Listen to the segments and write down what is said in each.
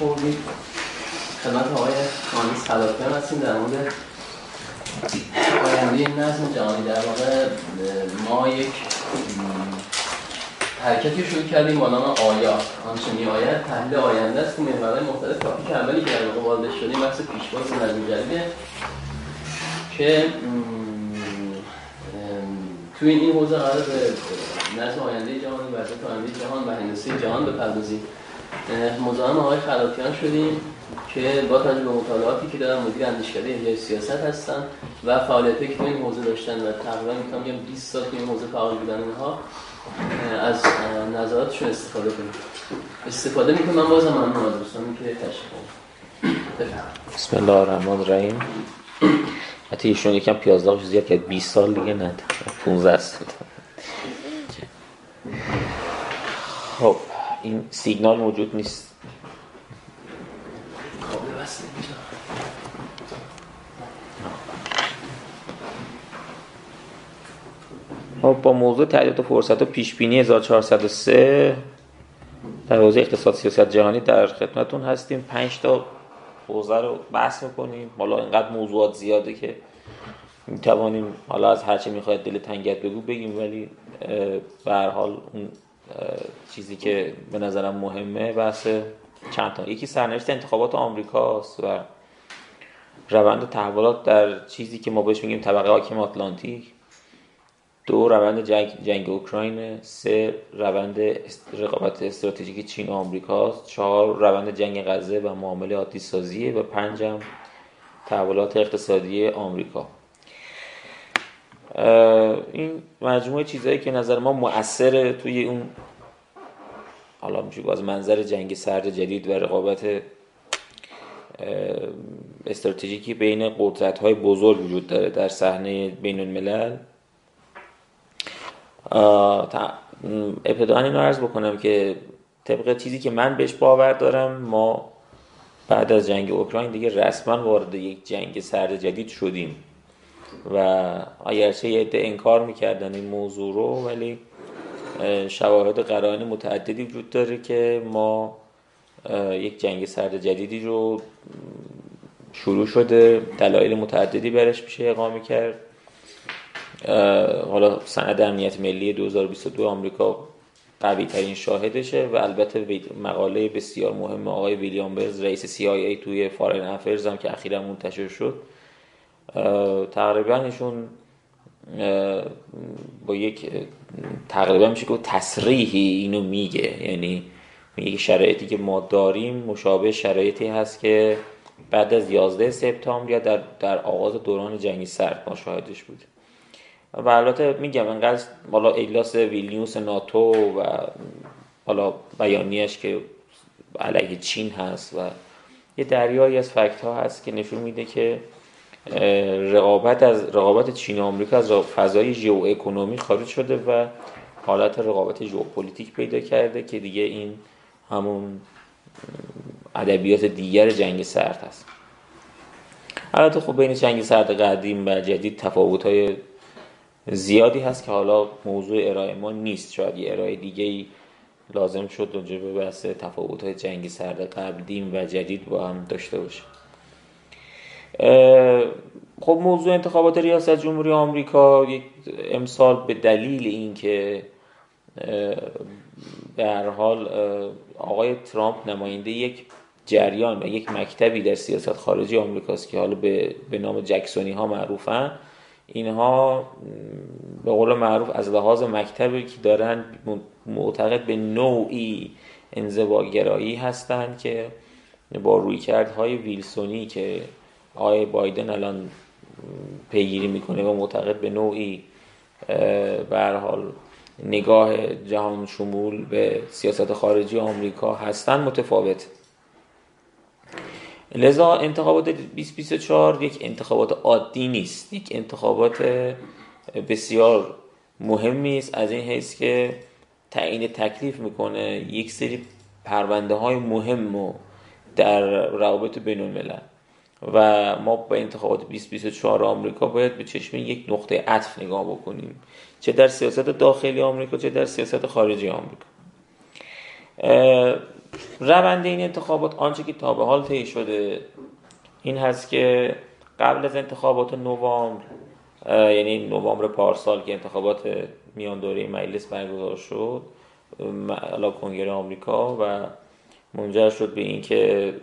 خوردیم خدمت آقای خانیس خلافیان هستیم در مورد آینده نظم جهانی. در واقع ما یک حرکتی شروع کردیم با نام آیا. آنچه می آید تحلیل آینده است که محورهای مختلف تاپیک اولی که در واقع وارد شدیم بحث پیشواز نظم جدیده که توی این حوزه قرار به نظم آینده جهانی وضعیت آینده جهان و هندسه جهان بپردازیم. مزاحم آقای خلاتیان شدیم که با توجه به مطالعاتی که دارن مدیر اندیشکده احیای سیاست هستن و فعالیتی که تو این حوزه داشتن و تقریبا می‌تونم بگم 20 سال تو این حوزه فعال بودن اینها از نظراتشون استفاده کنیم. استفاده می‌کنم. من بازم ممنون از دوستانی که تشریف بسم الله الرحمن الرحیم. حتی ایشون یکم پیازداغش زیاد کرد 20 سال دیگه نه 15 سال. خب. این سیگنال موجود نیست. خب با موضوع تعدیت و فرصت و پیش بینی 1403 در حوزه اقتصاد سیاست جهانی در خدمتتون هستیم. 5 تا حوزه رو بحث می‌کنیم. حالا اینقدر موضوعات زیاده که می‌توانیم حالا از هرچی می‌خواید دل تنگت بگو بگیم ولی به هر حال اون چیزی که به نظرم مهمه بحث چند تا. یکی سرنوشت انتخابات آمریکاست و روند تحولات در چیزی که ما بهش میگیم طبقه حاکم آتلانتیک. دو روند جنگ, جنگ اوکراین سه روند رقابت استراتژیک چین و آمریکاست. چهار روند جنگ غزه و معامله عادی سازیه. و پنجم تحولات اقتصادی آمریکا. این مجموعه چیزهایی که نظر ما مؤثر توی اون حالا میشه از منظر جنگ سرد جدید و رقابت استراتژیکی بین قدرت های بزرگ وجود داره در صحنه بین الملل ابتدا اینو عرض بکنم که طبق چیزی که من بهش باور دارم ما بعد از جنگ اوکراین دیگه رسما وارد یک جنگ سرد جدید شدیم. و اگرچه یه عده انکار می‌کردن این موضوع رو ولی شواهد قرائن متعددی وجود داره که ما یک جنگ سرد جدیدی رو شروع شده دلایل متعددی برش میشه اقامه کرد. حالا سند امنیت ملی 2022 آمریکا قوی ترین شاهدشه و البته مقاله بسیار مهم آقای ویلیام برز رئیس CIA توی فارن افرز هم که اخیرا منتشر شد. تقریبا ایشون با یک تقریبا میشه که تصریحی اینو میگه. یعنی میگه شرایطی که ما داریم مشابه شرایطی هست که بعد از 11 سپتامبر یا در, در آغاز دوران جنگی سرد ما شاهدش بود. و البته میگم انقدر بالا ایلاس ویلیوس ناتو و حالا بیانیش که علیه چین هست و یه دریایی از fact ها هست که نشون میده که رقابت از رقابت چین و آمریکا از فضای ژئو اکونومی خارج شده و حالت رقابت ژئوپلیتیک پیدا کرده که دیگه این همون ادبیات دیگر جنگ سرد هست. البته خب بین جنگ سرد قدیم و جدید تفاوت های زیادی هست که حالا موضوع ارائه ما نیست. شاید یه ارائه دیگه ای لازم شد راجع به بحث تفاوت های جنگ سرد قدیم و جدید با هم داشته باشه خب موضوع انتخابات ریاست جمهوری آمریکا یک امسال به دلیل اینکه به هر حال آقای ترامپ نماینده یک جریان و یک مکتبی در سیاست خارجی آمریکاست که حالا به, به نام جکسونی ها معروفن اینها به قول معروف از لحاظ مکتبی که دارن معتقد به نوعی انزواگرایی هستند که با رویکردهای ویلسونی که آقای بایدن الان پیگیری می‌کنه و معتقد به نوعی به حال نگاه جهان شمول به سیاست خارجی آمریکا هستن متفاوت. لذا انتخابات 2024 یک انتخابات عادی نیست. یک انتخابات بسیار مهمی است. از این حیث که تعیین تکلیف می‌کنه. یک سری پرونده های مهم در روابط بین الملل و ما با انتخابات 2024 آمریکا باید به چشم یک نقطه عطف نگاه بکنیم. چه در سیاست داخلی آمریکا چه در سیاست خارجی آمریکا. روند این انتخابات آنچه که تا به حال طی شده این هست که قبل از انتخابات نوامبر یعنی نوامبر پارسال که انتخابات میان دوره مجلس برگزار شد علا کنگره آمریکا و منجر شد به اینکه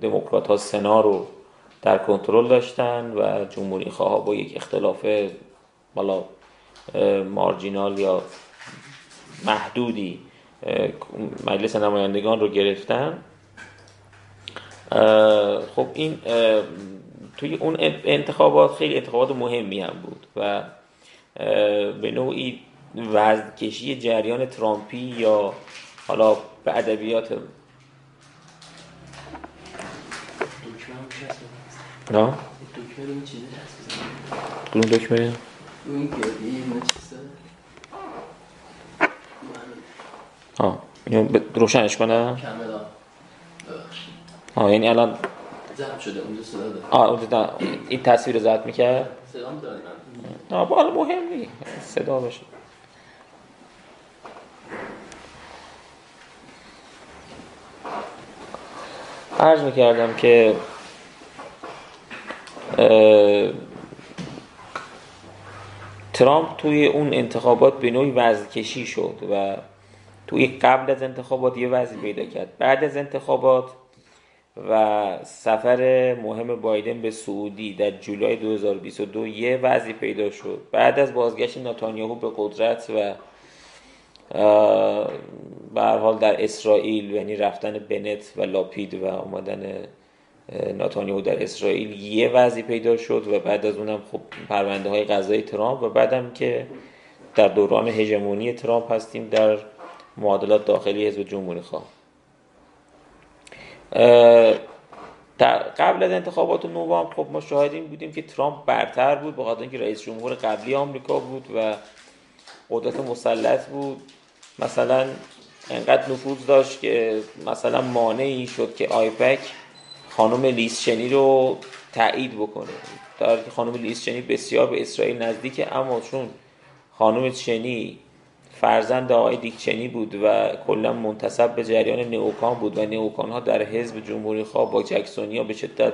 دموکرات ها سنا رو در کنترل داشتن و جمهوری خواه با یک اختلاف بالا مارجینال یا محدودی مجلس نمایندگان رو گرفتن. خب این توی اون انتخابات خیلی انتخابات مهمی هم بود و به نوعی وزنکشی جریان ترامپی یا حالا به ادبیات دکمه کدوم دکمه اون که یه چیزه ها اینو روشنش کنم کاملا ها یعنی الان ضبط شده اونجا صدا داره آه اونجا این تصویر ضبط می‌کرد؟ صدام داریم نه بالا مهم نیست. صدا بشه عرض می‌کردم که ترامپ توی اون انتخابات به نوعی وزن کشی شد و توی قبل از انتخابات یه وضعی پیدا کرد. بعد از انتخابات و سفر مهم بایدن به سعودی در جولای 2022 یه وضعی پیدا شد. بعد از بازگشت ناتانیاهو به قدرت و به حال در اسرائیل یعنی رفتن بنت و لاپید و آمدن ناتانیاهو در اسرائیل یه وضعی پیدا شد و بعد از اونم خب پرونده های ترامپ و بعدم که در دوران هژمونی ترامپ هستیم در معادلات داخلی حزب جمهوری خواه قبل از انتخابات نوامبر خب ما شاهدیم بودیم که ترامپ برتر بود بخاطر اینکه رئیس جمهور قبلی آمریکا بود و قدرت مسلط بود. مثلا انقدر نفوذ داشت که مثلا مانعی شد که آیپک خانم لیسچنی رو تایید بکنه در که خانم لیسچنی بسیار به اسرائیل نزدیکه اما چون خانم چنی فرزند آقای دیکچنی بود و کلا منتصب به جریان نیوکان بود و نیوکان ها در حزب جمهوری خواه با جکسونیا به شدت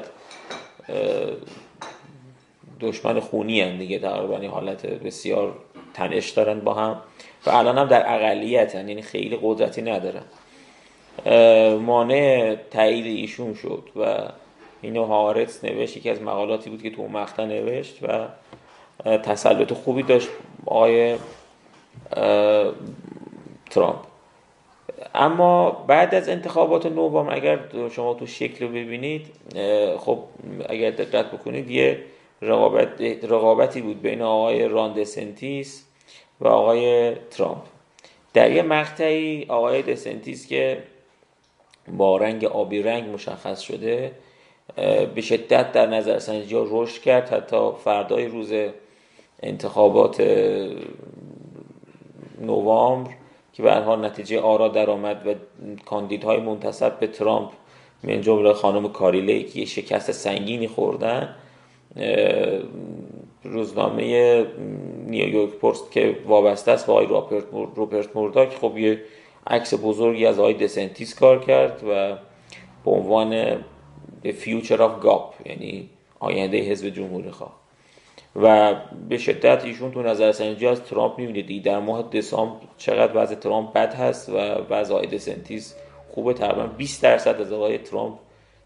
دشمن خونی هن دیگه تقریبا حالت بسیار تنش دارن با هم و الان هم در اقلیت هن. یعنی خیلی قدرتی ندارن مانع تایید ایشون شد و اینو هارتس نوشت یکی از مقالاتی بود که تو مقطع نوشت و تسلط خوبی داشت آقای ترامپ. اما بعد از انتخابات نوامبر اگر شما تو شکل رو ببینید خب اگر دقت بکنید یه رقابت رقابتی بود بین آقای راندسنتیس و آقای ترامپ. در یه مقطعی آقای دسنتیس که با رنگ آبی رنگ مشخص شده به شدت در نظر سنجی ها رشد کرد. حتی فردای روز انتخابات نوامبر که به حال نتیجه آرا درآمد و کاندیدهای منتصب به ترامپ من جمله خانم کاریله که یه شکست سنگینی خوردن روزنامه نیویورک پست که وابسته است با آقای روپرت مورداک خب یه عکس بزرگی از آقای دسنتیس کار کرد و به عنوان Future of GAP یعنی آینده حزب جمهوری خواه. و به شدت ایشون تو نظر سنجی از ترامپ می‌بینید. در ماه دسامبر چقدر وضع ترامپ بد هست و وضع آقای دسنتیس خوبه تقریبا 20 درصد از آقای ترامپ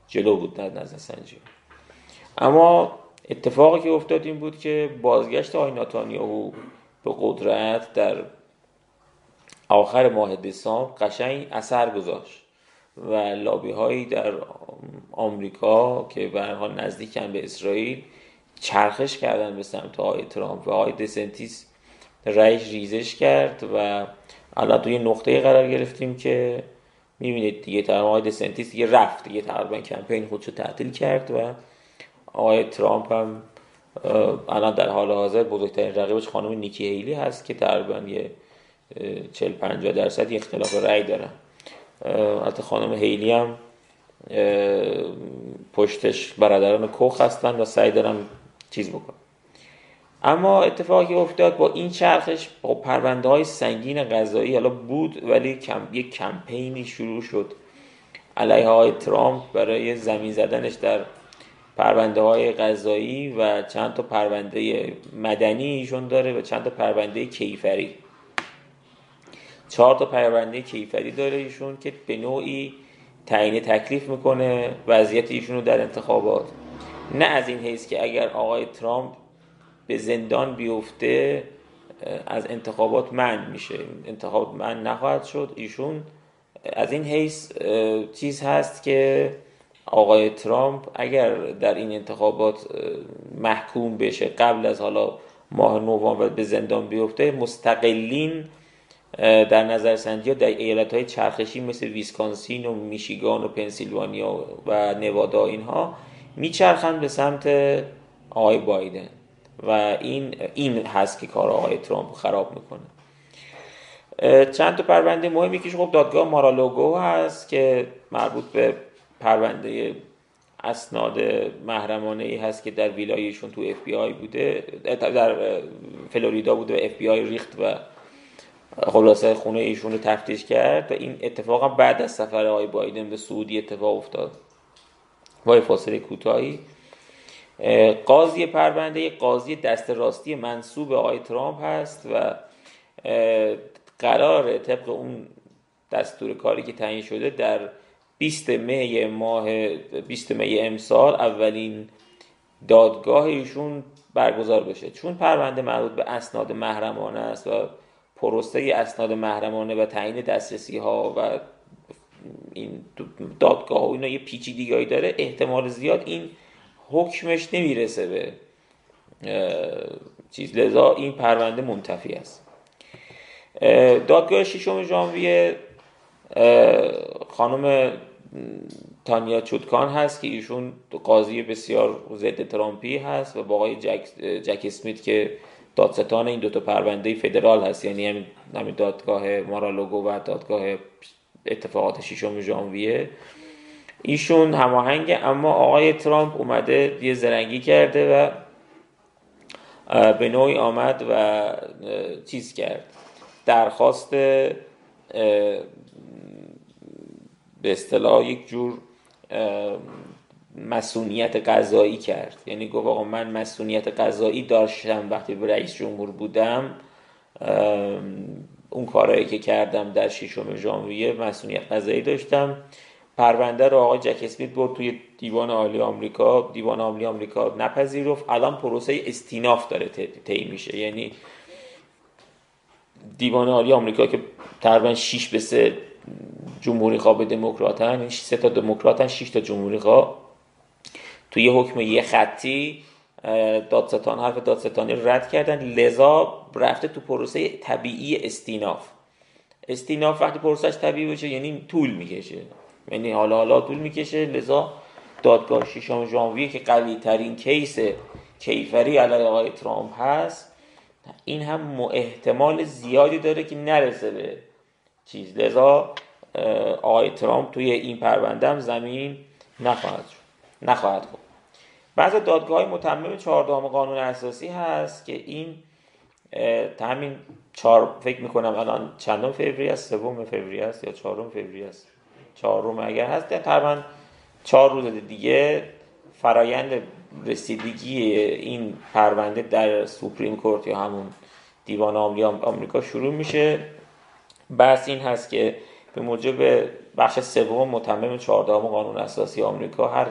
جلو بود در نظر سنجی اما اتفاقی که افتاد این بود که بازگشت آقای ناتانیاهو به قدرت در آخر ماه دسامبر قشنگ اثر گذاشت و لابی هایی در آمریکا که به حال نزدیکن به اسرائیل چرخش کردن به سمت آقای ترامپ و آقای دسنتیس رئیس ریزش کرد و الان توی نقطه قرار گرفتیم که می‌بینید دیگه تقریبا آقای دسنتیس دیگه رفت دیگه تقریبا کمپین خودشو تعطیل کرد و آقای ترامپ هم الان در حال حاضر بزرگترین رقیبش خانم نیکی هیلی هست که تقریبا یه 40 50 درصد اختلاف رأی دارن. البته خانم هیلی هم پشتش برادران کوخ هستن و سعی دارن چیز بکن اما اتفاقی افتاد با این چرخش با پرونده های سنگین غذایی حالا بود ولی کم یک کمپینی شروع شد. علیه های ترامپ برای زمین زدنش در پرونده های قضایی و چند تا پرونده مدنی ایشون داره و چند تا پرونده کیفری. چهار تا پرونده کیفری داره ایشون که به نوعی تعیین تکلیف می‌کنه وضعیت ایشون رو در انتخابات. نه از این حیث که اگر آقای ترامپ به زندان بیفته از انتخابات من میشه. انتخاب من نخواهد شد. ایشون از این حیث چیز هست که آقای ترامپ اگر در این انتخابات محکوم بشه قبل از حالا ماه نوامبر به زندان بیفته مستقلین در نظر سنجی در ایالت های چرخشی مثل ویسکانسین و میشیگان و پنسیلوانیا و نوادا اینها میچرخند به سمت آقای بایدن و این این هست که کار آقای ترامپ خراب می‌کنه. چند تا پرونده مهمی که خب دادگاه مارالاگو هست که مربوط به پرونده اسناد محرمانه ای هست که در ویلایشون تو اف بی آی بوده در فلوریدا بوده و اف بی آی ریخت و خلاصه خونه ایشون رو تفتیش کرد و این اتفاقا بعد از سفر آقای بایدن به سعودی اتفاق افتاد. با فاصله کوتاهی. قاضی پرونده قاضی دست راستی منصوب آقای ترامپ هست و قرار طبق اون دستور کاری که تعیین شده در 20 می ماه 20 می امسال اولین دادگاه ایشون برگزار بشه. چون پرونده مربوط به اسناد محرمانه است و پروسه اسناد محرمانه و تعیین دسترسی ها و این دادگاه و اینا یه پیچیدگی داره احتمال زیاد این حکمش نمی‌رسه به چیز. لذا این پرونده منتفی است. دادگاه ششم ژانویه خانم تانیا چودکان هست که ایشون قاضی بسیار ضد ترامپی هست و با آقای جک, جک اسمیت که دادستان این دوتا پرونده فدرال هست. یعنی همین دادگاه مارالوگو و دادگاه اتفاقات ششم ژانویه. ایشون هماهنگ اما آقای ترامپ اومده یه زرنگی کرده و به نوعی آمد و چیز کرد. درخواست به اصطلاح یک جور مسئولیت قضایی کرد. یعنی گفت آقا من مسئولیت قضایی داشتم وقتی به رئیس جمهور بودم اون کارهایی که کردم در ششم ژانویه مسئولیت قضایی داشتم. پرونده رو آقای جک اسمیت برد توی دیوان عالی آمریکا. دیوان عالی آمریکا نپذیرفت. الان پروسه استیناف داره طی میشه. یعنی دیوان عالی آمریکا که تقریبا 6 به 3 جمهوری خواه به دموکراتن یعنی سه تا دموکراتن 6 تا جمهوری خواه توی حکم یه خطی دادستان حرف دادستانی رد کردن. لذا رفته تو پروسه طبیعی استیناف. استیناف وقتی پروسش طبیعی باشه یعنی طول می‌کشه. یعنی حالا حالا طول می‌کشه. لذا دادگاه ششم ژانویه که قوی ترین کیس کیفری علیه آقای ترامپ هست این هم احتمال زیادی داره که نرسه به چیز. لذا آقای ترامپ توی این پرونده هم زمین نخواهد شد. نخواهد خود بعض دادگاه های متمم چهاردهم قانون اساسی هست که این همین چهار فکر می‌کنم الان چندم فوریه است؟ سوم فوریه است یا چهارم فوریه است؟ چهارم اگر هست تقریبا چهار روز دیگه فرایند رسیدگی این پرونده در سوپریم کورت یا همون دیوان آمریکا شروع میشه. بحث این هست که به موجب بخش سوم متمم چهاردهم قانون اساسی آمریکا هر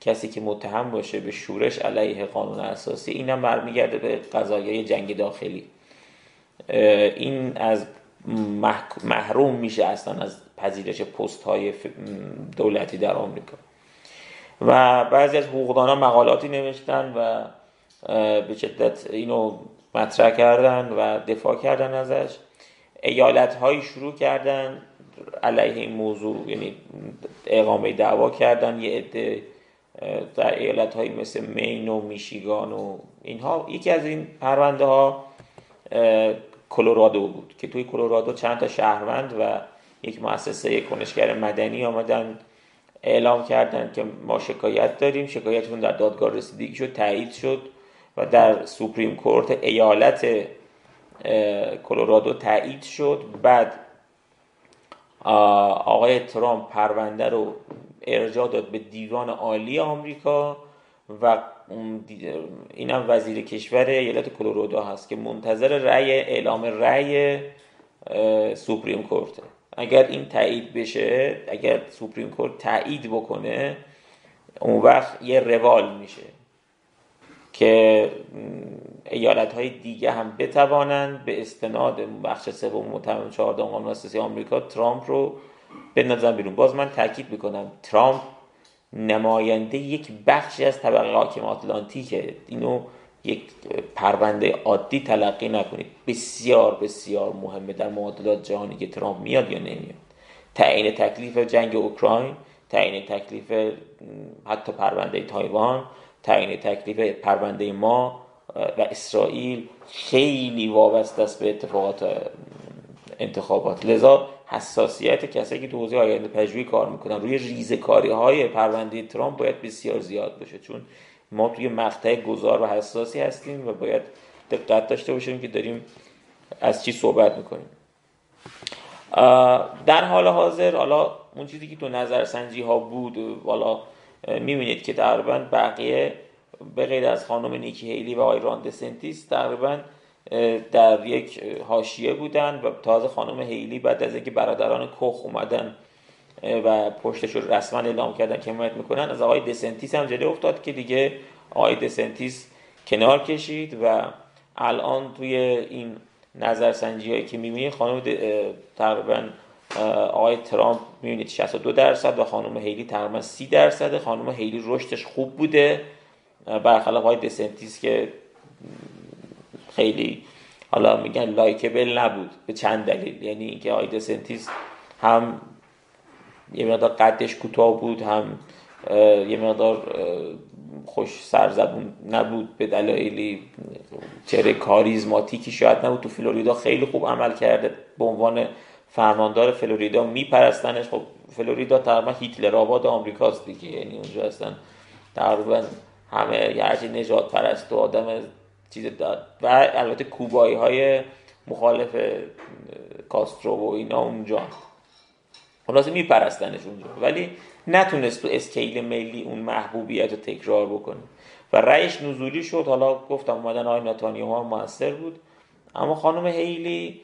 کسی که متهم باشه به شورش علیه قانون اساسی اینم برمیگرده به قضایای جنگ داخلی. این از محروم میشه اصلا از پذیرش پست های دولتی در آمریکا. و بعضی از حقوقدان مقالاتی نوشتن و به شدت اینو مطرح کردن و دفاع کردن ازش. ایالت هایی شروع کردن علیه این موضوع یعنی اقامه دعوا کردن یه عده. در ایالت هایی مثل مین و میشیگان و اینها یکی از این پرونده ها کلرادو بود که توی کلرادو چند تا شهروند و یک مؤسسه کنشگر مدنی آمدن اعلام کردن که ما شکایت داریم. شکایتشون در دادگاه رسیدگی شد تایید شد و در سوپریم کورت ایالت کلرادو تایید شد. بعد آقای ترامپ پرونده رو ارجاع داد به دیوان عالی آمریکا و اینم وزیر کشور ایالت کلرادو هست که منتظر رأی اعلام رأی سوپریم کورت اگر این تایید بشه اگر سوپریم کورت تایید بکنه اون وقت یه روال میشه که ایالت های دیگه هم بتوانند به استناد بخش سوم متمم 14 قانون اساسی آمریکا ترامپ رو بندازن بیرون. باز من تاکید می‌کنم ترامپ نماینده یک بخشی از طبقه حاکم آتلانتیکه اینو یک پرونده عادی تلقی نکنید. بسیار بسیار مهمه در معادلات جهانی که ترامپ میاد یا نمیاد. تعیین تکلیف جنگ اوکراین تعیین تکلیف حتی پرونده تایوان تعیین تکلیف پرونده ما و اسرائیل خیلی وابسته است به اتفاقات انتخابات. لذا حساسیت کسایی که تو حوزه آینده پژوهی کار می‌کنن. روی ریزکاری های پرونده ترامپ باید بسیار زیاد باشه. چون ما توی مقطع گذار و حساسی هستیم و باید دقت داشته باشیم که داریم از چی صحبت می‌کنیم. در حال حاضر حالا اون چیزی که تو نظرسنجی ها بود حالا می‌بینید که تقریبا بقیه به غیر از خانم نیکی هیلی و آیران دسنتیس تقریبا در یک حاشیه بودن و تازه خانم هیلی بعد از اینکه برادران کخ اومدن و پشتش رو رسما اعلام کردن که حمایت می‌کنن از آقای دسنتیس هم جلوی افتاد که دیگه آقای دسنتیس کنار کشید و الان توی این نظرسنجی هایی که می‌بینید خانم تقریبا آقای ترامپ می‌بینید 62 درصد و خانم هیلی تقریبا 30 درصد. خانم هیلی رشدش خوب بوده. برخلاف آقای دسنتیس که خیلی حالا میگن لایکبل نبود به چند دلیل. یعنی اینکه آقای دسنتیس هم یه مقدار قدش کوتاه بود هم یه مقدار خوش سرزبون نبود به دلایلی چهره کاریزماتیکی شاید نبود. تو فلوریدا خیلی خوب عمل کرده. به عنوان فرماندار فلوریدا میپرستنش. خب فلوریدا تقریبا هیتلر آباد آمریکاست دیگه. یعنی اونجا هستن تقریبا همه هرچی نجات پرست و آدم چیز داد. و البته کوبایی های مخالف کاسترو و اینا اونجا. خلاصه میپرستنش اونجا. ولی نتونست تو اسکیل ملی اون محبوبیت رو تکرار بکنه. و رأیش نزولی شد. حالا گفتم اومدن آقای نتانیاهو هم موثر بود. اما خانم هیلی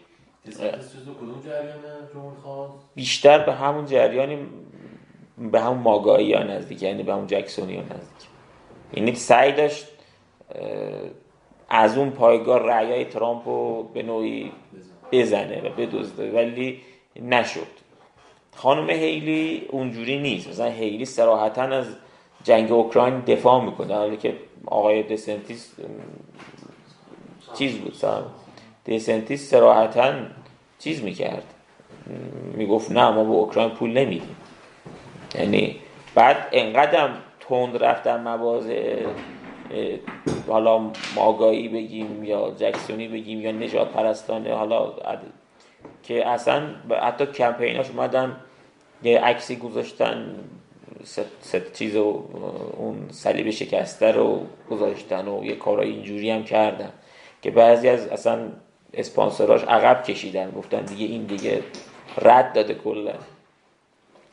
بیشتر به همون جریانی به همون ماگایی ها نزدیک یعنی به همون جکسونی ها نزدیک. یعنی سعی داشت از اون پایگاه رعیای ترامپ رو به نوعی بزنه و بدزده ولی نشد. خانم هیلی اونجوری نیست. مثلا هیلی سراحتا از جنگ اوکراین دفاع می‌کنه. حالا که آقای دسنتیس چیز بود؟ دسنتیس سراحتا چیز می‌کرد. می‌گفت نه ما به اوکراین پول نمیدیم. یعنی بعد انقدر تند رفت در مواضع حالا ماگایی بگیم یا جکسونی بگیم یا نجات پرستانه حالا که اصلا حتی کمپیناش اومدن یه عکسی گذاشتن ست, چیز و اون صلیب شکسته رو گذاشتن و یه کارای اینجوری هم کردن که بعضی از اصلا اسپانسراش عقب کشیدن گفتن دیگه این دیگه رد داده کلا.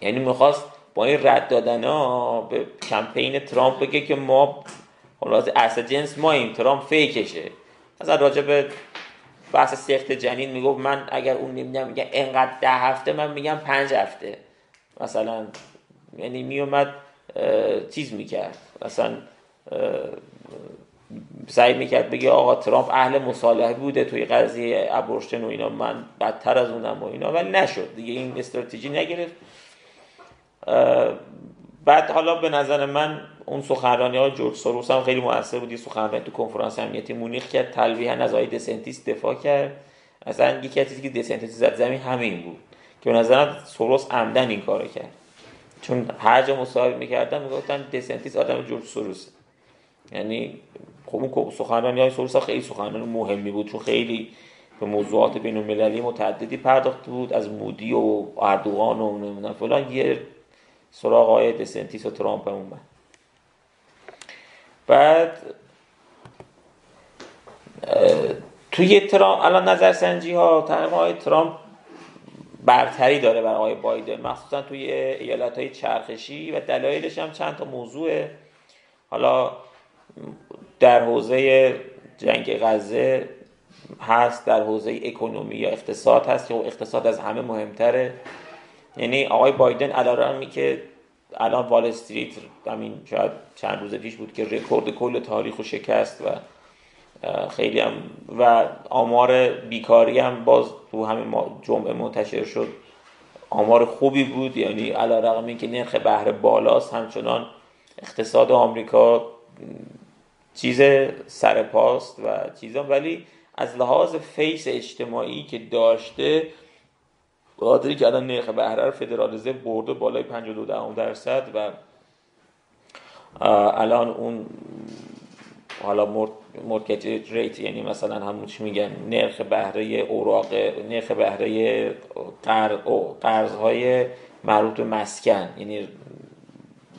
یعنی می‌خواست با این رد دادن ها به کمپین ترامپ بگه که ما خلاص اصل جنس ما این ترامپ فیکشه. مثلا راجع به بحث سخت جنین می‌گفت من اگر اون نمی‌دونم میگه انقدر ده هفته من میگم پنج هفته. مثلا یعنی میومد چیز می‌کرد. مثلا سعی می‌کرد بگه آقا ترامپ اهل مصالحه بوده توی قضیه ابورشن و اینا من بدتر از اونم و اینا ولی نشد. دیگه این استراتژی نگرفت. بعد حالا به نظر من اون سخنرانی های جورج سوروس هم خیلی موثر بود. یه سخنرانی تو کنفرانس امنیتی مونیخ کرد. تلویحا از آقای دسنتیس دفاع کرد. اصلا یکی از که دسنتیس زد زمین همین بود که به نظرم سوروس عمدن این کارو کرد. چون هر جا مصاحبه می‌کردن می‌گفتن دسنتیس آدم جورج سوروس. یعنی خب اون سخنرانی های سوروس خیلی سخنرانی مهمی بود. چون خیلی به موضوعات بین المللی متعددی پرداخت بود. از مودی و اردوغان و فلان. یه سراغ آقای دسنتیس و ترامپ اومد. بعد توی ترامپ الان نظرسنجی ها تقریبا آقای ترامپ برتری داره برای آقای بایدن مخصوصا توی ایالت های چرخشی و دلایلش هم چند تا موضوعه. حالا در حوزه جنگ غزه هست در حوزه اکنومی یا اقتصاد هست که اقتصاد از همه مهمتره. یعنی آقای بایدن علی‌رغمی که الان وال استریت همین شاید چند روز پیش بود که رکورد کل تاریخ رو شکست و خیلی هم و آمار بیکاری هم باز تو همین جمعه منتشر شد. آمار خوبی بود یعنی علی‌رغم این که نرخ بهره بالاست همچنان اقتصاد آمریکا چیز سرپاست و چیزا. ولی از لحاظ face اجتماعی که داشته قادری که الان نرخ بهره رو فدرالیزه برده بالای 52 درصد و الان اون حالا مورگیج ریت یعنی مثلا همون چی میگن نرخ بهره اوراق نرخ بهره قرض های مربوط به مسکن. یعنی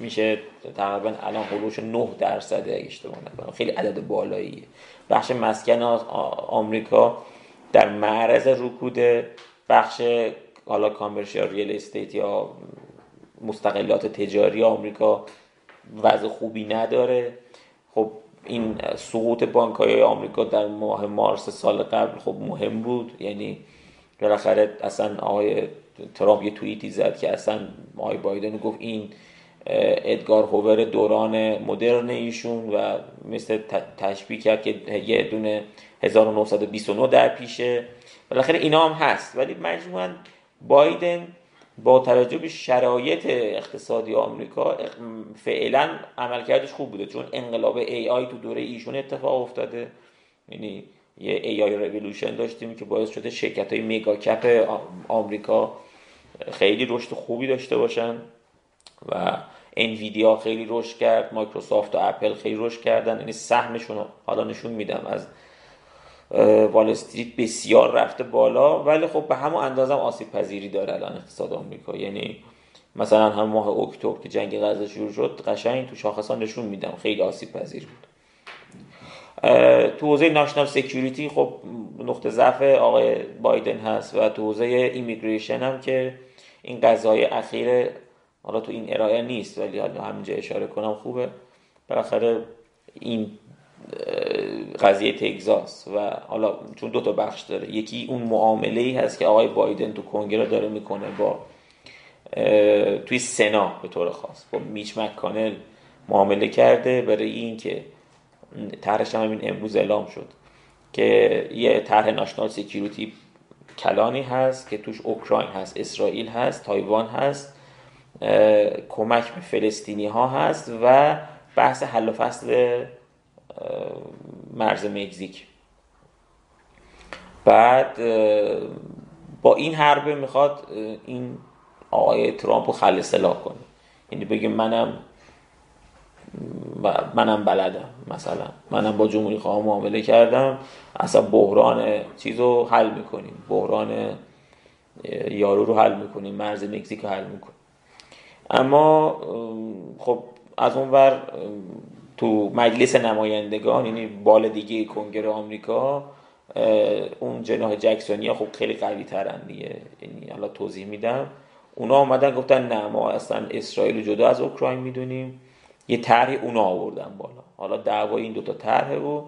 میشه تقریبا الان خلوش 9 درصد اگه اشتباه نکنم. خیلی عدد بالاییه. بخش مسکن آمریکا در معرض رکوده بخش حالا کامرشیال ریل استیت یا مستقلات تجاری آمریکا وضع خوبی نداره. خب این سقوط بانک های آمریکا در ماه مارس سال قبل خب مهم بود. یعنی بالاخره اصلا آقای ترامپ یه توییتی زد که اصلا آقای بایدن گفت این ادگار هوور دوران مدرن ایشون و مثل تشبیه کرد که یه دونه 1929 در پیشه. بالاخره اینا هم هست. ولی مجموعا بایدن با توجه به شرایط اقتصادی آمریکا فعلا عملکردش خوب بوده چون انقلاب AI تو دوره ایشون اتفاق افتاده. یعنی یه ای آی ریولوشن داشتیم که باعث شده شرکت های میگا کپ آمریکا خیلی رشد خوبی داشته باشن و انویدیا خیلی رشد کرد مایکروسافت و اپل خیلی رشد کردن. یعنی سهمشون حالا نشون میدم از وال استریت بسیار رفته بالا ولی خب به همون اندازه هم آسیب پذیری داره الان اقتصاد آمریکا. یعنی مثلا هم ماه اکتبر که جنگ غزه شروع شد قشنگ تو شاخصا نشون میدم خیلی آسیب پذیر بود. تو حوزه national security خب نقطه ضعف آقای بایدن هست و تو حوزه immigration هم که این قضای اخیر حالا تو این ارائه نیست ولی حالا همینجا اشاره کنم خوبه. بالاخره این قضیه تگزاس و حالا چون دو تا بخش داره. یکی اون معامله ای هست که آقای بایدن تو کنگره داره می‌کنه با توی سنا به طور خاص با میچ مکانل معامله کرده برای این که طرحش هم همین امروز اعلام شد که یه طرح ناشنال سکیوریتی کلانی هست که توش اوکراین هست اسرائیل هست تایوان هست کمک به فلسطینی ها هست و بحث حل و فصل مرز مکزیک. بعد با این حربه می‌خواد این آقای ترامپ رو خل سلاح کنه. یعنی بگه منم منم بلدم مثلا. منم با جمهوری خواه معامله کردم. اصلا بحران چیز رو حل می‌کنیم. بحران یارو رو حل می‌کنیم. مرز مکزیک رو حل می‌کنیم. اما خب از اون ور تو مجلس نمایندگان یعنی بال دیگه کنگره آمریکا اون جناح جکسونی خب خیلی قوی ترن دیگه. یعنی حالا توضیح میدم. اونا آمدن گفتن نه ما اصلا اسرائیل جدا از اوکراین می‌دونیم. یه طرحی اونا آوردن بالا. حالا دعوای این دوتا طرحه و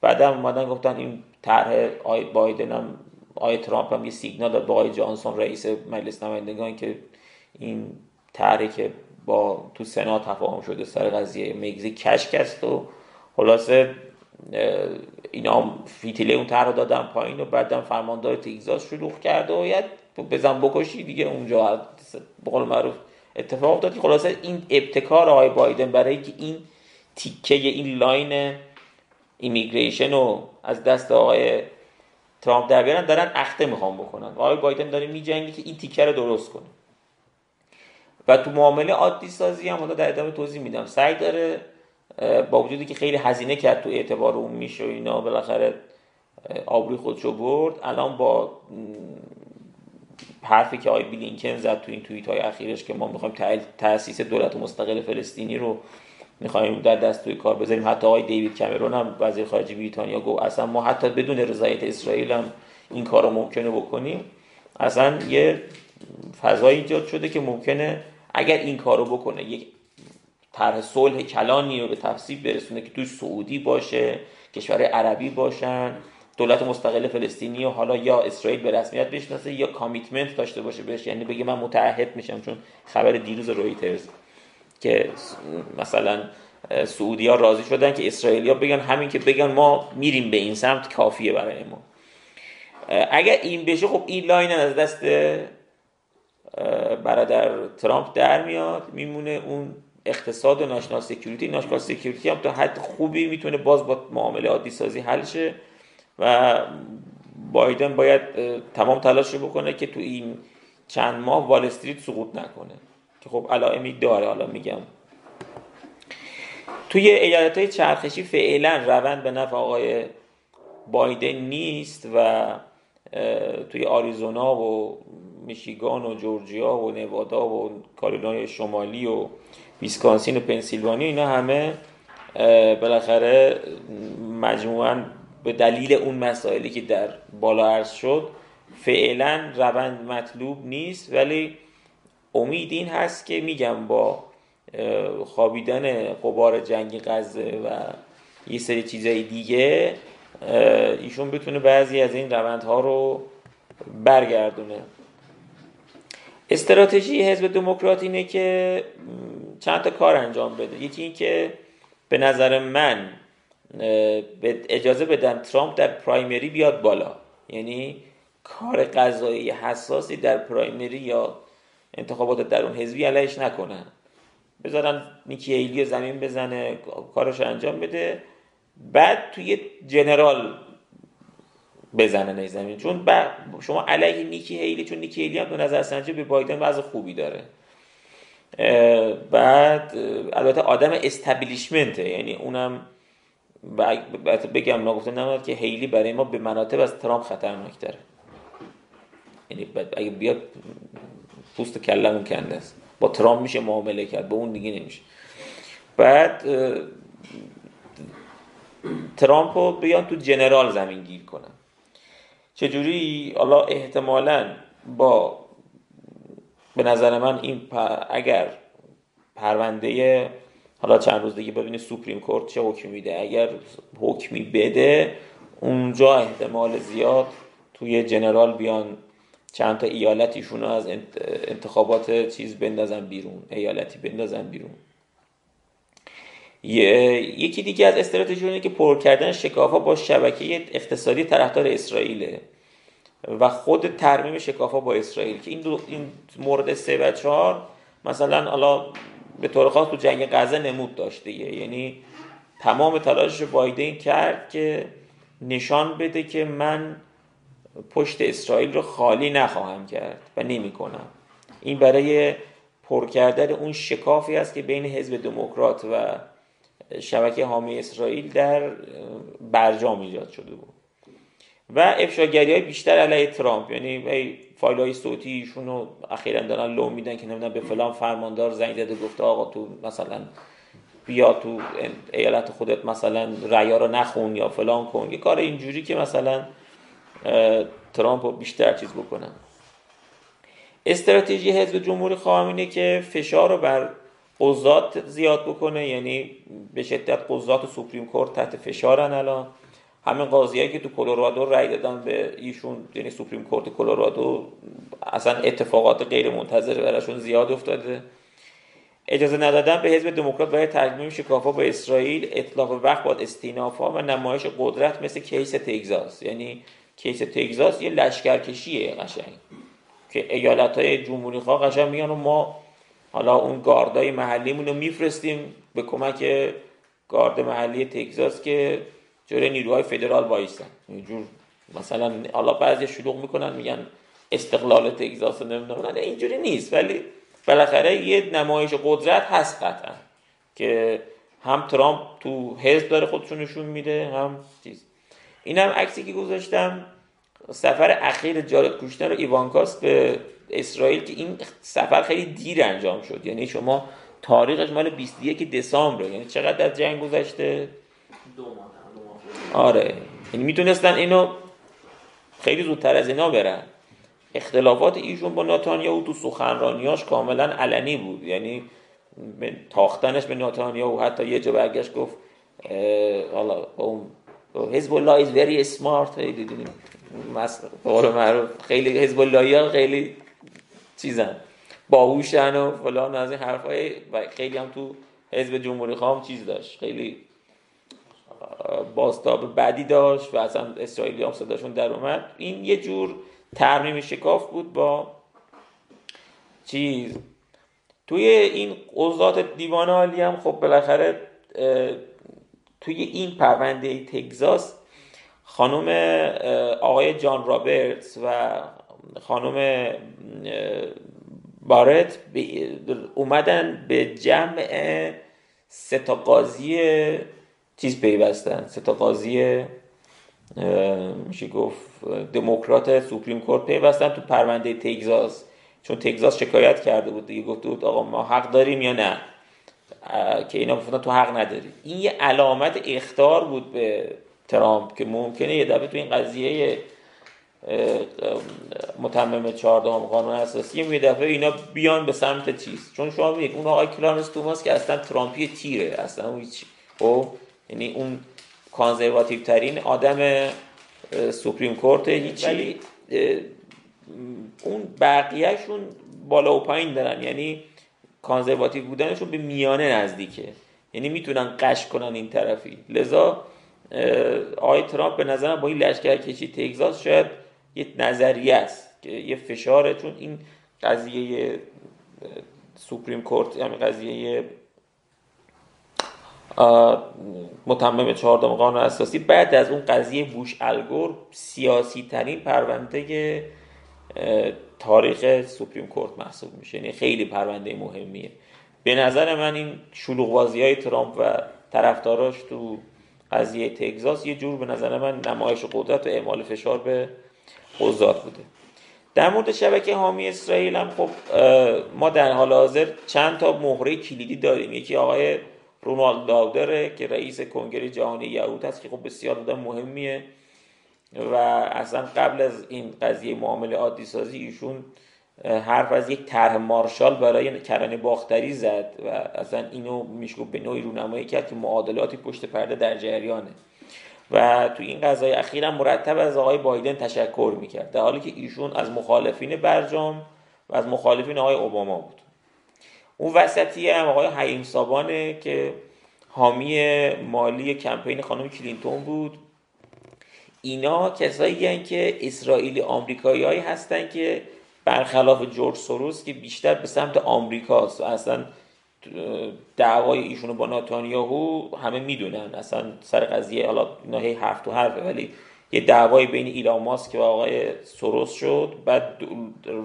بعدم اومدن گفتن این طرح آقای بایدن هم آقای ترامپ هم یه سیگنال داد با آقای جانسون رئیس مجلس نمایندگان که این طرحی که با تو سنا تفاهم شده سر قضیه مکزیک کشک است و خلاصه اینا فیتیله اون طرح دادن پایین و بعدم فرماندار تگزاس شلوغ کرد و باید بزن بکشی دیگه اونجا. به قول معروف اتفاق داد خلاصه این ابتکار آقای بایدن برای که این تیکه این line immigration رو از دست آقای ترامپ در بیارن دارن اخته می‌خوام بکنن. آقای بایدن داره میجنگه که این تیکه رو درست کنه. و تو معامله عادی سازی هم حالا در ادامه توضیح میدم. سعی داره با وجودی که خیلی هزینه کرد تو اعتبار اون میشه و اینا بالاخره آبروی خودشو برد. الان با حرفی که آقای بلینکن زد تو این توییت های اخیرش که ما می‌خوایم تاسیس دولت مستقل فلسطینی رو می‌خوایم در دست توی کار بذاریم. حتی آقای دیوید کامرون هم وزیر خارجه بریتانیا گفت اصلا ما حتی بدون رضایت اسرائیل هم این کار رو ممکنه بکنیم. اصلا یه فضایی ایجاد شده که ممکنه اگر این کارو بکنه یک طرح صلح کلانی رو به تفسیر برسونه که توی سعودی باشه کشور عربی باشن دولت مستقل فلسطینی و حالا یا اسرائیل به رسمیت بشناسه یا کامیتمنت داشته باشه بهش یعنی بگه من متعهد میشم چون خبر دیروز رویترز که مثلا سعودی ها راضی شدن که اسرائیلیا بگن همین که بگن ما میریم به این سمت کافیه برای ما. اگر این بشه خب این line از دست برادر ترامپ در میاد میمونه اون اقتصاد و national security. national security هم تا حد خوبی می‌تونه باز با معامله عادی سازی حل شه و بایدن باید تمام تلاش بکنه که تو این چند ماه وال استریت سقوط نکنه. که خب علائمی داره حالا میگم. توی ایالت های چرخشی فعلا روند به نفع آقای بایدن نیست و توی آریزونا و میشیگان و جورجیا و نوادا و کارولینای شمالی و ویسکانسین و پنسیلوانیا اینا همه بالاخره مجموعا به دلیل اون مسائلی که در بالا عرض شد فعلا روند مطلوب نیست ولی امید این هست که میگم با خوابیدن قبار جنگی غزه و یه سری چیزای دیگه ایشون بتونه بعضی از این روندها رو برگردونه. استراتژی حزب دموکرات اینه که چند تا کار انجام بده. یکی این که به نظر من اجازه بدن ترامپ در پرایمری بیاد بالا. یعنی کار قضایی حساسی در پرایمری یا انتخابات درون حزبی علیش نکنن. بذارن نیکی ایلی زمین بزنه کارش انجام بده. بعد توی جنرال بزنه نه زمین چون شما علیه نیکی هیلی چون نیکی هیلی هم به نظر سنجی به بایدن وضع خوبی داره. بعد البته آدم استبلیشمنته یعنی اونم بگم نگفته نمید که هیلی برای ما به مناطب از ترامپ خطرناک داره. یعنی اگه بیاد پوست کلمون کنده است. با ترامپ میشه معامله کرد با اون دیگه نمیشه. بعد ترامپ رو بیان تو جنرال زمین گیر کنن. چجوری حالا احتمالا با به نظر من این اگر پرونده حالا چند روز دیگه ببینید سوپریم کورت چه حکمی میده اگر حکمی بده اونجا احتمال زیاد توی جنرال بیان چند تا ایالتیشون از انتخابات چیز بندازن بیرون ایالتی بندازن بیرون. یکی دیگه از استراتژی که پر کردن شکافا با شبکه اقتصادی طرفدار اسرائیله و خود ترمیم شکافا با اسرائیل که این, دو این مورد سه و چهار مثلا حالا به طور خاص تو جنگ غزه نمود داشته یعنی تمام تلاشش بایدن کرد که نشان بده که من پشت اسرائیل رو خالی نخواهم کرد و نمی کنم این برای پر کردن اون شکافی است که بین حزب دموکرات و شبکه حامی اسرائیل در برجام ایجاد شده بود. و افشاگری های بیشتر علیه ترامپ یعنی فایل های صوتی ایشون رو اخیرا دارن لو میدن که نمی‌دونم به فلان فرماندار زنگ زده گفته آقا تو مثلا بیا تو ایالت خودت مثلا ریا رو نخون یا فلان کن. یه کار اینجوری که مثلا ترامپ رو بیشتر چیز بکنن استراتژی حزب جمهوری خواهم اینه که فشار رو بر قضات زیاد بکنه یعنی به شدت قضات Supreme Court تحت فشارن الان. همین قاضیایی که تو کلرادو رای دادن به ایشون یعنی Supreme Court کلرادو اصلا اتفاقات غیر منتظره براشون زیاد افتاده. اجازه ندادن به حزب دموکرات برای ترمیم شکافا با اسرائیل اتلاف وقت با استینافا و نمایش قدرت مثل case تگزاس. یعنی case تگزاس یه لشکرکشیه قشنگ که ایالت های جمهوری خواه قشنگ میگن و ما حالا اون گاردای محلیمون رو میفرستیم به کمک گارد محلی تگزاس که جوری نیروهای فدرال وایسن اینجور مثلا حالا بعضی شلوغ می‌کنن میگن استقلال تگزاس نمی‌دونم. اینجوری نیست. ولی بالاخره یه نمایش قدرت هست قطعا که هم ترامپ تو حزب داره خودشون نشون میده هم چیز. این هم عکسی که گذاشتم. سفر اخیر جارد کوشنر و ایوانکاس به اسرائیل که این سفر خیلی دیر انجام شد. یعنی شما تاریخش مال 21 دسامبر یعنی چقدر از جنگ گذشته؟ دو ماه آره. یعنی می‌تونستن اینو خیلی زودتر از اینا برن. اختلافات ایشون با ناتانیاهو تو سخنرانیاش کاملا علنی بود. یعنی تاختنش به ناتانیاهو حتی یه جا برگشت گفت حالا حزب الله is very smart معروف خیلی حزب ها خیلی چیزن. باهوشن و فلان از این حرفای و خیلی هم تو حزب جمهوری خواهم چیز داشت. خیلی باستاب بدی داشت و اصلا اسرائیلی هم صداشون در اومد. این یه جور ترمیم شکاف بود با چیز. توی این قضات دیوان عالی هم خب بالاخره توی این پرونده تگزاس خانم آقای جان رابرتس و خانم بارت اومدن به جمع ستا قاضی چیز پیوستن. ستا قاضی میشه گفت دموکرات سوپریم کورت پیوستن تو پرونده تگزاس. چون تگزاس شکایت کرده بود دیگه. گفته بود آقا ما حق داریم یا نه؟ که اینا گفتن تو حق نداری. این یه علامت اخطار بود به ترامپ که ممکنه یه دفعه تو این قضیه متمم چهاردهم قانون اساسی یه دفعه اینا بیان به سمت چیز. چون شما میگید اون آقای کلارنس توماس که اصلا ترامپی تیره اصلا اون هیچ خب؟ یعنی اون conservative ترین آدم Supreme Court هیچی ولی اون بقیهشون بالا و پایین دارن. یعنی کانزرواتیو بودنشون به میانه نزدیکه. یعنی می‌تونن قش کنن این طرفی. لذا آقای ترامپ به نظرم با این لشکر کشی تگزاس شاید یه نظریه است که یه فشاره چون این قضیه سوپریم کورت یعنی قضیه متمم چهاردهم قانون اساسی بعد از اون قضیه بوش الگور سیاسی ترین پرونده تاریخ سوپریم کورت محسوب میشه. یعنی خیلی پرونده مهمیه. به نظر من این شلوغ های ترامپ و طرفداراش تو قضیه تگزاس یه جور به نظر من نمایش قدرت و اعمال فشار به قضات بوده. در مورد شبکه حامی اسرائیل هم خب ما در حال حاضر چند تا مهره کلیدی داریم. یکی آقای رونالد داودره که رئیس کنگره جهانی یهود هست که خب بسیار بوده مهمیه و اصلا قبل از این قضیه معامله عادی سازی ایشون حرف از یک طرح مارشال برای کرانه باختری زد و اصلا اینو میشه به نوعی رونمایی کرد که معادلاتی پشت پرده در جریانه. و تو این قضای اخیرا مرتب از آقای بایدن تشکر می‌کرد. در حالی که ایشون از مخالفین برجام و از مخالفین آقای اوباما بود. اون وسطی هم آقای حیم سابانه که حامی مالی کمپین خانم کلینتون بود. اینا کسایی که اسرائیلی آمریکایی هستن که برخلاف جورج سوروس که بیشتر به سمت آمریکاست و اصلا دعوای ایشونو با ناتانیاهو همه می‌دونن. اصلا سر قضیه حالا اینا هی حرف تو حرفه ولی یه دعوای بین ایلان ماسک و آقای سوروس شد. بعد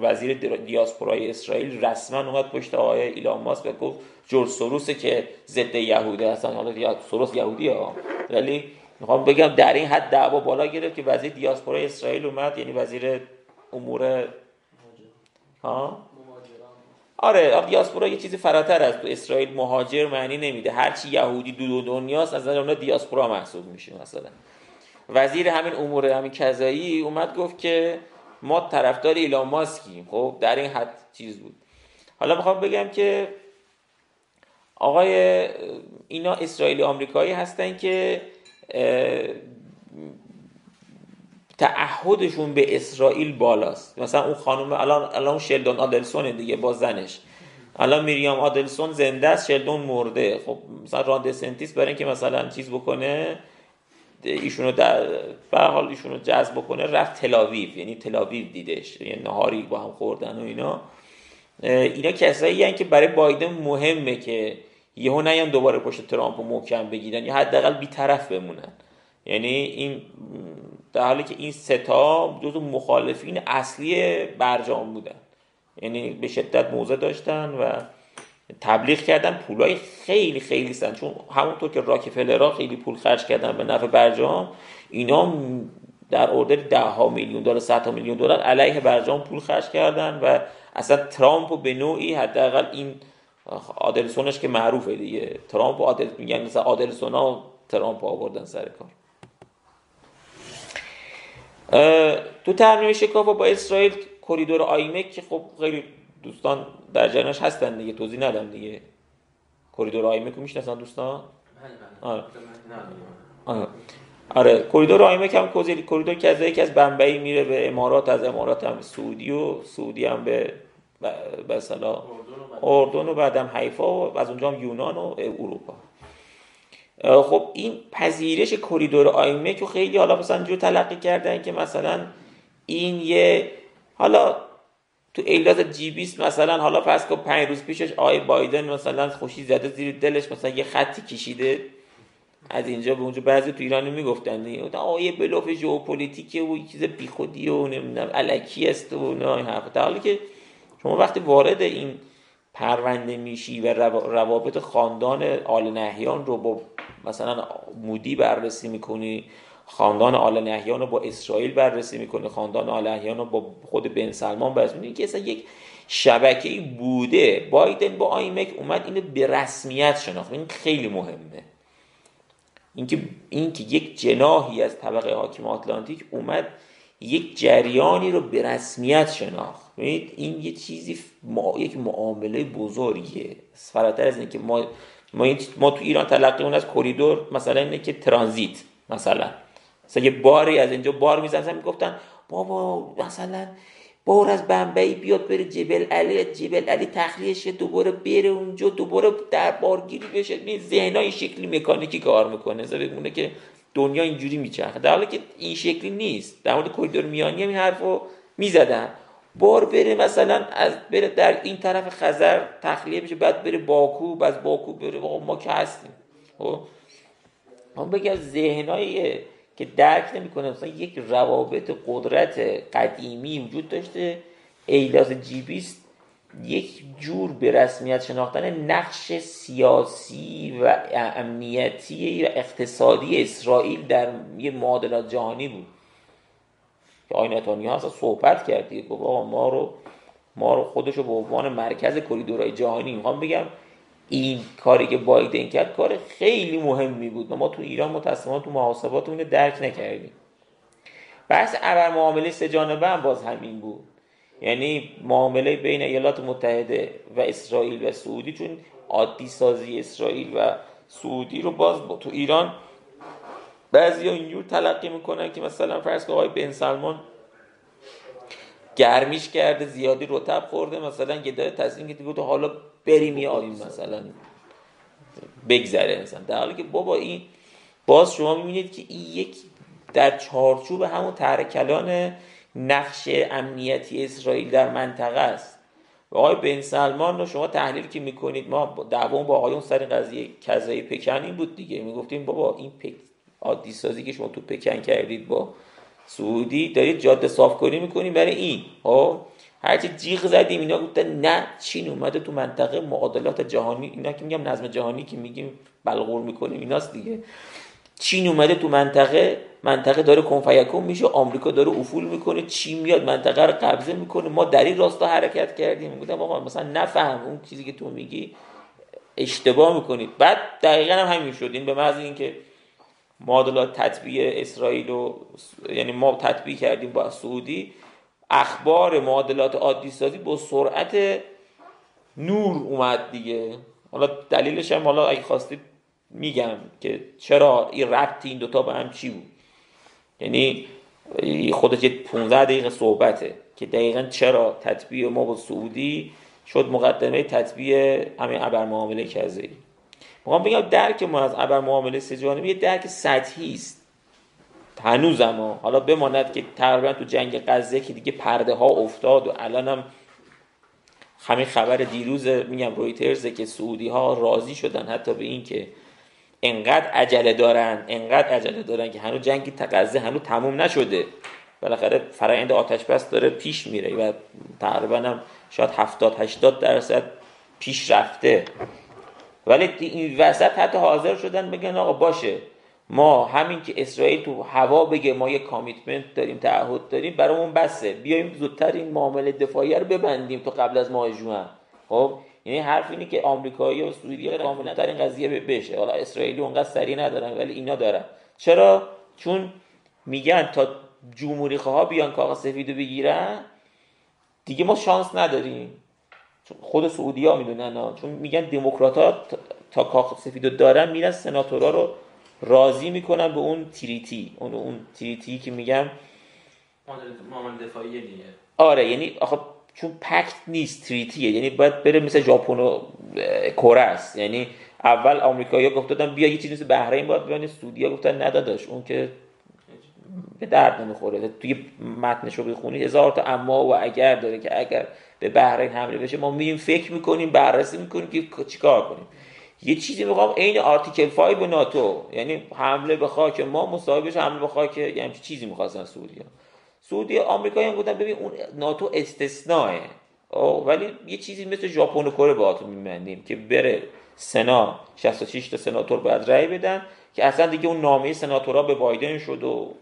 وزیر دیاسپورای اسرائیل رسما اومد پشت آقای ایلان ماسک و گفت جورج سوروسه که ضد یهوده. اصلا حالا سوروس یهودی ها. ولی می‌خوام بگم در این حد دعوا بالا گرفت که وزیر دیاسپورای اسرائیل اومد یعنی وزیر امور ها؟ آره دیاسپورا یه چیزی فراتر از تو. اسرائیل مهاجر معنی نمیده. هرچی یهودی دو دنیاست از نظر دیاسپورا محسوب میشه مثلا. وزیر همین امور همین کذایی اومد گفت که ما طرفدار ایلان ماسکیم. خب در این حد چیز بود. حالا می‌خوام بگم که آقای اینا اسرائیلی آمریکایی هستن که تعهدشون به اسرائیل بالاست. مثلا اون خانم الان الان شلدون آدلسون دیگه با زنش. الان میریام آدلسون زنده است شلدون مرده. خب مثلا راند سنتیس برای اینکه مثلا چیز بکنه ایشونو در به حال ایشونو جذب بکنه رفت تلاویو یعنی تلاویو دیدش یعنی نهاری با هم خوردن و اینا. اینا کسایی هستن که برای بایدن مهمه که یهو نیان دوباره پشت ترامپ محکم بگیرن یا حداقل بیطرف بمونن. یعنی این در حالی که این ستا جزو مخالفین اصلی برجام بودن. یعنی به شدت موضع داشتن و تبلیغ کردن. پولای خیلی خیلی سن. چون همونطور که راکفلرها خیلی پول خرج کردن به نفع برجام اینا در اردر ده ها میلیون دلار 100 میلیون دلار علیه برجام پول خرج کردن و اصلا ترامپ به نوعی حداقل این آدلسونش که معروفه دیگه. ترامپ و آدل میگن مثلا آدلسون ها ترامپ آوردن سر کار. تو ترمیم شکاف با اسرائیل کریدور IMEC که خب خیلی دوستان در جریانش هستن دیگه توضیح ندم دیگه کریدور IMEC رو می‌شناسن دوستان بله، بله. آره. آره. آره کریدور IMEC هم کریدور که از یکی از بمبئی میره به امارات از امارات هم سعودی و سعودی هم به به اردن و بعدم حیفا و از اونجا هم یونان و اروپا خب این پذیرش کریدور IMEC رو خیلی حالا مثلا جوک تلقی کردن که مثلا این یه حالا تو اجلاس G 20 مثلا حالا پس که پنج روز پیشش آقای بایدن مثلا خوشی زده زیر دلش مثلا یه خطی کشیده. از اینجا به اونجا بعضی تو ایران می‌گفتن. آقای بلوف ژئوپلیتیکه و چیز بیخودی و نمی‌دونم الکی است و نه حرف حالی که شما وقتی وارد این پرونده میشی و روابط خاندان آل نهیان رو با مثلا مودی بررسی می‌کنی خاندان آل نهیان رو با اسرائیل بررسی می‌کنه خاندان آل نهیان رو با خود بن سلمان بررسی می‌کنه که اصلا یک شبکه بوده. بایدن با آیمک اومد اینو به رسمیت شناخت. این خیلی مهمه. اینکه اینکه یک جناهی از طبقه حاکم آتلانتیک اومد یک جریانی رو به رسمیت شناخت. این یه چیزی ما... یک معامله بزرگیه. فراتر از اینکه ما ما, ما تو ایران تلقی اون از کریدور مثلا اینه که ترانزیت مثلا. مثلا یه باری از اینجا بار می‌زنن می‌گفتن بابا مثلا بار از بمبئی بیاد بره جبل علی جبل علی تخلیهش دوباره بره اونجا دوباره در بارگیری بشه. این ذهنای شکلی مکانیکی کار می‌کنه. مثلا بگونه که دنیا اینجوری میچرخه. در حالی که این شکلی نیست. در مورد کریدور میانی هم این حرفو می‌زدن. بار بره مثلا از بره در این طرف خزر تخلیه بشه بعد بره باکو بعد باکو بره ما که هستیم. خب؟ من بگم ذهنای که درک نمی‌کنه مثلا یک روابط قدرت قدیمی وجود داشته ایلاز جیبیست یک جور به رسمیت شناختن نقش سیاسی و امنیتی و اقتصادی اسرائیل در یه معادلات جهانی بود. که آی نتانیاهو اصلا صحبت کردی. گفت ما رو ما رو خودش رو به عنوان مرکز کریدورهای جهانی می‌خوام بگم این کاری که بایدن کرد کار خیلی مهمی بود. ما تو ایران متاسفانه تو محاسبات اینو درک نکردیم. بحث ابر معامله سه جانبه هم باز همین بود. یعنی معامله بین ایالات متحده و اسرائیل و سعودی چون عادی سازی اسرائیل و سعودی رو باز تو ایران بعضی ها اینجور تلقی می‌کنن که مثلا فرض که آقای بن سلمان گرمیش کرده زیادی رتب خورده مثلا یه داره تصمیم گرفته تو حالا بریم یه آبی مثلا بگذره مثلا. در حالی که بابا این باز شما می‌بینید که این یک در چارچوب همون ترکلان نقش امنیتی اسرائیل در منطقه است. و آقای بن سلمان رو شما تحلیل که می‌کنید ما دعوام با آقایون سر قضیه کذایی پکن این بود دیگه. می‌گفتیم بابا این عادی سازی که شما تو پکن کردید با سعودی دارید جاده صاف کنی می‌کنیم برای این. ها خب؟ هرچی جیغ زدیم اینا گفتن نه چین اومده تو منطقه معادلات جهانی اینا که میگم نظم جهانی که میگیم بلغور می‌کنیم ایناست دیگه. چین اومده تو منطقه منطقه داره کنفیکون میشه آمریکا داره افول می‌کنه چین میاد منطقه رو قبضه می‌کنه. ما در این راستا حرکت کردیم. گفتم آقا مثلا نفهم اون چیزی که تو میگی اشتباه می‌کنید. بعد دقیقا هم همین شد. این به محض اینکه معادلات تطبیع اسرائیل و یعنی ما تطبیع کردیم با سعودی اخبار معادلات عادی سازی با سرعت نور اومد دیگه. حالا دلیلش هم حالا اگه خواستید میگم که چرا این ربط این دوتا به هم چی بود. یعنی خودش یه 15 دقیقه صحبته که دقیقا چرا تطبیع ما با سعودی شد مقدمه تطبیع همین ابر معامله کذایی می‌خوام بگم درک ما از ابر معامله سه جانبه یه درک سطحی است. هنوز اما حالا بماند که تقریبا تو جنگ غزه که دیگه پرده ها افتاد و الان هم همین خبر دیروز میگم رویترز که سعودی ها راضی شدن حتی به این که انقدر عجله دارن انقدر عجله دارن که هنوز جنگ غزه هنوز تموم نشده. بالاخره فرآیند آتش بس داره پیش میره و تقریبا هم شاید 70 80 درصد پیش رفته. ولی این وسط حتی حاضر شدن بگن آقا باشه. ما همین که اسرائیل تو هوا بگه ما یه کامیتمنت داریم تعهد داریم برامون بسه. بیایم زودتر این معامله دفاعی رو ببندیم تو قبل از ماه جوان خب؟ یعنی حرف اینه که آمریکایی و سوریه کاملا در این قضیه بشه. حالا اسرائیلی اونقدر سری ندارن ولی اینا دارن. چرا؟ چون میگن تا جمهوری خواه بیان کاغذ سفیدو بگیرن دیگه ما شانس نداریم. خود سعودی ها. می‌دونن چون میگن دموکرات ها تا کاخ سفید دارن میرن سناتورا رو راضی می‌کنن به اون تریتی. اون اون تریتی که میگم معامله دفاعی دیگه. آره یعنی آخه چون پکت نیست تریتیه. یعنی باید بره مثل ژاپن و کره است. یعنی اول آمریکایی‌ها گفت دادن بیا یه چیزی مثل بحرین باید بیان سعودی‌ها گفتن نداداش اون که به درد نمی‌خوره. توی متنش رو بخونی هزار تا اما و اگر داره که اگر به بحرین حمله بشه. ما میریم فکر می‌کنیم بررسی می‌کنیم که چیکار کنیم. یه چیزی می‌خوام عین آرتیکل 5 به ناتو یعنی حمله به خاک ما مصاحبش حمله به خاک یعنی چیزی می‌خواستن سعودی سعودی آمریکایی هم گفتن ببین اون ناتو استثناءه. ولی یه چیزی مثل ژاپن و کره باهاتون میمندیم که بره سنا 66 تا سناتور باید رأی بدن که اصلا دیگه اون نامه سناتورا به بایدن شد و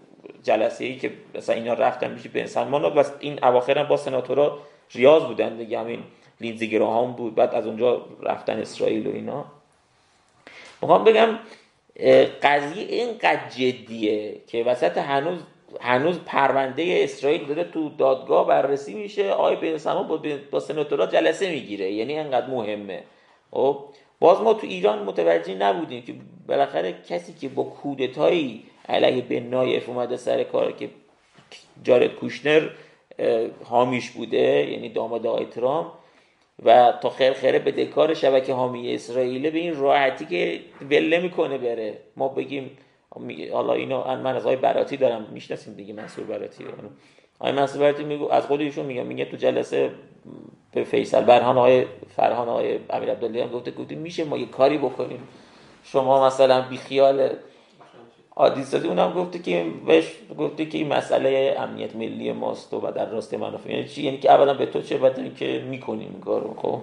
جلسه ای که مثلا اینا رفتن میشه به سلمان و بس این اواخر هم با سناتورا ریاض بودن دیگه همین لینزی گراهام بود. بعد از اونجا رفتن اسرائیل و اینا. می‌خوام بگم قضیه اینقدر جدیه که وسط هنوز هنوز پرونده اسرائیل داره تو دادگاه بررسی میشه. آقای بن با, با سناتورا جلسه می‌گیره. یعنی انقدر مهمه. خب باز ما تو ایران متوجه نبودیم که بالاخره کسی که با کودتایی علیه بن نایف اومده سر کار که جارد کوشنر حامیش بوده یعنی داماد آقای ترام و تا خیر به دکار شبکه حامی اسرائیل به این راحتی که ول می‌کنه بره. ما بگیم حالا اینو من از آقای براتی دارم می‌شناسیم دیگه منصور براتی. آقای منصور براتی میگو از خود ایشون میگم میگه تو جلسه به فیصل برهان آقای فرهان آقای امیر عبدالله هم گفته گفته میشه ما یه کاری بکنیم. شما مثلا بی عادی اونم گفته که بهش گفته که این مسئله امنیت ملی ماست و در راست منافع. یعنی چی؟ یعنی که اولا به تو چه بعد که می‌کنیم این کارو خب؟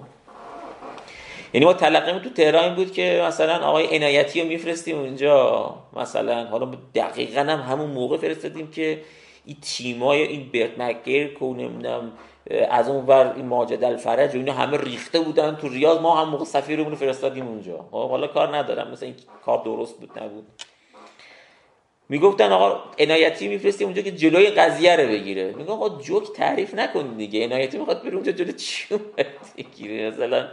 یعنی ما تلقیمون تو تهران بود که مثلا آقای عنایتی رو میفرستیم اونجا. مثلا حالا دقیقا هم همون موقع فرستادیم که این تیمای این برت مکگر که نمی‌دونم از اون ور این ماجد الفرج و اینا همه ریخته بودن تو ریاض ما هم موقع سفیرمون فرستادیم اونجا. خب، حالا کار ندارم. مثلا این کار درست بود نبود. می‌گفتن آقا عنایتی میفرستیم اونجا که جلوی قضیه رو بگیره. میگه آقا جوک تعریف نکنید دیگه. عنایتی می‌خواد بره اونجا جلوی چی بگیره؟ مثلا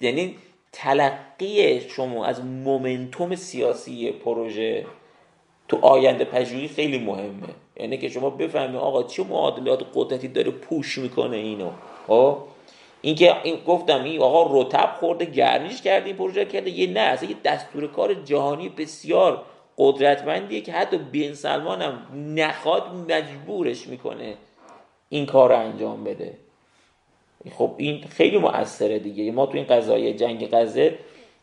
یعنی تلقی شما از مومنتوم سیاسی پروژه تو آینده پژوهی خیلی مهمه. یعنی که شما بفهمید آقا چه معادلات قدرتی داره پوش می‌کنه اینو. خب؟ این که این گفتم این آقا رتب خورده گرمیش کرده این پروژه کرده. یه نه اصلا یه دستور کار جهانی بسیار قدرتمندیه که حتی بین سلمان هم نخواد مجبورش می‌کنه این کار رو انجام بده. خب این خیلی مؤثره دیگه. ما تو این قضایه جنگ غزه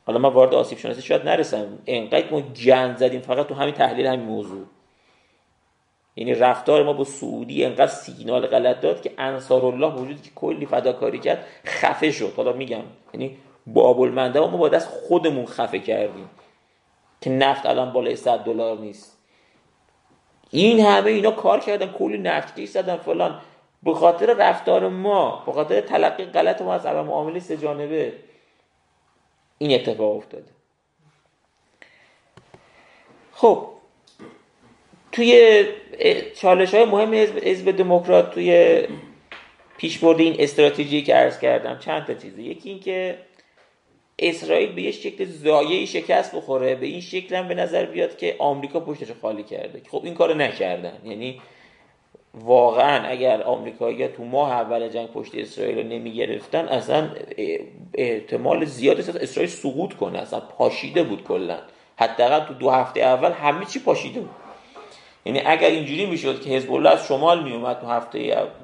حالا من وارد آسیب شناسی شاید نرسم. انقدر ما جنگ زدیم فقط تو همین تحلیل همین موضوع. یعنی رفتار ما با سعودی انقدر سیگنال غلط داد که انصار الله وجود که کلی فداکاری کرد خفه شد. حالا میگم یعنی باب المنده ما با دست خودمون خفه کردیم. که نفت الان بالای 100 دلار نیست. این همه اینا کار کردن کلی نفتکش زدن فلان. به خاطر رفتار ما به خاطر تلقی غلط ما از اول معامله سه جانبه. این اتفاق افتاده. خب توی چالش های مهم حزب دموکرات توی پیشبرد این استراتژی که عرض کردم چند تا چیزه. یکی این که اسرائیل به یه شکل زایه شکست بخوره به این شکل هم به نظر بیاد که آمریکا پشتش خالی کرده. خب این کارو نکردن. یعنی واقعا اگر آمریکایی‌ها تو ماه اول جنگ پشت اسرائیل رو نمی گرفتن اصلا احتمال زیاد است اسرائیل سقوط کنه. اصلا پاشیده بود کلا. حداقل تو دو هفته اول همه چی پاشیده بود. یعنی اگر اینجوری می‌شد که حزب الله از شمال می اومد تو هفته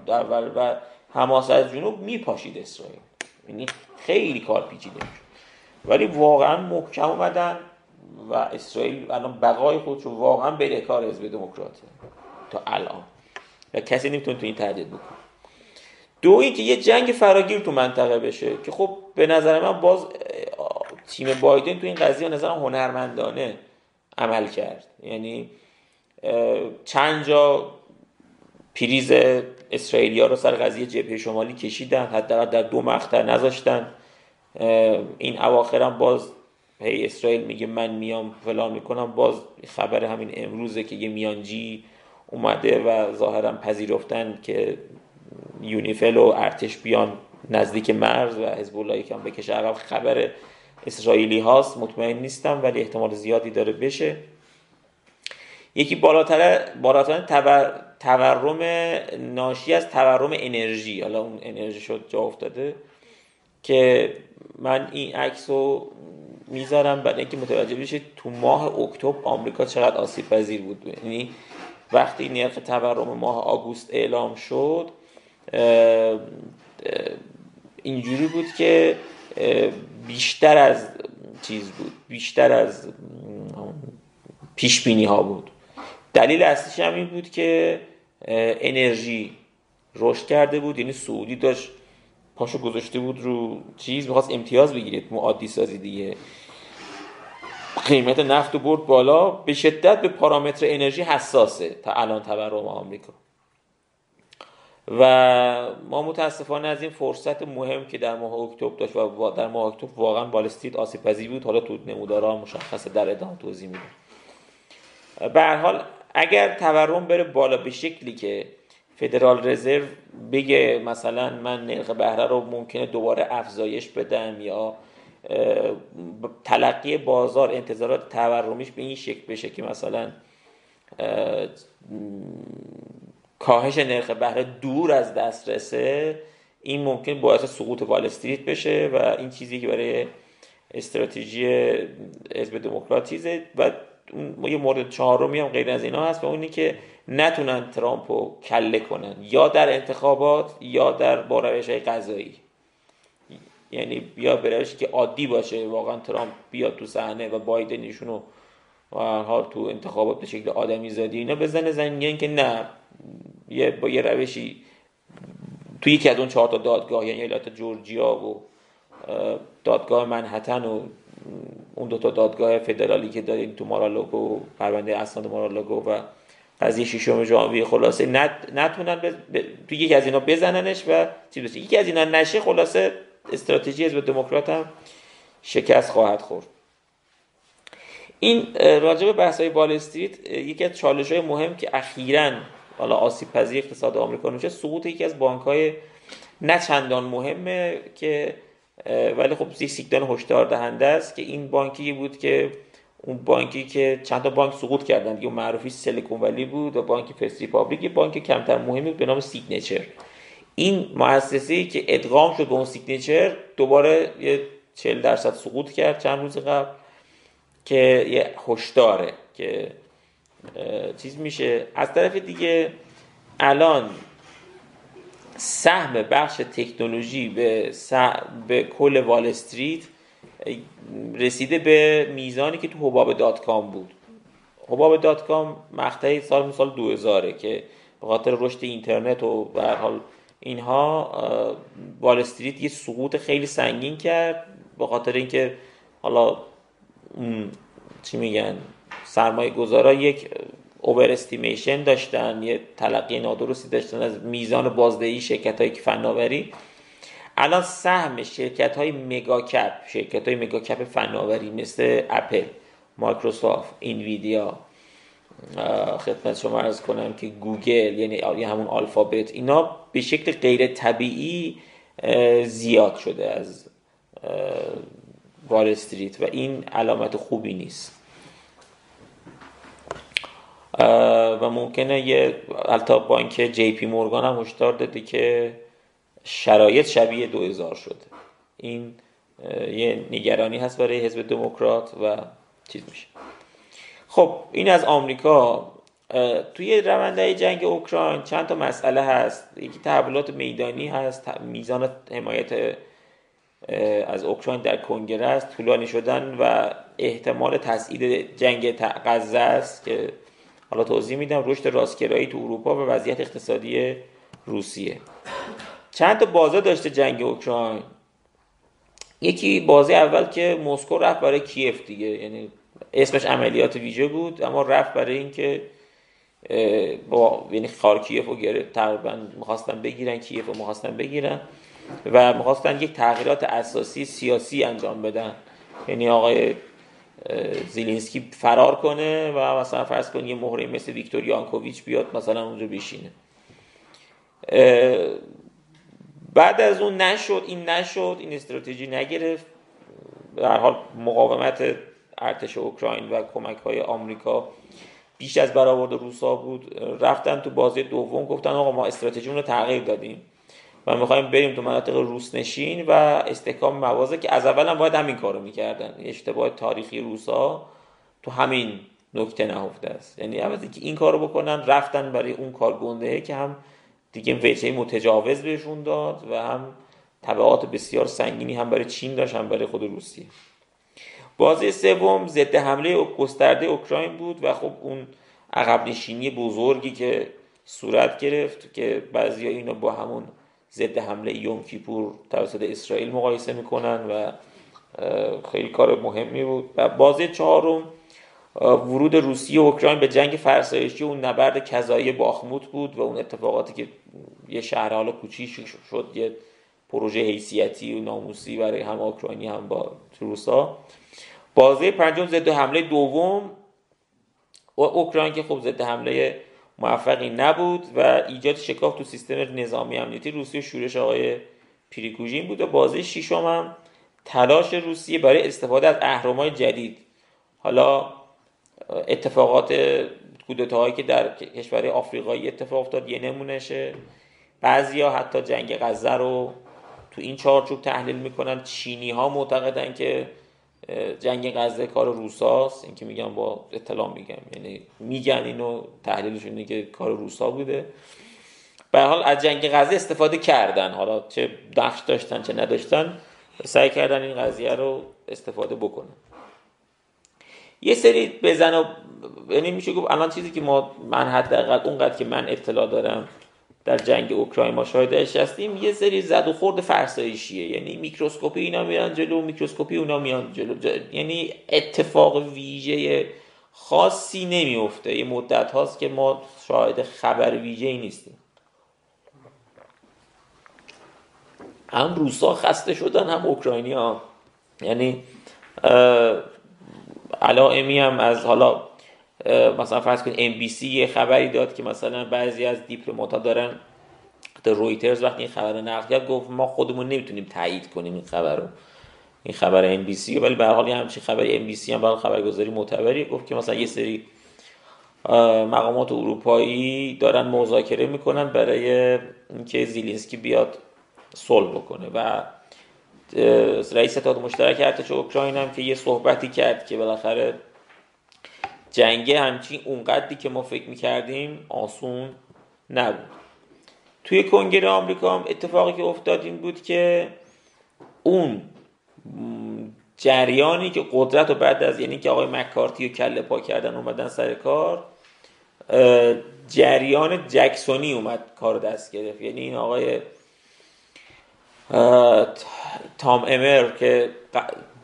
اول و حماس از جنوب میپاشید اسرائیل. یعنی خیلی کار پیچیده می‌شد. ولی واقعا محکم اومدن و اسرائیل الان بقای خودشو واقعا بدهکار حزب دموکراته تا الان. و کسی نمی‌تونه تو این تردید بکنه. دو اینکه یه جنگ فراگیر تو منطقه بشه که خب به نظر من باز تیم بایدن تو این قضیه نظر هنرمندانه عمل کرد. یعنی چند جا پریز اسرائیلیا رو سر قضیه جبهه شمالی کشیدن حداقل در دو مقطع نذاشتن. این اواخرم باز هی اسرائیل میگه من میام فلان می‌کنم باز خبر همین امروزه که یه میانجی اومده و ظاهرا پذیرفتن که یونیفل و ارتش بیان نزدیک مرز و حزب الله یکم بکشه عقب. خبر اسرائیلی هاست مطمئن نیستم ولی احتمال زیادی داره بشه. یکی بالاتر بالاتر تورم ناشی از تورم انرژی. حالا اون انرژی شد جا افتاده که من این عکس رو می‌ذارم برای اینکه متوجه بشید تو ماه اکتبر آمریکا چقدر آسیب پذیر بود. یعنی وقتی نرخ تورم ماه آگوست اعلام شد اینجوری بود که بیشتر از چیز بود بیشتر از پیش بینی ها بود. دلیل اصلیش هم این بود که انرژی رشد کرده بود. یعنی سعودی داشت پاشو گذاشته بود رو چیز می‌خواست امتیاز بگیرید معادی سازی دیگه. قیمت نفت و برد بالا. به شدت به پارامتر انرژی حساسه تا الان تورم آمریکا. و ما متاسفانه از این فرصت مهم که در ماه اکتبر داشت و در ماه اکتبر واقعا بالستید آسیب بود. حالا تو نمودارها مشخصه در ادامه توضیح میدم. به هر حال اگر تورم بره بالا به شکلی که فدرال رزرو بگه مثلا من نرخ بهره رو ممکنه دوباره افزایش بدم یا تلقی بازار انتظارات تورمیش به این شکل بشه که مثلا کاهش نرخ بهره دور از دسترسه این ممکن باعث سقوط وال استریت بشه و این چیزی که برای استراتژی حزب دموکراتیزه و یه مورد چهارمی هم غیر از اینا هست و اونی که نتونن ترامپ رو کله کنن یا در انتخابات یا در با روش قضایی. یعنی بیا به که عادی باشه واقعا ترامپ بیاد تو صحنه و بایدن و تو انتخابات به شکل آدمی زادی اینا بزنه زنگین که نه. یه با یه روشی تو یکی از اون چهار تا دادگاه یعنی ایالت جورجیا و دادگاه منحتن و اون دو تا دادگاه فدرالی که داریم تو مارالاگو پرونده اسناد مارالاگو و قضیه ششم ژانویه خلاصه نت... نتونن تو یکی از اینا بزننش و چیز یکی از اینا نشه خلاصه استراتژی حزب دموکرات هم شکست خواهد خورد. این راجع به بحث های وال استریت یکی از چالش های مهم که اخیرا حالا آسیب پذیر اقتصاد آمریکا میشه سقوط یکی از بانک های نه چندان مهمه که ولی خب یک سیگنال هشدار دهنده است که این بانکی بود که اون بانکی که چند تا بانک سقوط کردن اون معروفی Silicon Valley بود و بانک First Republic. بانک کمتر مهمی به نام Signature این مؤسسه که ادغام شد به اون Signature دوباره یه 40 درصد سقوط کرد چند روز قبل که یه هشداره که چیز میشه. از طرف دیگه الان سهم بخش تکنولوژی به, به کل وال استریت رسیده به میزانی که تو حباب dot-com بود. حباب dot-com مقطعی سال مثلا 2000 که به خاطر رشد اینترنت و به هر حال اینها وال استریت یه سقوط خیلی سنگین کرد به خاطر اینکه حالا چی میگن سرمایه گذارا یک overestimation داشتن یه تلقی نادرستی داشتن از میزان بازدهی شرکت های فناوری. الان سهم شرکت های mega cap شرکت های mega cap فناوری مثل اپل مایکروسافت انویدیا خدمت شما عرض کنم که گوگل یعنی همون Alphabet اینا به شکل غیر طبیعی زیاد شده از وال استریت و این علامت خوبی نیست. و ممکنه یه التا بانک جی پی مورگان هم هشدار داده که شرایط شبیه 2000 شده این یه نگرانی هست برای حزب دموکرات و چیز میشه. خب این از آمریکا. توی رونده جنگ اوکراین چند تا مسئله هست. یکی تحولات میدانی هست. میزان حمایت از اوکراین در کنگره است. طولانی شدن و احتمال تسعید جنگ غزه است که حالا توضیح میدم. رشد راستگرایی تو اروپا و وضعیت اقتصادی روسیه. چند تا بازه داشته جنگ اوکراین. یکی بازی اول که مسکو رفت برای کیف دیگه یعنی اسمش عملیات ویژه بود اما رفت برای اینکه با یعنی کیف رو گرفت تقریبا می‌خواستن بگیرن کیف رو می‌خواستن بگیرن و می‌خواستن یک تغییرات اساسی سیاسی انجام بدن. یعنی آقای زیلینسکی فرار کنه و مثلا فرض کن یه مهره مثل ویکتور یانکوویچ بیاد مثلا اونجا بشینه. بعد از اون نشد این نشد این استراتژی نگرفت. در حال مقاومت ارتش اوکراین و کمک های آمریکا بیش از برآورد روسا بود. رفتن تو بازی دوم گفتن آقا ما استراتژیمون رو تغییر دادیم و می‌خوایم بریم تو مناطق روسنشین و استحکام موازه که از اول هم باید همین کارو می‌کردن. اشتباه تاریخی روسا تو همین نکته نهفته است. یعنی عوضی که این کارو بکنن رفتن برای اون کار گنده که هم دیگه وجهه متجاوز بهشون داد و هم تبعات بسیار سنگینی هم برای چین داشت هم برای خود روسیه. بازی سوم ضد حمله گسترده اوکراین بود و خب اون عقب نشینی بزرگی که صورت گرفت که بعضی اینو با همون ضد حمله یوم کیپور توسط اسرائیل مقایسه می‌کنن و خیلی کار مهمی بود. و بازی چهارم ورود روسیه و اوکراین به جنگ فرسایشی اون نبرد کذایی باخموت بود و اون اتفاقاتی که یه شهر حالا کوچیک شد یه پروژه حیثیتی و ناموسی برای هم اوکراینی هم با روسا بازی پنجم ضد حمله دوم. اوکراین که خب ضد حمله موفقی نبود و ایجاد شکاف تو سیستم نظامی امنیتی روسیه شورش آقای پریگوژین بود و بازی ششم هم تلاش روسیه برای استفاده از اهرم‌های جدید. حالا اتفاقات کودتاهایی که در کشور آفریقایی اتفاق افتاد یه نمونهشه. بعضیا حتی جنگ غزه رو تو این چارچوب تحلیل می‌کنن. چینی ها معتقدن که جنگ غزه کار روساست. این که میگن با اطلاع میگم. یعنی میگن اینو تحلیلشون اینه که کار روسا بوده. به حال از جنگ غزه استفاده کردن. حالا چه نقش داشتن چه نداشتن سعی کردن این قضیه رو استفاده بکنن. یه سری بزن و یعنی میشه گفت الان چیزی که ما من حداقل اونقدر که من اطلاع دارم در جنگ اوکراین ما شاهدش هستیم یه سری زد و خورد فرسایشیه. یعنی میکروسکوپی اینا میان جلو میکروسکوپی اونا میان جلو, یعنی اتفاق ویژه خاصی نمیفته یه مدت هاست که ما شاهد خبر ویژه ای نیستیم. هم روس‌ها خسته شدن هم اوکراینی ها یعنی علائمی هم از حالا مثلا فرض کنید NBC یه خبری داد که مثلا بعضی از ها دارن رویترز وقتی این خبر رو نقل کرد گفت ما خودمون نمی‌تونیم تایید کنیم این خبر رو. این خبر ام بی سی ولی به حال همچین خبر ام بی سی هم برای خبرگزاری معتبری گفت که مثلا یه سری مقامات اروپایی دارن مذاکره می‌کنن برای اینکه زلنسکی بیاد صلح بکنه و رئیس اتحاد مشترک ارتش اوکراین هم که یه صحبتی کرد که بالاخره جنگ همچین اونقدری که ما فکر می‌کردیم آسون نبود. توی کنگره آمریکا هم اتفاقی که افتاد این بود که اون جریانی که قدرت و بعد از یعنی که آقای مکارتی و کله پا کردن اومدن سر کار جریان جکسونی اومد کار دست گرفت. یعنی این آقای تام امر که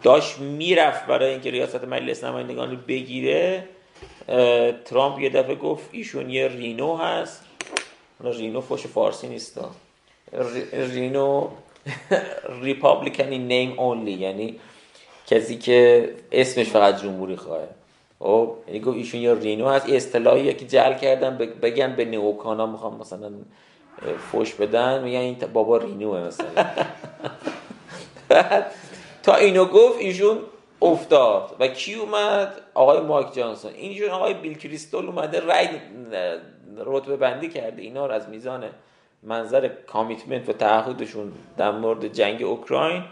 داشت می‌رفت برای اینکه ریاست مجلس نمایندگان رو بگیره ترامپ یه دفعه گفت ایشون یه رینو هست. رینو فوش فارسی نیست. رینو ریپابلیکن این نیم اونلی یعنی کسی که اسمش فقط جمهوری خواهه خب یعنی گفت ایشون یه رینو هست. اصطلاحی که جعل کردن بگن به نئوکانا می‌خوام مثلا فوش بدن میگن این بابا رینوه مثلا. تا اینو گفت ایشون افتاد و کی اومد؟ آقای مایک جانسون. اینجور آقای بیل کریستول اومده رای رتبه بندی کرده. اینا رو از میزان منظر کامیتمنت و تعهدشون در مورد جنگ اوکراین.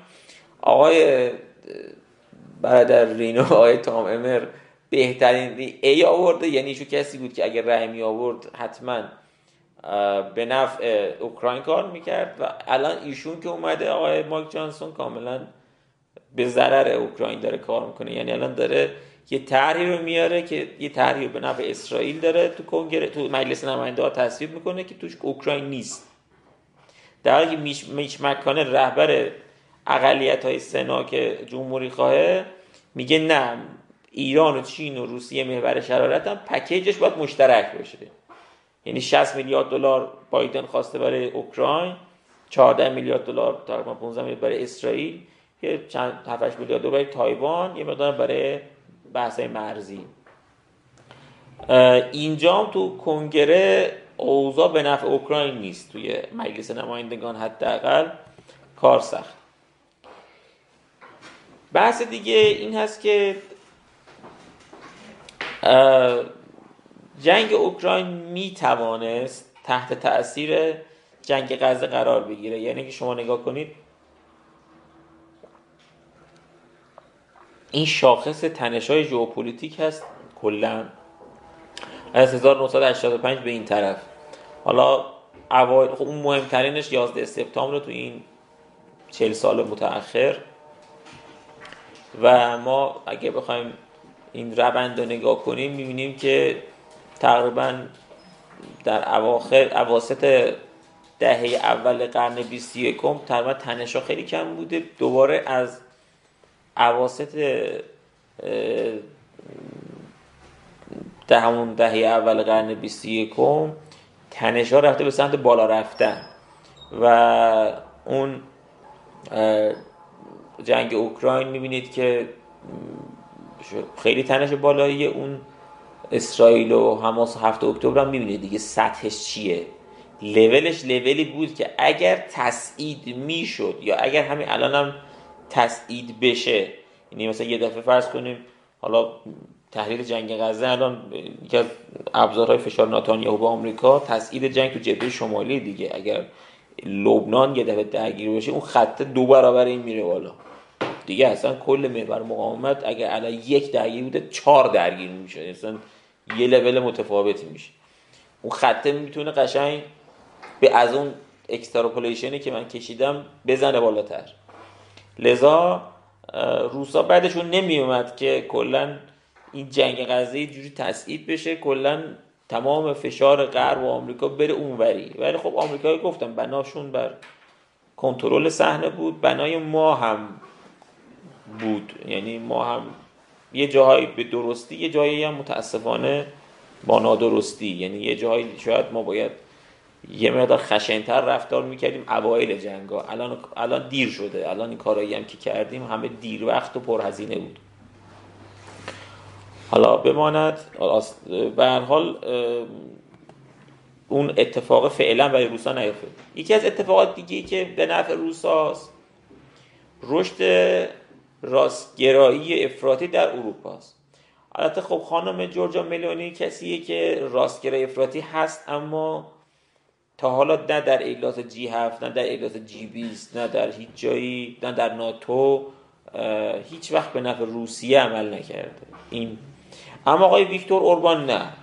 آقای برادر رینو آقای تام امر بهترین ای آورده. یعنی ایشون کسی بود که اگر رای می آورد حتما به نفع اوکراین کار می‌کرد و الان ایشون که اومده آقای مایک جانسون کاملا به ضرر اوکراین داره کار می‌کنه. یعنی الان داره یه طرحی رو میاره که یه طرحی به نفع اسرائیل داره تو کنگره تو مجلس نماینده ها تصویب می‌کنه که توش اوکراین نیست. در حالی که میش, میش مکانه رهبر اقلیت های سنا که جمهوری خواهه میگه نه ایران و چین و روسیه محور شرارت هم پکیجش باید مشترک باشه. یعنی 60 میلیارد دلار بایدن خواسته برای اوکراین 14 میلیارد دلار تقریبا 15 میلیارد برای اسرائیل یه چند 7 میلیارد برای تایوان یه مقدار برای بحث مرزی. اینجا تو کنگره اوضاع به نفع اوکراین نیست توی مجلس نمایندگان حداقل کار سخت. بحث دیگه این هست که جنگ اوکراین می توانست تحت تاثیر جنگ غزه قرار بگیره. یعنی که شما نگاه کنید این شاخص تنش های ژئوپلیتیک هست کلا. از 1985 به این طرف. حالا اوایل خب اون مهمترینش 11 سپتامبر تو این 40 سال متأخر. و ما اگه بخوایم این روند رو نگاه کنیم می‌بینیم که تقریبا در اواخر اواسط دهه اول قرن 21 تقریبا تنش خیلی کم بوده. دوباره از اواسط همون دهه اول قرن 21 تنش ها رفته به سمت بالا رفتن و اون جنگ اوکراین می‌بینید که خیلی تنش بالایی اون اسرائیل و حماس هفته اکتبر هم می‌بینید دیگه سطحش چیه. لولش لولی بود که اگر تسعید می‌شد یا اگر همین الان هم تسعید بشه یعنی مثلا یه دفعه فرض کنیم حالا تحلیل جنگ غزه الان یکی از ابزارهای فشار نتانیاهو با آمریکا تصعید جنگ تو جبهه شمالی دیگه. اگر لبنان یه دفعه درگیر بشه اون خط دو برابر این میره بالا. دیگه اصلا کل محور مقاومت اگر الان یک درگیر بوده چهار درگیر میشه اصلا یه لول متفاوتی میشه. اون خطه می‌تونه قشنگ به از اون extrapolation ی که من کشیدم بزنه بالاتر. لذا روسا بعدشون نمیومد که کلا این جنگ غزه جوری تسعید بشه کلا تمام فشار غرب و آمریکا بره اونوری. ولی خب آمریکایی گفتم بناشون بر کنترل صحنه بود. بنای ما هم بود. یعنی ما هم یه جاهایی به درستی یه جایی هم متاسفانه با نادرستی. یعنی یه جایی شاید ما باید یه مقدار خشنتر رفتار می‌کردیم. اوایل جنگا. الان الان دیر شده. الان این کارایی هم که کردیم همه دیر وقت و پرهزینه بود. حالا بماند. به هر حال اون اتفاق فعلا برای روسا نیفتاد. یکی از اتفاقات دیگه که به نفع روساست رشد راستگرایی افراطی در اروپا است. البته خب خانم جورجا ملونی کسیه که راستگرای افراطی هست اما تا حالا نه در ایالات جی 7 نه در ایالات جی 20 نه در هیچ جایی نه در ناتو هیچ وقت به نفع روسیه عمل نکرده. این. اما آقای ویکتور اوربان نه.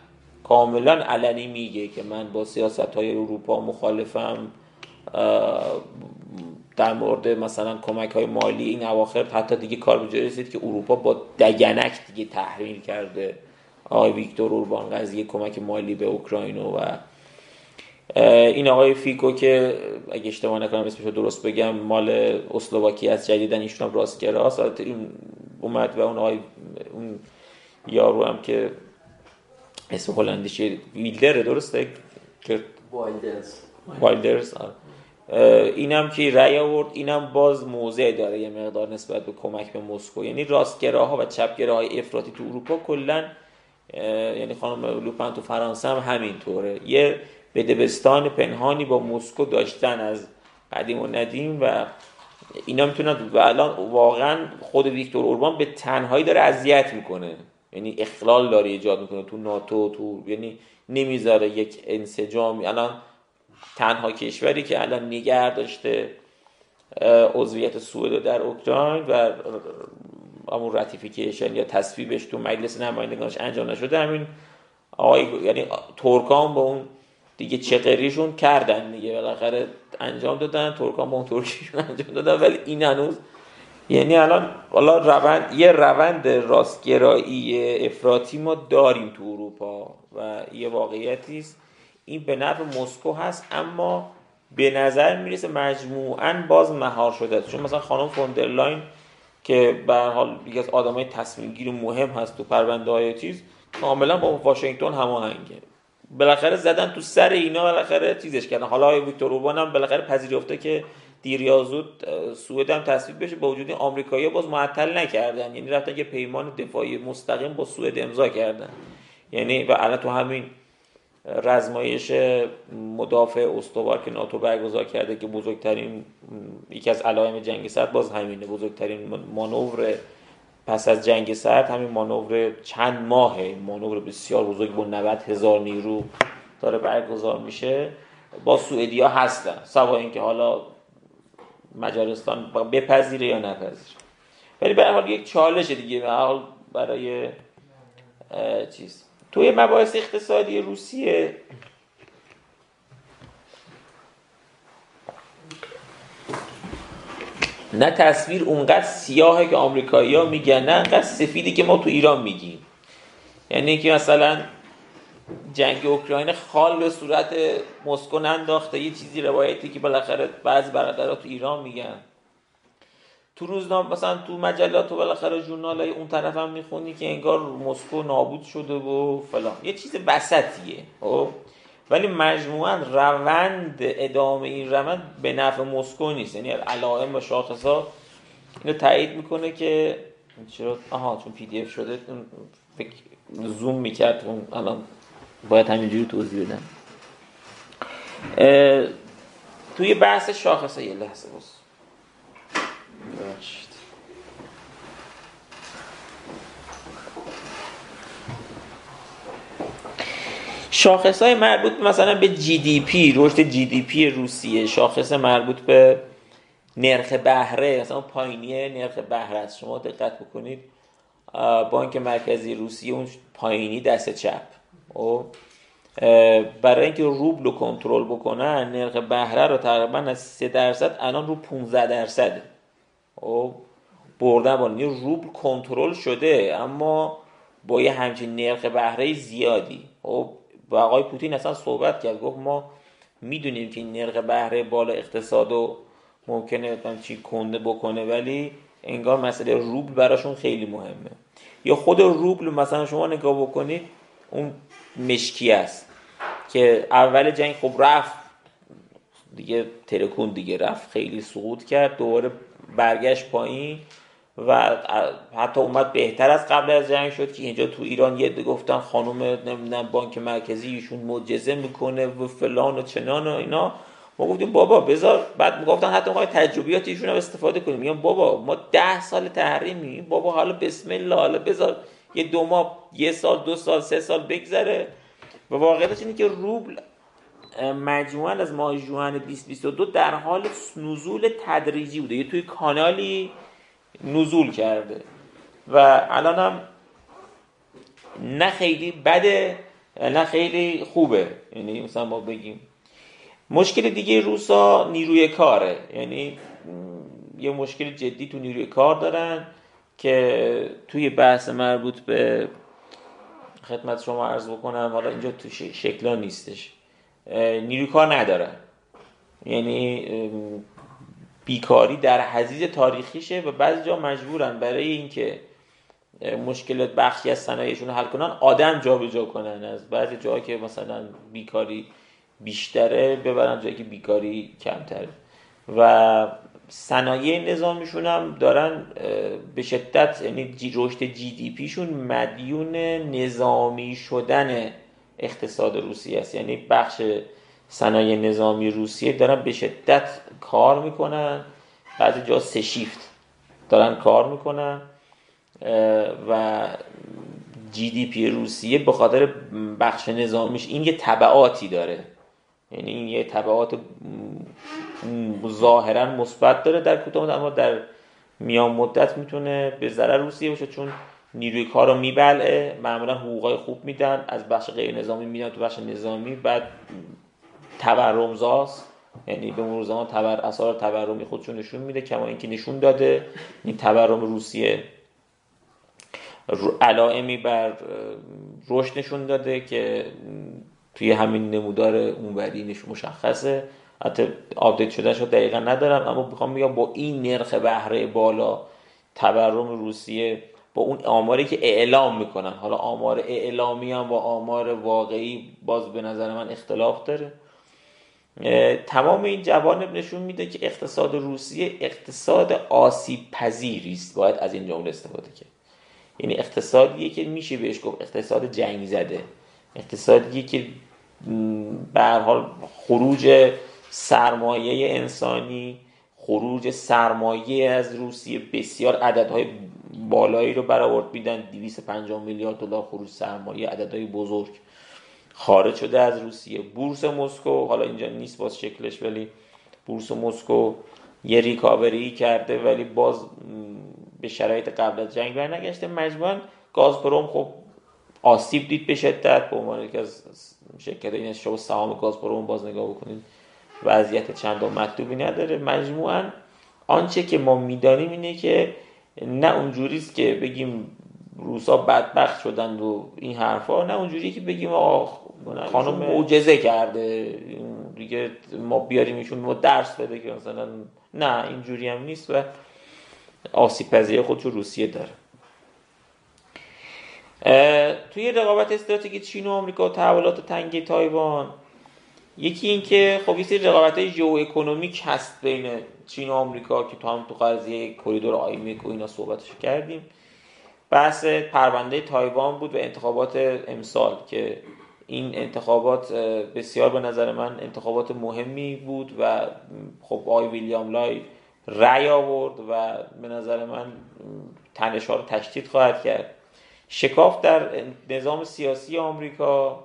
کاملا علنی میگه که من با سیاست های اروپا مخالفم در مورد مثلا کمک های مالی این اواخر حتی دیگه کار به رسید که اروپا با دگنک دیگه تحریل کرده. آقای ویکتور اوربان قضیه کمک مالی به اوکراین و این آقای فیکو که اگه اشتباه نکنم اسمش درست بگم مال اسلواکی از جدیدا ایشون هم راستگراست این اومد و اون آقای اون یارو هم که اسم هلندیش ویلدره درسته؟ که وایلدرز. وایلدرز اینم که رأی آورد اینم باز موضع داره یه مقدار نسبت به کمک به مسکو. یعنی راستگراها و چپگراهای افراطی تو اروپا کلا یعنی خانم لوپن تو فرانسه هم همینطوره. یه بدبستان پنهانی با مسکو داشتن از قدیم و ندیم و اینا می‌تونن و الان واقعا خود ویکتور اوربان به تنهایی داره اذیت می‌کنه. یعنی اخلال داره ایجاد می‌کنه تو ناتو تو یعنی نمی‌ذاره یک انسجامی. الان تنها کشوری که الان نگر داشته عضویت سوئد در اوکراین و همون راتیفیکیشن یا تصویبش تو مجلس نمایندگانش انجام نشده همین آقای یعنی ترکان با اون دیگه چقریشون کردن دیگه بالاخره انجام دادن ترکان با اون ترکیشون انجام دادن ولی این هنوز یعنی الان حالا روند یه روند راستگرایی افراطی ما داریم تو اروپا و یه واقعیتی است. این به نفع مسکو هست اما به نظر می‌رسه مجموعا باز مهار شده. است چون مثلا خانم فوندرلاین که به حال یکی از آدمای تصمیم گیر مهم هست تو پرونده های چیز کاملا با واشنگتن هماهنگه. بالاخره زدن تو سر اینا بالاخره چیزش کردن. حالا ویکتور اوربان هم بالاخره پذیرفته که دیر یا زود سوئد هم تصویب بشه. با وجود آمریکایی باز معطل نکردن. یعنی رفتن یه پیمان دفاعی مستقیم با سوئد امضا کردن. یعنی و الان تو همین رزمایش مدافع استوار که ناتو برگزار کرده که بزرگترین یکی از علائم جنگ سرد باز همینه. بزرگترین مانور پس از جنگ سرد همین مانور چند ماهه. مانور بسیار بزرگ با 90 هزار نیرو داره برگزار میشه. با سوئدیا هستن. سوا اینکه حالا مجارستان بپذیره یا نپذیره. ولی به حال یک چالش دیگه. به حال برای چیز؟ توی مباحث اقتصادی روسیه. نه تصویر اونقدر سیاهه که آمریکایی ها میگن نه اونقدر سفیدی که ما تو ایران میگیم. یعنی اینکه مثلا جنگ اوکراین خال به صورت مسکو انداخته یه چیزی روایتی که بالاخره بعضی برادرها تو ایران میگن. تو روزنامه مثلا تو مجلات و بالاخره ژورنال اون طرف هم می‌خونی که انگار مسکو نابود شده و فلان. یه چیز وسطیه خب؟ ولی مجموعا روند ادامه این روند به نفع مسکو نیست. یعنی علائم و شاخص ها اینو تایید می‌کنه که چرا؟ آها چون PDF شده. زوم می‌کرد. اون الان باید همینجوری توضیح بدم. توی بحث شاخص یه لحظه بس. شاخص های مربوط مثلا به جی دی پی رشد جی دی پی روسیه شاخص مربوط به نرخ بهره مثلا پایینی نرخ بهره است. شما دقت بکنید بانک مرکزی روسیه اون پایینی دست چپ. او برای اینکه روبل رو کنترل بکنن نرخ بهره رو تقریبا از 3 درصد الان رو 15 درصده. او بردن با روبل کنترل شده اما با یه همچین نرخ بهره زیادی. خب و آقای پوتین اصلا صحبت کرد. گفت ما می‌دونیم که این نرخ بهره بالا اقتصاد و ممکنه چی کنده بکنه ولی انگار مسئله روبل براشون خیلی مهمه. یا خود روبل مثلا شما نگاه بکنید اون مشکی است که اول جنگ خب رفت. دیگه ترکون دیگه رفت. خیلی سقوط کرد. دوباره برگشت پایین و حتی اومد بهتر از قبل از جنگ شد که اینجا تو ایران یه گفتن خانم نمی‌دونم بانک مرکزی ایشون معجزه می‌کنه و فلان و چنان و اینا. ما گفتیم بابا بذار بعد می‌گفتن حتی ما تجربیات ایشون هم استفاده کنیم. میگم بابا ما ده سال تحریمی بابا حالا بسم الله حالا بذار یه دو ماه یه سال دو سال سه سال بگذره. و واقعیتش اینه که روبل مجموعا از ماه جوان 2022 در حال نزول تدریجی بوده. یه توی کانالی نزول کرده. و الان هم نه خیلی بده نه خیلی خوبه. یعنی مثلا ما بگیم مشکل دیگه روسا نیروی کاره. یعنی یه مشکل جدی تو نیروی کار دارن که توی بحث مربوط به خدمت شما عرض بکنم حالا اینجا تو شکلا نیستش. نیروی کار ندارن یعنی بیکاری در حزیز تاریخیشه و بعضی جا مجبورن برای اینکه مشکلات بخشی از صنایعشون حل کنن آدم جابجا جا کنن. از بعضی جاها که مثلا بیکاری بیشتره ببرن جایی که بیکاری کمتره. و صنایع نظامیشون هم دارن به شدت یعنی رشد جی دی پیشون مدیون نظامی شدن اقتصاد روسیه است. یعنی بخش صنایع نظامی روسیه دارن به شدت کار می‌کنن. بعضی جا سه شیفت دارن کار می‌کنن. و جی دی پی روسیه به خاطر بخش نظامیش این یه طبعاتی داره. یعنی این یه طبعات ظاهرا مثبت داره در کوتاه اما در میان مدت می‌تونه به ضرر روسیه باشه. چون نیروی کار رو میبلعه معمولا حقوقای خوب میدن از بخش غیر نظامی میدن تو بخش نظامی بعد تورمزاست. یعنی به مرور زمان تبر اثار تورمی خودشون نشون میده کما اینکه نشون داده. این تورم روسیه علائمی بر رشد نشون داده که توی همین نمودار اونوری نشون مشخصه. حتی آپدیت شده شد دقیقا ندارم اما می‌خوام میگم با این نرخ بهره بالا تورم روسیه با اون آماری که اعلام می‌کنن. حالا آمار اعلامی هم با آمار واقعی باز به نظر من اختلاف داره. تمام این جوانب نشون میده که اقتصاد روسیه اقتصاد آسیب پذیری است. باید از این جمله استفاده کرد. یعنی اقتصادیه که میشه بهش گفت اقتصاد جنگ زده اقتصادیه که به حال خروج سرمایه انسانی خروج سرمایه از روسیه بسیار عددهای بالایی رو برآورد میدن 250 میلیارد دلار خروج سرمایه عددهای بزرگ خارج شده از روسیه. بورس مسکو حالا اینجا نیست باز شکلش ولی بورس مسکو یه ریکاوری کرده ولی باز به شرایط قبل از جنگ برنگشته. مجموعا گازپروم خب آسیب دید به شدت به عنوان یکی از شرکت این شما سهام گازپروم باز نگاه بکنید وضعیت چند مطلوبی نداره. مجموعا آنچه که ما می‌دانیم اینه که نه اونجوری است که بگیم روس‌ها بدبخت شدند و این حرفا نه اونجوری که بگیم آخ خانم معجزه کرده دیگه ما بیاریم ایشون ما درس بده که مثلا نه اینجوری هم نیست و آسیب پذیری خود رو روسیه داره. توی رقابت استراتژیک چین و آمریکا و تحولات تنگه تایوان یکی این که خب یه سری رقابت ژئو اکونومیک هست بین چین و آمریکا که تو هم تو قضیه کریدور آیمک و اینا صحبتش کردیم. بحث پرونده تایوان بود و انتخابات امسال که این انتخابات بسیار به نظر من انتخابات مهمی بود و خب آقای ویلیام لای رأی آورد و به نظر من تنش ها رو تشدید خواهد کرد. شکاف در نظام سیاسی آمریکا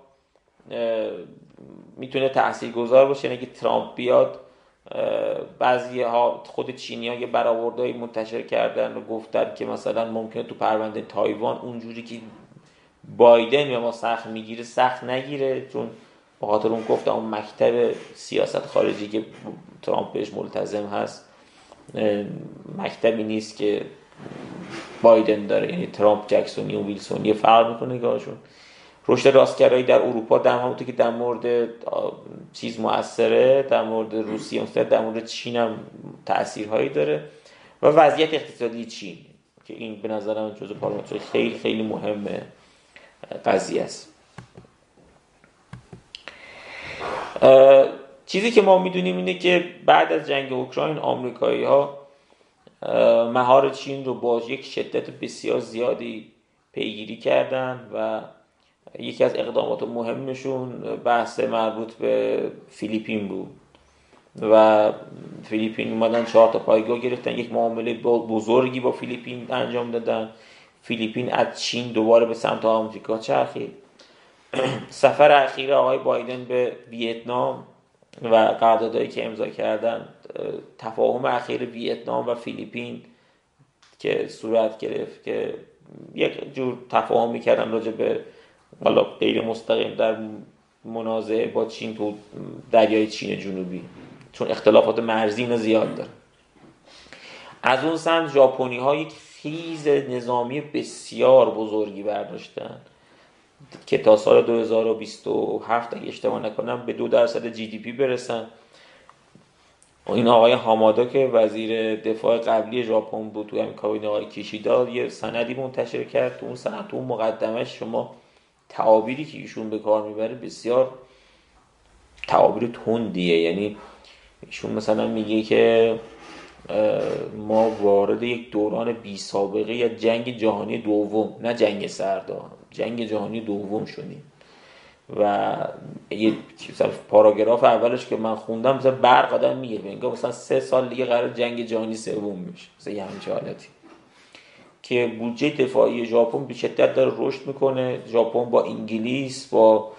می‌تونه تأثیر گذار باشه. یعنی اگه ترامپ بیاد بعضی ها خود چینی ها یه برآوردهایی منتشر کردن و گفتن که مثلا ممکنه تو پرونده تایوان اونجوری که بایدن یا ما سخت می‌گیره سخت نگیره. چون به خاطر اون گفتم اون مکتب سیاست خارجی که ترامپ بهش ملتزم هست مکتبی نیست که بایدن داره. یعنی ترامپ جکسونی و ویلسونی فرق می‌کنه نگاهشون رشد راستگرایی در اروپا در همونطور که در مورد چیز موثره در مورد روسیه در مورد چین هم تاثیرهایی داره و وضعیت اقتصادی چین که این به نظرم جزو پارامتر خیلی خیلی مهمه قضیه است. چیزی که ما می‌دونیم اینه که بعد از جنگ اوکراین آمریکایی ها مهار چین رو با یک شدت بسیار زیادی پیگیری کردن و یکی از اقدامات مهمشون بحث مربوط به فیلیپین بود. و فیلیپین اومدن چهار تا پایگاه گرفتن. یک معامله بزرگی با فیلیپین انجام دادن. فیلیپین از چین دوباره به سمت آمریکا چرخید. سفر اخیر آقای بایدن به ویتنام و قراردادهایی که امضا کردن تفاهم اخیر ویتنام و فیلیپین که صورت گرفت که یک جور تفاهم می‌کردن راجع به حالا غیر مستقیم در منازعه با چین تو دریای چین جنوبی چون اختلافات مرزی زیاد داره. از اون سمت ژاپنی ها یک خیز نظامی بسیار بزرگی برداشتن که تا سال 2027 اگه اشتباه نکنم به دو درصد جی دی پی برسن. این آقای هامادا که وزیر دفاع قبلی ژاپن بود تو همین کابینه آقای کیشیدا یه سندی منتشر کرد تو اون سند تو اون مقدمش شما تعابیری که ایشون به کار می‌بره بسیار تعابیر تندیه. یعنی ایشون مثلا میگه که ما وارد یک دوران بی سابقه یا جنگ جهانی دوم نه جنگ سردا جنگ جهانی دوم شدیم. و یه پاراگراف اولش که من خوندم مثلا برق آدم میگه مثلا سه سال دیگه قرار جنگ جهانی سوم میشه مثلا یه همچه حالتی. که بودجه دفاعی ژاپن به شدت داره رشد می‌کنه. ژاپن با انگلیس با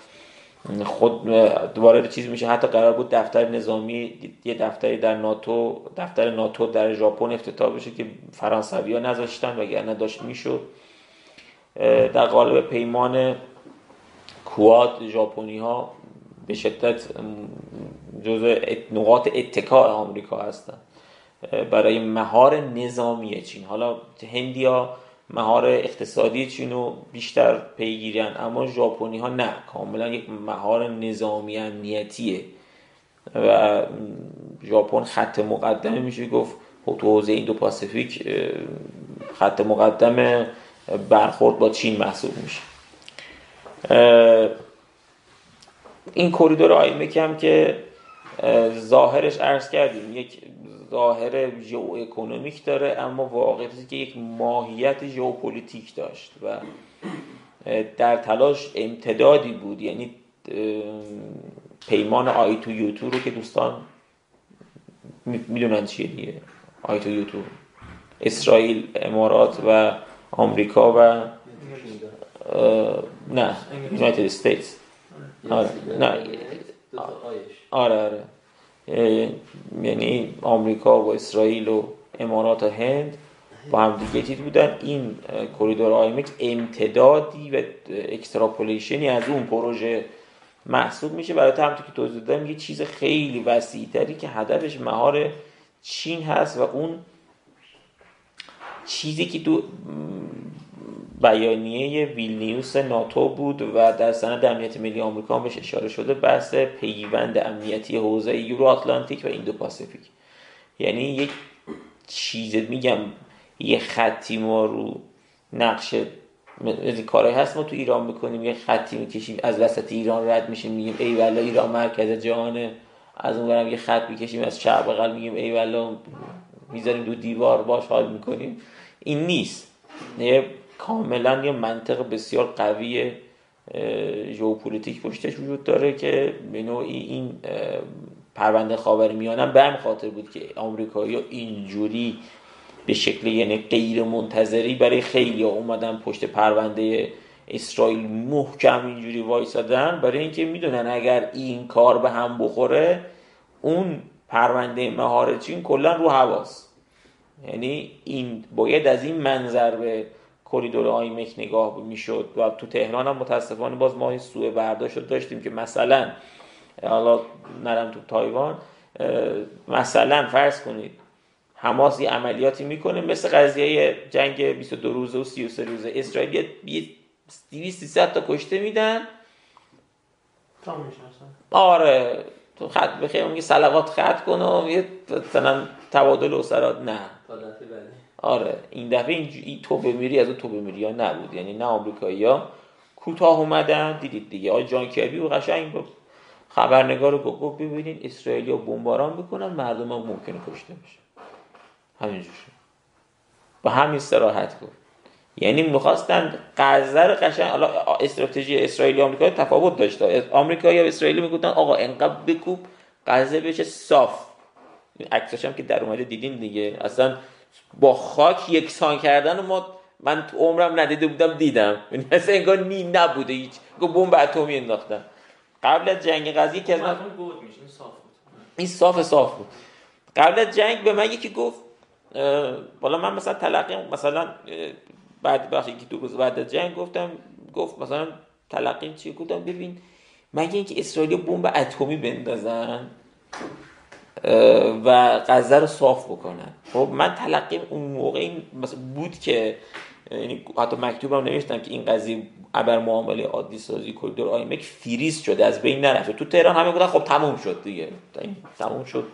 خود دوباره چیز میشه. حتی قرار بود دفتر نظامی یه دفتری در ناتو دفتر ناتو در ژاپن افتتاح بشه که فرانسوی ها نذاشتن وگرنه داشت می‌شد. در قالب پیمان کواد ژاپنی ها به شدت جزء نقاط اتکاع آمریکا هستن. برای مهار نظامی چین. حالا هندیا مهار اقتصادی چین رو بیشتر پیگیرن اما ژاپنی ها نه. کاملا یک مهار نظامی امنیتیه. و ژاپن خط مقدمه میشه گفت. خب حوزه این دو پاسیفیک خط مقدم برخورد با چین محسوب میشه. این کریدور آیمک هم که ظاهرش عرض کردیم یک ظاهر ژئو اکونومیک داره اما واقعیتی که یک ماهیت ژئوپلیتیک داشت و در تلاش امتدادی بود یعنی پیمان I2U2 رو که دوستان می‌دونن چیه دیگه. I2U2 اسرائیل امارات و آمریکا و نه United States. آره نه. آره آره. یعنی آمریکا و اسرائیل و امارات و هند با هم دیگه چیز بودن. این کریدور آیمک امتدادی و extrapolation ی از اون پروژه محسوب میشه. برای همونطور که توضیح دادم یه چیز خیلی وسیعتری که هدفش مهار چین هست و اون چیزی که تو بیانیه ویلنیوس ناتو بود و در سند امنیت ملی آمریکا بهش اشاره شده بحث پیوند امنیتی حوزه یورو آتلانتیک و ایندو پاسیفیک. یعنی یک چیز میگم یه خطی ما رو از این کارهایی هست ما تو ایران می‌کنیم یه خطی می‌کشیم از وسط ایران رد میشیم میگیم ای والا ایران مرکز جهانه. از اون یه خط می‌کشیم از چپ بغل میگیم ای والا می‌ذاریم دو دیوار باش حال می‌کنیم. این نیست. یه کاملا یه منطق بسیار قوی ژئوپلیتیک پشتش وجود داره که به نوعی این پرونده خاور میانم به هم خاطر بود که آمریکایی اینجوری به شکل یعنی غیر منتظری برای خیلی اومدن پشت پرونده اسرائیل محکم اینجوری وایسادن. برای اینکه می‌دونن اگر این کار به هم بخوره اون پرونده مهار چین کلا رو حواس یعنی این باید از این منظر به کریدور آیمک نگاه می‌شد و تو تهران هم متاسفانه باز ما سوء برداشت داشتیم که مثلا حالا نرم تو تایوان مثلا فرض کنید حماس یه عملیاتی می‌کنه مثل قضیه جنگ 22 روزه و 33 روزه. اسرائیل یه 200 تا کشته میدن. آره. تو خط بخیر میگه صلوات خط کنه و یه مثلا تبادل اسرات نه. آره این دفعه این تو بمیری از اون تو بمیری ها نبود. یعنی نه آمریکایی ها کوتاه اومدن دیدید دیگه. آقای جان کربی و قشنگ خبرنگار رو گفت ببینید اسرائیل بمباران بکنن مردم هم ممکنه کشته بشه همینجور با همین سراحت گفت. یعنی می‌خواستن غزه رو قشنگ حالا استراتژی اسرائیلی آمریکا تفاوت داشته آمریکا یا اسرائیلی می‌گفتن آقا انقدر بکوب غزه بشه صاف. این عکساش هم که در اومده دیدین دیگه. اصلا با خاک یکسان کردن ما من تو عمرم ندیده بودم دیدم. یعنی اصلا انگار نی نبوده هیچ. بمب اتمی انداختن. قبل از جنگ غزه که از من این صاف صاف بود. قبل از جنگ به من یکی گفت بالا من مثلا تلقی مثلا بعد بخش یکی دو روز بعد از جنگ گفتم گفت مثلا تلقی چی گفتم؟ ببین مگه اینکه اسرائیل بمب اتمی بندازن؟ و غزه رو صاف بکنن. خب من تلقی اون موقع این بود که یعنی حتی مکتوبم نوشتم که این قضیه ابر معامله عادی سازی کریدور آیمک فریز شده از بین نرفته تو تهران همه گفتن خب تموم شد دیگه. تموم شد.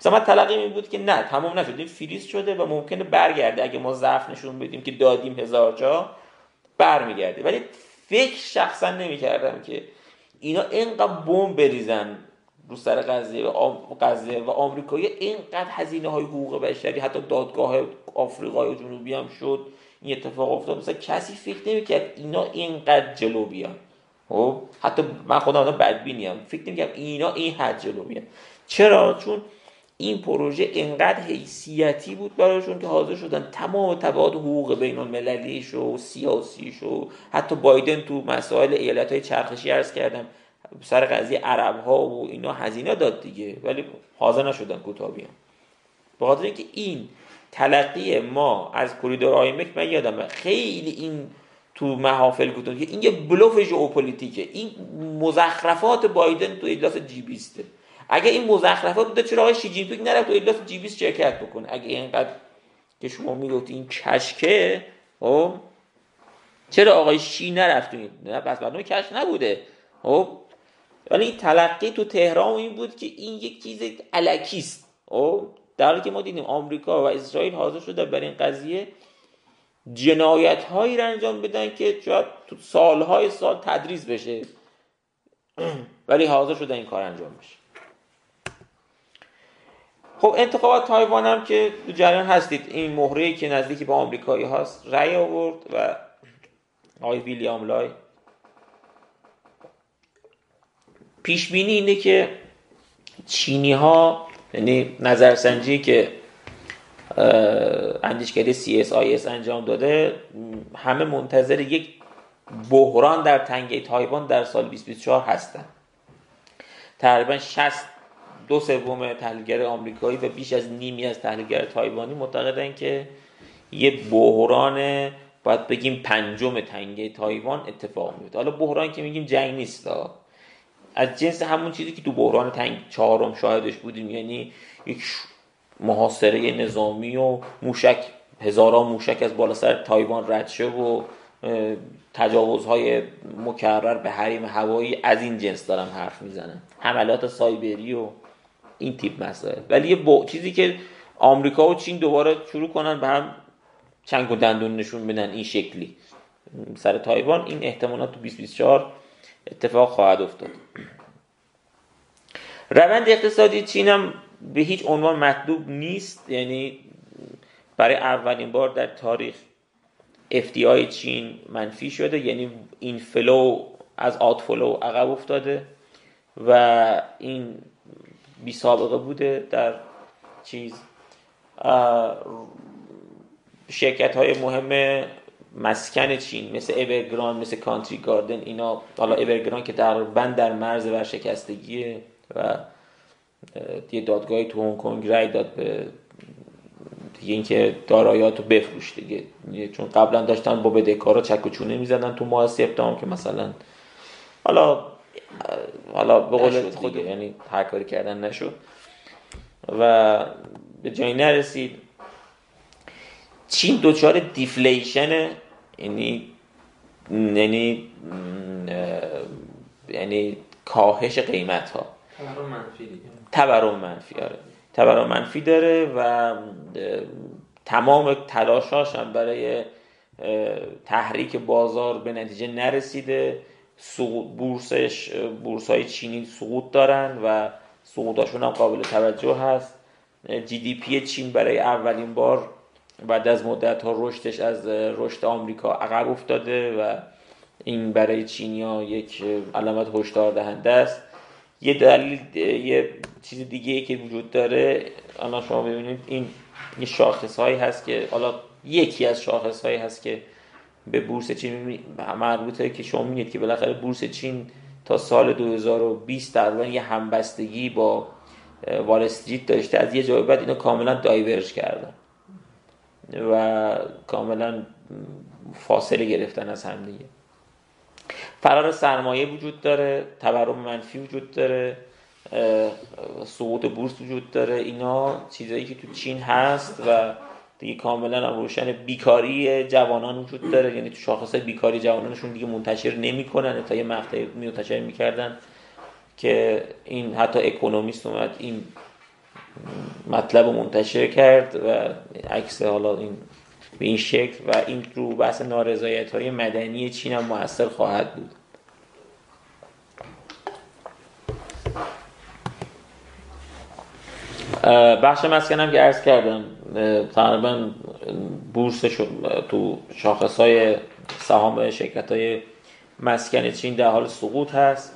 مثلا من تلقی این بود که نه تمام نشد. این فریز شده و ممکنه برگرده. اگه ما ضعف نشون بدیم که دادیم هزار جا برمیگرده. ولی فکر شخصا نمی‌کردم که اینا اینقدر بمب بریزن. رو سر قضیه و قضیه و آمریکایی اینقدر هزینه های حقوق بشری حتی دادگاه آفریقای جنوبی هم شد این اتفاق افتاد. مثلا کسی فکر نمی‌کرد اینا اینقدر جلو بیان. خب؟ حتی من خودم آدم بدبینی هم فکر نمی‌کردم اینا این حد جلو بیان. چرا؟ چون این پروژه انقدر حیثیتی بود برایشون که حاضر شدن تمام تبعات حقوق بین المللیش و سیاسیش و حتی بایدن تو مسائل ایالت های چرخشی عرض کردم سر قضیه عرب ها و اینا هزینه داد دیگه ولی حاضر نشدن کوتاه بیان به خاطر اینکه این تلقی ما از کریدور آیمک من یادمه خیلی این تو محافل گفتم که این یه بلوف ژئوپلیتیکه. این مزخرفات بایدن تو اجلاس جی 20 اگه این مزخرفات بوده چرا آقای شی جین پینگ نرفت تو اجلاس جی 20 شرکت بکنه؟ اگه اینقدر که شما می‌گفت این کشکه خب؟ چرا آقای شی نرفت نه پس برنامه کش نبوده. خب؟ ولی تلقی تو تهران این بود که این یک چیز الکی است. خب در حالی که ما دیدیم آمریکا و اسرائیل حاضر شده بر این قضیه جنایت هایی را انجام بدن که شاید تو سالهای سال تدریس بشه. ولی حاضر شده این کار انجام بشه. خب انتخابات تایوان هم که تو جریان هستید. این مهره که نزدیکی به آمریکایی هاست رأی آورد و آقای ویلیام لای پیش بینی اینه که چینی ها یعنی نظرسنجی که اندیشکده CSIS انجام داده همه منتظر یک بحران در تنگه تایوان در سال 2024 هستن. تقریبا 60 دو سوم تحلیلگر آمریکایی و بیش از نیمی از تحلیلگر تایوانی معتقدن که یه بحران باید بگیم پنجم تنگه تایوان اتفاق میفته حالا بحران که میگیم جنگ نیست از جنس همون چیزی که تو بحران تنگ چهارم شاهدش بودیم یعنی یک محاصره نظامی و موشک هزاران موشک از بالا سر تایوان رد شه و تجاوزهای مکرر به حریم هوایی از این جنس دارم حرف می‌زنم. حملات سایبری و این تیپ مسائل. ولی یه با... چیزی که آمریکا و چین دوباره شروع کنن به هم چنگ و دندون نشون بدن این شکلی. سر تایوان این احتمالات تو 2024 اتفاق خواهد افتاد. روند اقتصادی چین هم به هیچ عنوان مطلوب نیست یعنی برای اولین بار در تاریخ FDI چین منفی شده یعنی این فلو از outflow عقب افتاده و این بی سابقه بوده در چیز شرکت های مهم مسکن چین مثل Evergrande مثل Country Garden اینا حالا Evergrande که تقریبا در مرز ورشکستگیه و یه دادگاهی تو هنگ کنگ رای داد به دیگه اینکه دارایی‌هات رو بفروش دیگه. چون قبلا داشتن با بدهکارا چک و چونه می‌زدن تو ماه سپتامبر که مثلا حالا حالا به قول خود یعنی هر کاری کردن نشد. و به جایی نرسید. چین دوچار دیفلیشن یعنی یعنی یعنی کاهش قیمت ها تورم منفی دیگه. تورم منفی آره. تورم منفی داره و تمام تلاشاش هم برای تحریک بازار به نتیجه نرسیده. بورسش بورس های چینی سقوط دارن و سقوطاشون هم قابل توجه هست. جی دی پی چین برای اولین بار بعد از مدت ها رشدش از رشد آمریکا عقب افتاده و این برای چینیا یک علامت هشدار دهنده است. یه دلیل یه چیز دیگه ای که وجود داره الان شما ببینید این یه شاخص هایی هست که حالا یکی از شاخص هایی هست که به بورس چین مربوطه که شما می‌بینید که بالاخره بورس چین تا سال 2020 تقریبا یه همبستگی با وال استریت داشته. از یه جای بعد اینو کاملا دایورج کردن و کاملا فاصله گرفتن از هم دیگه. فرار سرمایه وجود داره تورم منفی وجود داره سقوط بورس وجود داره اینا چیزایی که تو چین هست و دیگه کاملا روشن بیکاری جوانان وجود داره. یعنی تو شاخص بیکاری جوانانشون دیگه منتشر نمی‌کنن. تا یه مقطعی منتشر می‌کردن که این حتی اکونومیست اومد این مطلب منتشر کرد و عکس حالا این به این شکل و این رو بحث نارضایت های مدنی چین هم موثر خواهد بود. بخش مسکنم که عرض کردم تقریبا بورس تو شاخص های سهام شرکت های مسکن چین در حال سقوط هست.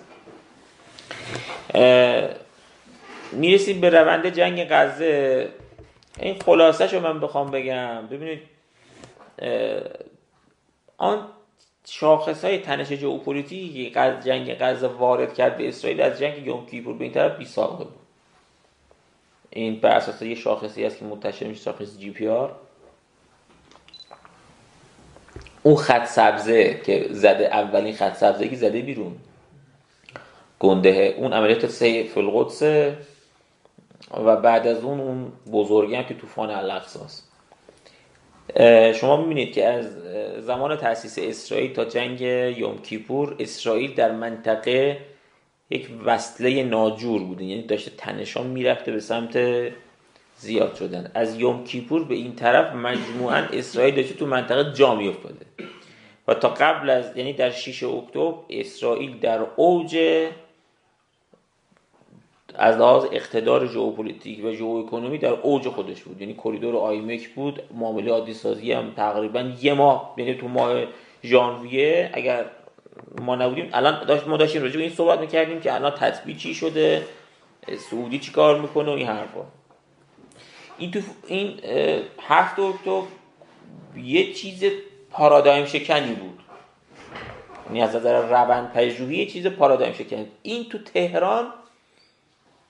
می‌رسیم به روند جنگ غزه. این خلاصه رو من بخوام بگم. ببینید آن شاخص های تنش ژئوپلیتیکی که جنگ غزه وارد کرد به اسرائیل از جنگ یوم کیپور به این طرف بی بود. این بر اساس یه شاخصی است که منتشر میشه شاخص GPR. اون خط سبزه که زده اولین خط سبزه که زده بیرون. گنده، اون عملیات سیف القدس. و بعد از اون اون بزرگی هم که طوفان الاقصاست شما می‌بینید که از زمان تاسیس اسرائیل تا جنگ یوم کیپور اسرائیل در منطقه یک وصله ناجور بوده یعنی داشته تنشان می‌رفته به سمت زیاد شدن. از یوم کیپور به این طرف مجموعا اسرائیل داشته تو منطقه جا افتاده و تا قبل از یعنی در 6 اکتبر اسرائیل در اوج از لحاظ اقتدار ژئوپلیتیک و ژئواکونومی در اوج خودش بود. یعنی کریدور آیمک بود معامله عادی سازی هم تقریبا یه ماه یعنی تو ماه ژانویه اگر ما نبودیم الان داشت ما داشتیم راجع به این صحبت می‌کردیم که الان تطبیق چی شده سعودی چی کار می‌کنه و این حرفا. این تو این هفت اکتبر یه چیز پارادایم شکنی بود. یعنی از نظر روند پژوهی چیز پارادایم شکنی. این تو تهران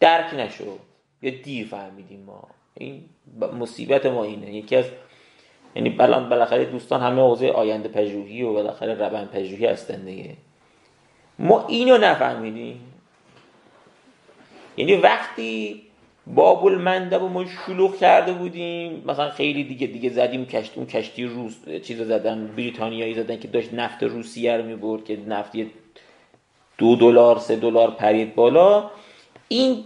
درک نشد یا دیر فهمیدیم ما. این مصیبت ما اینه. یکی از یعنی بلان بالاخره دوستان همه حوزه آینده پژوهی و بالاخره روند پژوهی هستن دیگه ما اینو نفهمیدیم. یعنی وقتی باب المندب ما شلوغ کرده بودیم مثلا خیلی دیگه دیگه زدیم کشتی اون کشتی روس چیز زدن بریتانیایی زدن که داشت نفت روسیه رو می‌برد که نفتی دو دلار سه دلار پرید بالا. این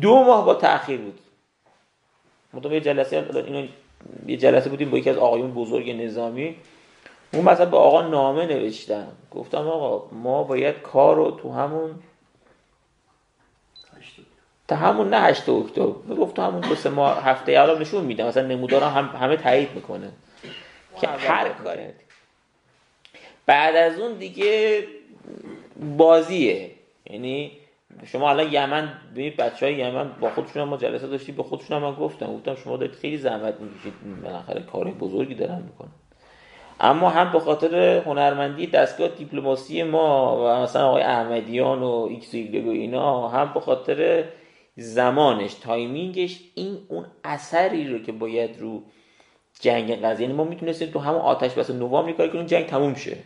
دو ماه با تاخیر بود. مطمئن یه جلسه اینو یه جلسه بودیم با یکی از آقایون بزرگ نظامی. اون مثلا به آقا نامه نوشتن. گفتم آقا ما باید کار رو تو همون تا همون نه 8 اکتبر. گفت همون دو سه ماه هفته اول نشون میدم. مثلا نمودارا هم همه تایید می‌کنه. که هر کاره. بعد از اون دیگه بازیه. یعنی شما الان یمن ببینید بچه های یمن با خودشون هم ما جلسه داشتیم به خودشون هم من گفتم گفتم شما دارید خیلی زحمت می‌کشید بالاخره کار بزرگی دارن می‌کنن. اما هم به خاطر هنرمندی دستگاه دیپلماسی ما و مثلا آقای احمدیان و ایکس و و اینا هم به خاطر زمانش timing ش این اون اثری رو که باید رو جنگ قضیه یعنی ما می‌تونستیم تو همون آتش بس نوامبر کار کنیم جنگ تموم شه.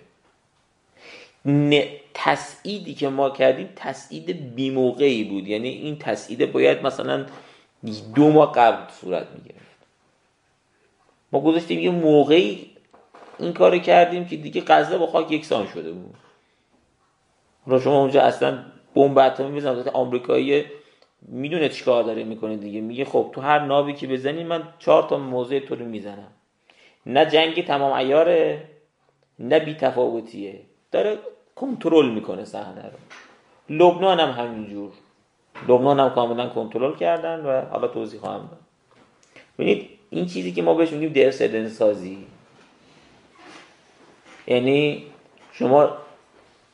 تسعیدی که ما کردیم تسعید بیموقعی بود. یعنی این تسعید باید مثلا دو ماه قبل صورت می‌گرفت. ما گذاشتیم یه موقعی این کار کردیم که دیگه غزه با خاک یکسان شده بود. حالا شما اونجا اصلا بمب اتمی می‌زنن آمریکایی می‌دونه چیکار داره می‌کنه دیگه. میگه خب تو هر نابی که بزنی من چهار تا موضع تو رو می‌زنم. نه جنگ تمام ایاره نه بی تفاوتیه داره کنترل می‌کنه صحنه رو. لبنان هم همینجور. لبنان هم کاملا کنترل کردن و حالا توضیح خواهم داد. ببینید این چیزی که ما بهش میگیم در سازی یعنی شما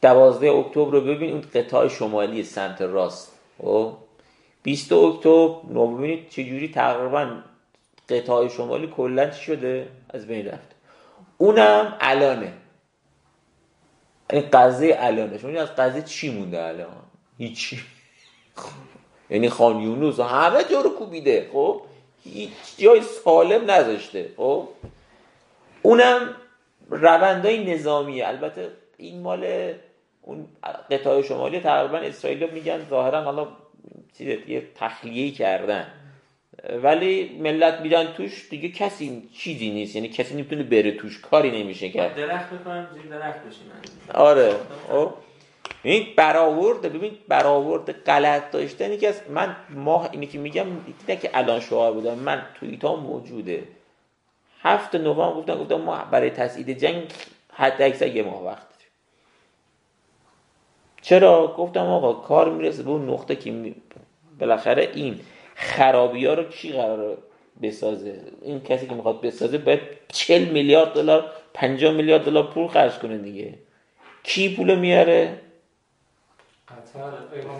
دوازده اکتبر رو ببین اون قطاع شمالی سمت راست. و 20 اکتبر نو ببینید چجوری تقریبا قطاع شمالی کلا شده؟ از بین رفت. اونم الانه. این قضیه الانه شما از قضیه چی مونده الان؟ هیچی. یعنی خان یونوس همه جا رو کوبیده خب؟ هیچ جای سالم نذاشته خب؟ اونم روندای نظامیه. البته این مال اون قطعه شمالی تقریبا اسرائیل میگن ظاهرا حالا یه تخلیه کردن. ولی ملت میرن توش دیگه کسی چیزی نیست. یعنی کسی نمی‌تونه بره توش. کاری نمیشه کرد. درخت بکنم زیر درخت بشین آره. خب. این برآورد ببین برآورد غلط داشتن که از من ماه اینی که میگم نه که الان شعار بودم من توییتا موجوده. هفت نوامبر گفتم گفتم ما برای تسعید جنگ حد اکثر یه ماه وقت داریم. چرا؟ گفتم آقا کار می‌رسه به اون نقطه که بالاخره این. خرابی ها رو کی قرار بسازه؟ این کسی که می‌خواد بسازه باید 40 میلیارد دلار 50 میلیارد دلار پول خرج کنه دیگه. کی پول میاره؟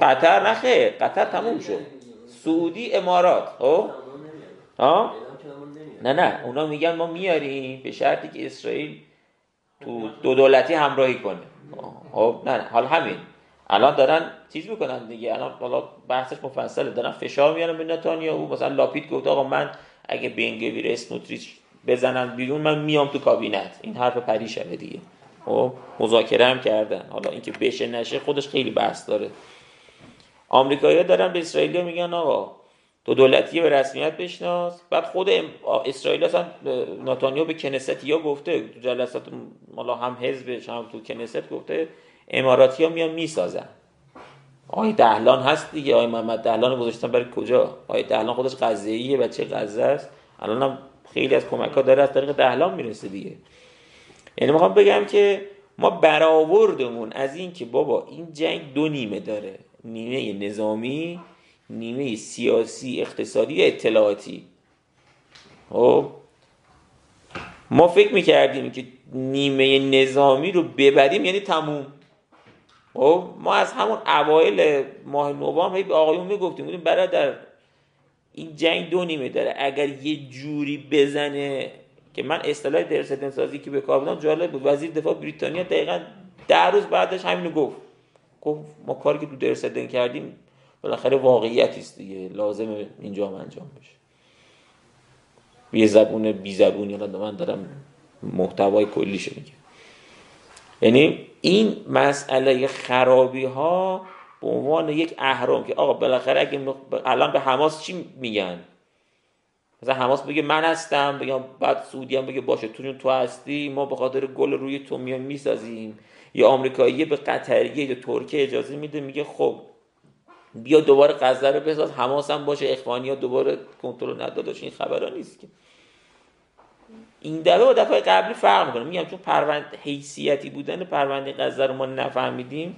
قطر نه خیر قطر تموم شد. سعودی امارات خب؟ ها؟ نه نه. اونا میگن ما میاریم به شرطی که اسرائیل تو دو دولتی همراهی کنه. خب؟ نه. حال همین. الان دارن چیز می‌کنن دیگه. الان حالا بحثش مفصله. دارن فشار میارن به نتانیاهو. مثلا لاپید گفت آقا من اگه بنگویر اسموتریچ بزنن بیرون من میام تو کابینت. این حرف پری شده دیگه. خب مذاکره هم کردن. حالا اینکه بشه نشه خودش خیلی بحث داره. آمریکایی‌ها دارن به اسرائیل میگن آقا دو دولتی به رسمیت بشناس. بعد خود اسرائیل اصلا نتانیاهو به کنست یا گفته. تو جلسات مالا هم حزبش هم تو کنست گفته. اماراتی ها میان می‌سازن. آقای دهلان هست دیگه. آقای محمد دهلان گذاشتن برای کجا؟ آقای دهلان خودش غزه بچه غزه است الان هم خیلی از کمک ها داره از طریق دهلان می‌رسه دیگه. یعنی می‌خوام بگم که ما برآوردمون از این که بابا این جنگ دو نیمه داره. نیمه نظامی نیمه سیاسی اقتصادی اطلاعاتی. خب؟ ما فکر می‌کردیم که نیمه نظامی رو ببریم یعنی تموم. خب ما از همون اوایل ماه نوامبر به آقایون می‌گفتیم بودیم برادر این جنگ دو نیمه داره. اگر یه جوری بزنه که من اصطلاح درستن سازی که به کار بودم جالب بود. وزیر دفاع بریتانیا دقیقا ده روز بعدش همینو گفت. گفت ما کاری که تو درستن کردیم بالاخره واقعیتی است دیگه لازم اینجا انجام بشه. یه زبون بی زبونی من دارم محتوای کلیش میگم. یعنی این مسئله خرابی ها به عنوان یک اهرام که آقا بالاخره اگه الان به حماس چی میگن؟ مثلا حماس بگه من هستم بگم بعد سعودی هم بگه باشه تو تو هستی ما به خاطر گل روی تو میان می‌سازیم. یا آمریکایی به قطریه یا ترکیه اجازه میده میگه خب بیا دوباره غزه رو بساز حماس هم باشه اخوانی ها دوباره کنترل نداداش این خبرها نیست که. این دفعه با دفعه قبلی فرق می‌کنه. میگم چون پروند حیثیتی بودن پرونده غزه رو ما نفهمیدیم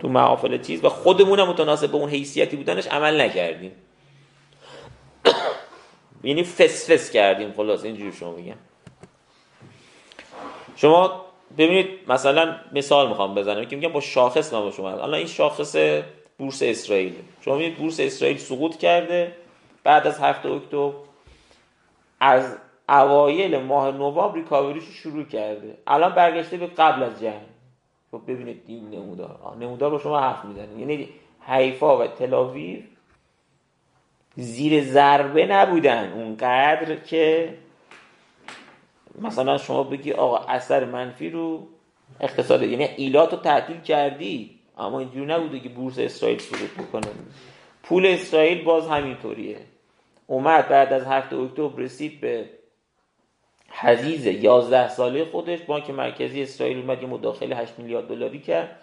تو محافل چیز و خودمون هم متناسب به اون حیثیتی بودنش عمل نکردیم. یعنی فس فس کردیم. خلاص اینجوری شما میگم. شما ببینید مثلا مثال می‌خوام بزنم. که میگم با شاخص من با شما الان این شاخص بورس اسرائیل. شما می‌بینید بورس اسرائیل سقوط کرده. بعد از هفته اکتبر از اوایل ماه نوامبر ریکاوریش شروع کرده. الان برگشته به قبل از جنگ. خب ببینید این نمودار. نمودار رو شما حرف می‌زنید یعنی حیفا و تلاویو زیر ضربه نبودن. اونقدر که مثلا شما بگی آقا اثر منفی رو اقتصاد یعنی ایلات رو تعطیل کردی اما اینجوری نبوده که بورس اسرائیل سقوط بکنه. پول اسرائیل باز همینطوریه. اومد بعد از هفته اکتبر رسید به حزیز 11 ساله خودش بانک مرکزی اسرائیل اومد یه مداخله 8 میلیارد دلاری کرد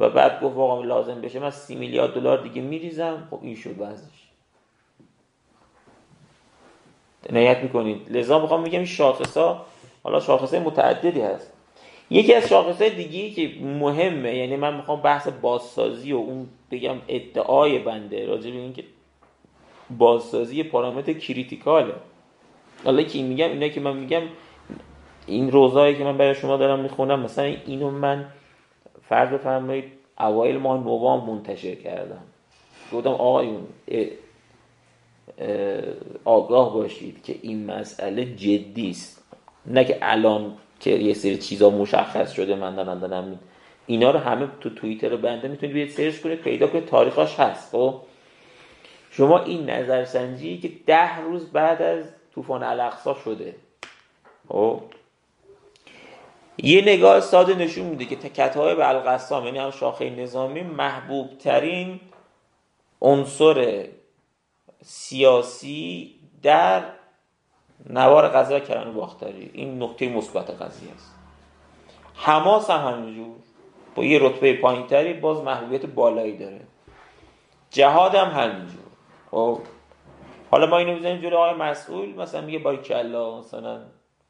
و بعد گفت آقا لازم بشه من 30 میلیارد دلار دیگه میریزم. خب این شد وضعش. عنایت می‌کنید. لذا می‌خوام بگم شاخص ها حالا شاخص متعددی هست. یکی از شاخص دیگه که مهمه یعنی من می‌خوام بحث بازسازی و اون بگم ادعای بنده راجع به اینکه بازسازی پارامتر کریتیکاله. حالا که میگم اینا که من میگم این روزایی که من برای شما دارم می‌خونم مثلا اینو من فرض بفرمایید اوایل ماه نوامبر منتشر کردم. گفتم آقایون آگاه باشید که این مسئله جدی است. نه که الان که یه سری چیزا مشخص شده من دارم دارم. اینا رو همه تو توییتر بنده می‌تونید بیاید سرچ کنید پیدا کنید تاریخاش هست. خب؟ شما این نظرسنجی که ده روز بعد از طوفان الاقصا شده. خب. یه نگاه ساده نشون میده که تکتهای به القسام یعنی هم شاخه نظامی محبوب ترین عنصر سیاسی در نوار قضیه کرانه باختری. این نقطه مثبت قضیه است. حماس هم همینجور. با یه رتبه پایینتری باز محبوبیت بالایی داره. جهاد هم همینجور. خب. حالا ما اینو می‌زنیم جلو آقای مسئول مثلا میگه بای کلا مثلا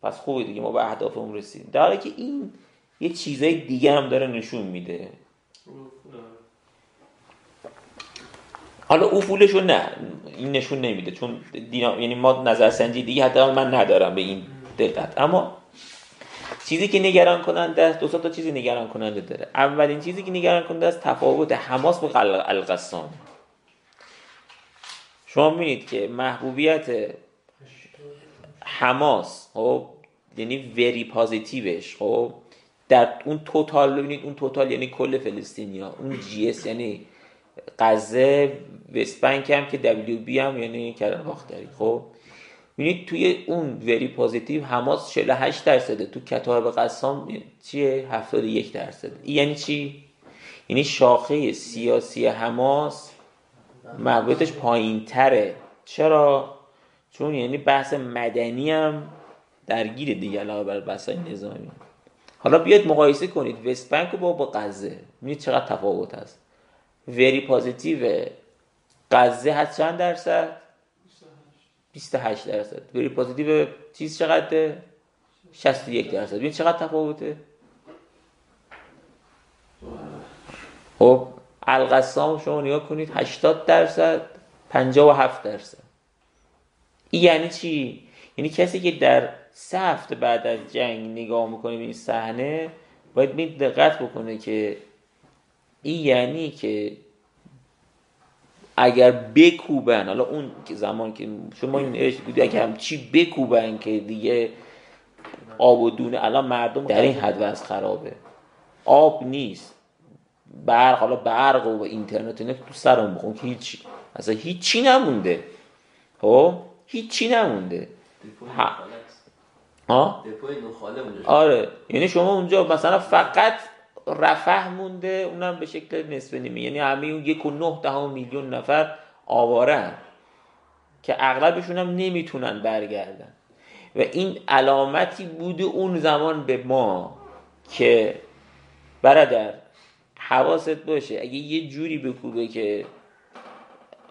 پس خوبه دیگه ما به اهدافمون رسیدیم. در حالی که این یه چیزای دیگه هم داره نشون میده. حالا افولشو نه این نشون نمیده چون دینا... یعنی ما نظرسنجی دیگه حتی من ندارم به این دقت. اما چیزی که نگران کننده است دو تا چیزی نگران کننده داره. اولین چیزی که نگران کننده است تفاوت حماس با القسام. شما می‌بینید که محبوبیت حماس خب یعنی وری پازیتیوش خب در اون توتال ببینید اون توتال یعنی کل فلسطینیا اون جی اس یعنی غزه وست بانک هم که دبلیو بی هم یعنی کرن باختری خب. ببینید توی اون وری پازیتیو حماس 48 درصده تو کتاب قسام چیه؟ 71 درصد یعنی چی؟ یعنی شاخه سیاسی حماس محبوبیتش پایین تره. چرا؟ چون یعنی بحث مدنی هم درگیر دیگه علاوه بر بحث نظامی. حالا بیاید مقایسه کنید. وست بانک با با غزه. می‌بینید چقدر تفاوت هست. وری پازیتیو غزه هست چند درصد؟ 28 درصد. وری پازیتیو چیز چقدر 61 درصد. ببین چقدر تفاوته؟ خب القسام شما نگاه کنید 80 درصد 57 درصد. این یعنی چی؟ یعنی کسی که در سه هفته بعد از جنگ نگاه می‌کنه به این صحنه باید می دقت بکنه که این یعنی که اگر بکوبن حالا اون زمان که شما این نوشت بود اگر چی بکوبن که دیگه آب و دونه الان مردم در این حد از خرابه. آب نیست. برق حالا برق و اینترنت اینا تو سرم بخون که هیچی. اصلا هیچی نمونده. خب؟ هیچی نمونده. ها. آره. یعنی شما اونجا مثلا فقط رفح مونده اونم به شکل نصف نیمه. یعنی همه اون یک و نه ده میلیون نفر آوارن که اغلبشون هم نمی‌تونن برگردن. و این علامتی بوده اون زمان به ما که برادر حواست باشه. اگه یه جوری بکوبه که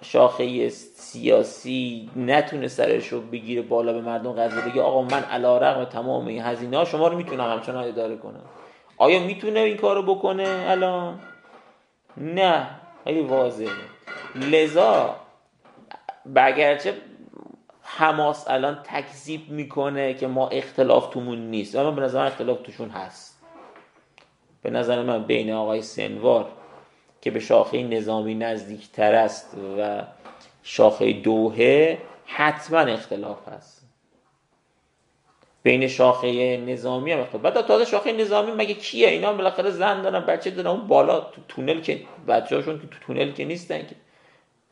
شاخه سیاسی نتونه سرش رو بگیره بالا به مردم قضیه بگه آقا من علا رقم تمام این هزینه ها شما رو می‌تونم همچنان اداره کنم. آیا می‌تونه این کارو بکنه الان؟ نه. خیلی واضحه. لذا بگرچه حماس الان تکذیب می‌کنه که ما اختلاف تومون نیست. اما به نظر اختلاف توشون هست. به نظر من بین آقای سنوار که به شاخه نظامی نزدیک تر است و شاخه دوهه حتما اختلاف هست بین شاخه نظامی هم اختلاف. بعد تازه شاخه نظامی مگه کیه؟ اینا بالاخره زن دارن بچه دارن. اون بالا تو تونل که بچه هاشون تو تونل که نیستن که.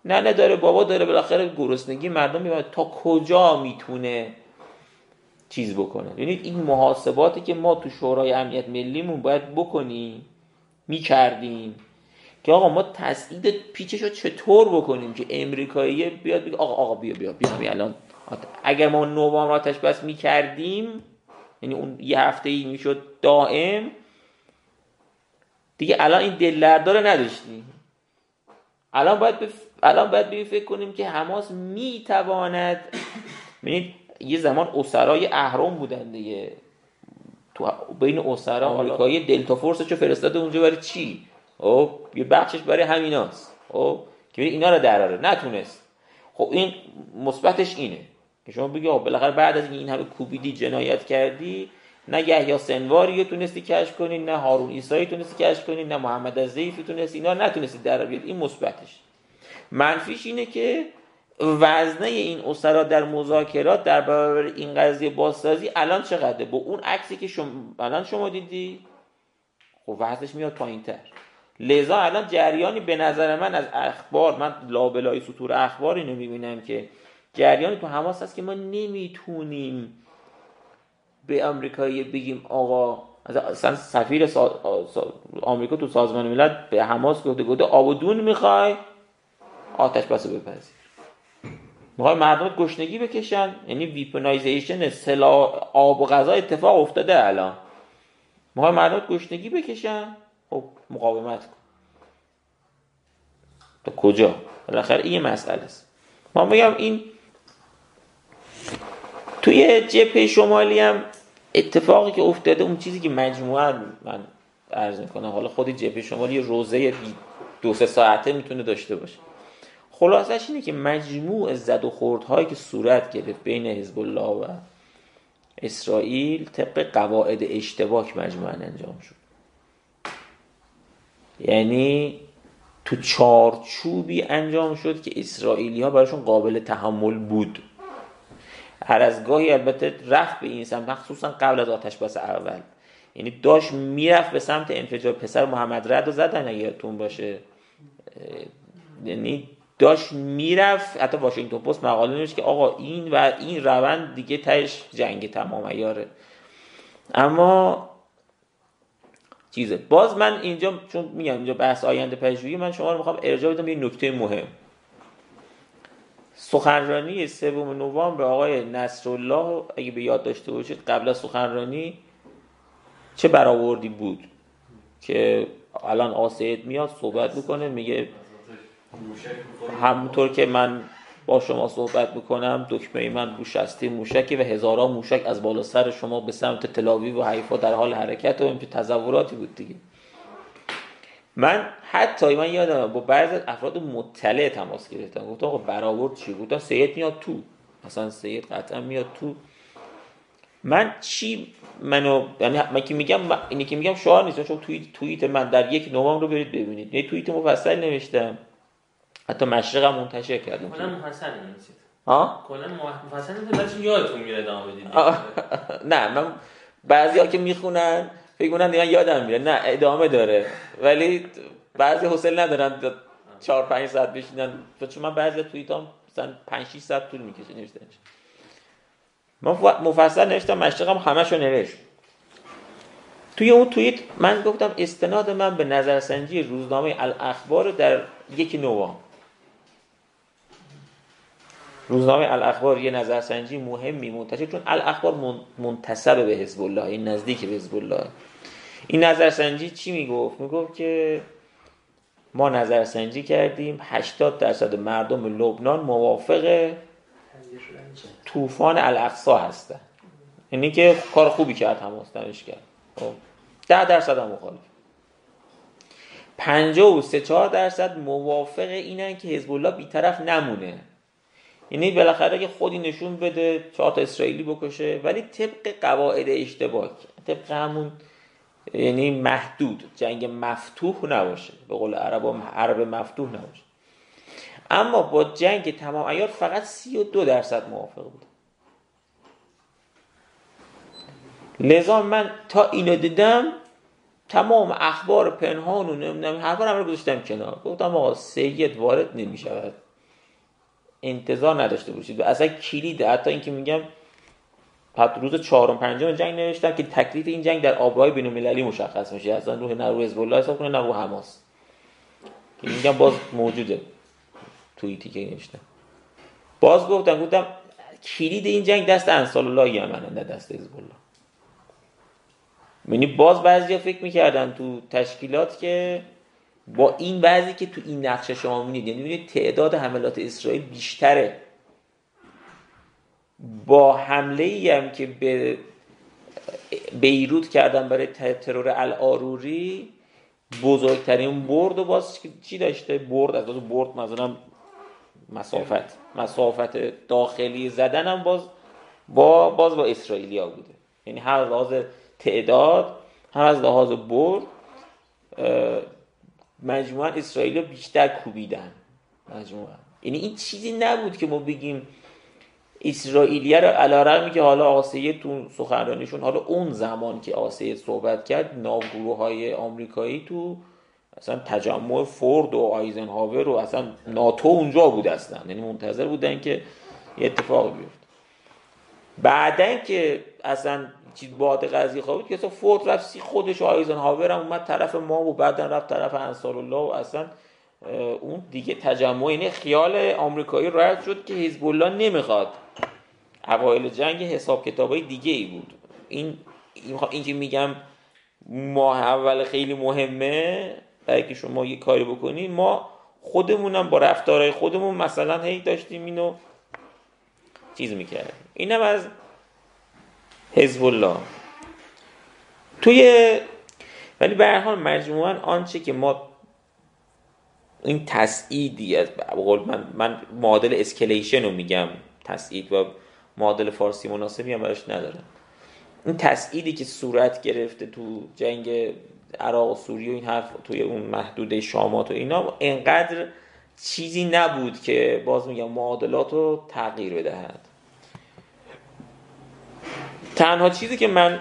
نه نه داره بابا داره بالاخره گرسنگی مردم می‌بینه تا کجا می‌تونه چیز بکنه. یعنی این محاسباتی که ما تو شورای امنیت ملیمون باید بکنیم می‌کردیم. که آقا ما تسعید پیچش رو چطور بکنیم که امریکایی بیاد بگه آقا آقا بیا بیا بیا, الان. اگر ما نوامبر آتش بس می‌کردیم یعنی اون یه هفته ای می‌شد دائم دیگه الان این دلدار نداشتیم الان باید بف... الان باید فکر کنیم که حماس می‌تواند ببینید یه زمان اسرای اهرام بودن دیگه. تو بین اسرا آمریکایی دلتا فورسشو فرستاده اونجا برای چی؟ خب یه بخشش برای همیناست. خب که اینا رو دراره نتونست. خب این مثبتش اینه. که شما بگی آقا بالاخره بعد از این همه کوبیدی جنایت کردی نه یا سنواری تونستی کشف کنی نه هارون ایسایی تونستی کشف کنی نه محمد از تونستی اینا نتونستی در بیاد این مثبتش. منفیش اینه که وزنه این اسرا در مذاکرات در برابر این قضیه بازسازی الان چقدره؟ با اون عکسی که شما الان شما دیدی؟ خب وزنش میاد پایینتر. لذا الان جریانی به نظر من از اخبار من لابلای سطور اخبار اینو می‌بینم که جریانی تو حماس هست که ما نمی‌تونیم به امریکایی بگیم آقا اصلا سفیر سا... آمریکا تو سازمان ملل به حماس گفته گفته آب و دون می‌خوای آتش بس بپذیر می‌خوای مردم گشنگی بکشن؟ یعنی weaponization سلا آب و غذا اتفاق افتاده الان. می‌خوای مردم گشنگی بکشن؟ خب مقاومت کن. تا کجا؟ بالاخره این مسئله است. ما میگم این توی جبهه شمالی هم اتفاقی که افتاده اون چیزی که مجموعا من عرض می‌کنم حالا خود جبهه شمالی روزه دو سه ساعته می‌تونه داشته باشه. خلاصش اینه که مجموع زد و خوردهایی که صورت گرفت بین حزب الله و اسرائیل طبق قواعد اشتباک مجموعا انجام شد. یعنی تو چارچوبی انجام شد که اسرائیلی ها براشون قابل تحمل بود. هر از گاهی البته رفت به این سمت خصوصا قبل از آتش بس اول. یعنی داشت می‌رفت به سمت انفجار پسر محمد رد و زدن اگه یادتون باشه. یعنی داشت می‌رفت حتی واشنگتن پست مقاله نوشت که آقا این و این روند دیگه تهش جنگ تمام ایاره. اما چیزه. باز من اینجا چون میگم اینجا بحث آینده پژوهی من شما رو می‌خوام ارجاع بدم یه نکته مهم. سخنرانی سوم نوامبر آقای نصرالله اگه به یاد داشته باشید قبل از سخنرانی چه برآوردی بود؟ که الان آسید میاد صحبت می‌کنه میگه همونطور که من با شما صحبت می‌کنم دکمه من رو شستی موشکی و هزاران موشک از بالا سر شما به سمت تلاوی و حیفا در حال حرکت و این تظاهراتی بود دیگه. من حتی من یادم با بعض افراد مطلع تماس گرفتم. گفتم آقا برآورد چی؟ گفتم سید میاد تو. مثلا سید قطعا میاد تو. من چی منو یعنی من که میگم اینی که میگم شعار نیست. چون توییت توییت من در یک نوامبر رو برید ببینید. یه توییت مفصل نوشتم. حتی مشرق هم منتشر کردم کلا نمی‌نویسید ها کلا مفصل نمی‌نویسید یادتون میره ادامه بدید. نه من بعضی ها که می‌خونن فکر کنن دیگه یادم میره. نه ادامه داره. ولی بعضی حوصله ندارن چهار پنج ساعت بشینن. چون من بعضی توییتام مثلا 5 6 ساعت طول می‌کشه نوشتنش. من مفصل نوشتم مشرقم همشو نوشت. توی اون توییت من گفتم استناد من به نظرسنجی روزنامه الاخبار در یک نوام. روزنامه الاخبار یه نظرسنجی مهمی منتشر چون الاخبار منتسب به حزب الله این نزدیک به حزب الله. این نظرسنجی چی می‌گفت؟ می‌گفت که ما نظرسنجی کردیم 80 درصد مردم لبنان موافق طوفان الاقصا هستن. یعنی که کار خوبی کرد حماس دمش کرد. خب. ده درصد هم مخالف. 53 4 درصد موافق اینن که حزب الله بیطرف نمونه. یعنی بالاخره که خودی نشون بده چهار تا اسرائیلی بکشه ولی طبق قواعد اشتباه طبق همون یعنی محدود جنگ مفتوح نباشه به قول عرب حرب مفتوح نباشه. اما با جنگ تمام ایار فقط 32 درصد موافق بود لذا من تا اینو دیدم تمام اخبار پنهان و نمی‌دونم حرفا رو گذاشتم کنار. گفتم آقا سید وارد نمی‌شود. انتظار نداشته باشید. و اصلا کلید حتی اینکه میگم حتی روز چهارم پنجم جنگ نوشتم که تکلیف این جنگ در آبهای بین المللی مشخص میشه. اصلا روح نه روح حزب الله حساب کنه نه روح حماس. که میگم باز موجوده. توییتی که نوشتم. باز گفتم گفتم کلید این جنگ دست انصار الله یمنه نه دست حزب الله. یعنی باز بعضی فکر می‌کردن تو تشکیلات که با این بعضی که تو این نقشه شما می‌بینید یعنی می‌بینید تعداد حملات اسرائیل بیشتره. با حمله ای هم که به بیروت کردن برای ترور الاروری بزرگترین برد و باز چی داشته؟ برد از برد مثلا مسافت مسافت داخلی زدن هم باز با باز با اسرائیلیا بوده. یعنی هر لحاظ تعداد هم از لحاظ برد مجموعا اسرائیل بیشتر کوبیدن. مجموعا. یعنی این چیزی نبود که ما بگیم اسرائیلیه رو علا که حالا آسیه تو سخنرانیشون حالا اون زمان که آسیه صحبت کرد ناگروه های آمریکایی تو اصلا تجمع فورد و آیزنهاور و اصلا ناتو اونجا بود اصلا. یعنی منتظر بودن که یه اتفاق بیفته. بعدن که اصلا چیز باد قضیه خوابید که اصلا فورد رفت سی خودش و آیزنهاور هم اومد طرف ما و بعدا رفت طرف انصار الله و اصلا اون دیگه تجمع یعنی خیال آمریکایی رد شد که حزب الله نمی‌خواد. اوایل جنگ حساب کتابای دیگه ای بود. این این که میگم ماه اول خیلی مهمه برای که شما یه کاری بکنید ما خودمونم با رفتارهای خودمون مثلا هی داشتیم اینو چیز می‌کرد اینم از حزب الله توی ولی به هر حال مجموعا آنچه که ما این تسعیدی از قول من من معادل اسکلیشن رو میگم. تسعید و معادل فارسی مناسبی هم براش ندارم. این تسعیدی که صورت گرفته تو جنگ عراق و سوریه و این حرف توی اون محدوده شامات و اینا انقدر چیزی نبود که باز میگم معادلات رو تغییر بدهد. تنها چیزی که من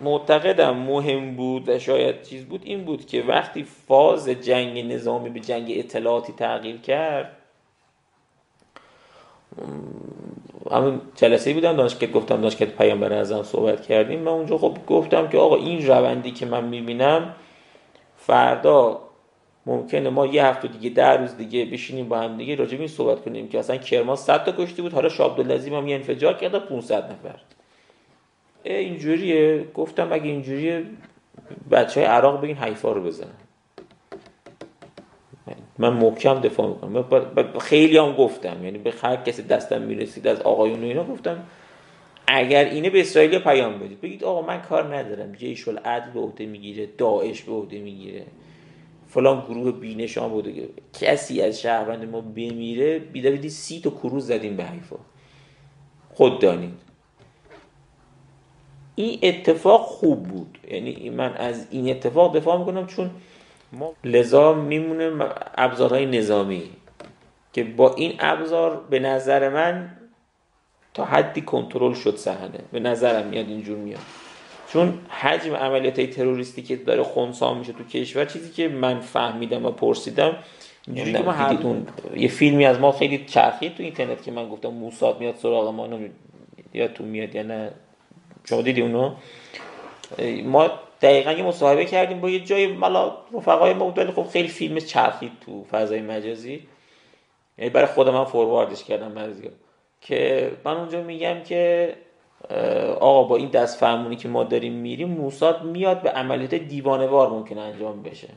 معتقدم مهم بود و شاید چیز بود این بود که وقتی فاز جنگ نظامی به جنگ اطلاعاتی تغییر کرد همون جلسه بودم دانشگاه گفتم دانشگاه پیامبر اعظم صحبت کردیم من اونجا خب گفتم که آقا این روندی که من می‌بینم فردا ممکنه ما یه هفته دیگه در روز دیگه بشینیم با هم دیگه راجع این صحبت کنیم که اصلا کرمان 100 تا کشته بود حالا شاه عبدالعظیم هم یه انفجار کرده 500 نفر. اینجوریه. گفتم اگه اینجوریه بچه های عراق بگین حیفا رو بزنن. من محکم دفاع می‌کنم. خیلی هم گفتم. یعنی به هر کسی دستم می‌رسید از آقایون و اینا گفتم اگر اینه به اسرائیل پیام بدید. بگید آقا من کار ندارم. جیش العدل به عهده می‌گیره داعش به عهده می‌گیره. فلان گروه بینشان بوده کسی از شهروند ما بمیره. بیده سی تا کروز زدیم به حیفا. خود دانید. این اتفاق خوب بود. یعنی من از این اتفاق دفاع می‌کنم چون ما لذا میمونه ابزارهای نظامی. که با این ابزار به نظر من تا حدی کنترل شد صحنه. به نظرم میاد اینجور میاد. چون حجم عملیات تروریستی که داره خونسا میشه تو کشور چیزی که من فهمیدم و پرسیدم اینجوری که ما دیدیتون یه فیلمی از ما خیلی چرخید تو اینترنت که من گفتم موساد میاد سراغ ما یا تو میاد یا نه. شما دیدی اونو؟ ما دقیقا یه مصاحبه کردیم با یه جای مالا رفقای ما بود خب خیلی فیلم چرخید تو فضای مجازی. یعنی برای خود من فورواردش کردم بعضیا که من اونجا میگم که آقا با این دست فرمونی که ما داریم میریم موساد میاد به عملیات دیوانوار ممکن انجام بشه.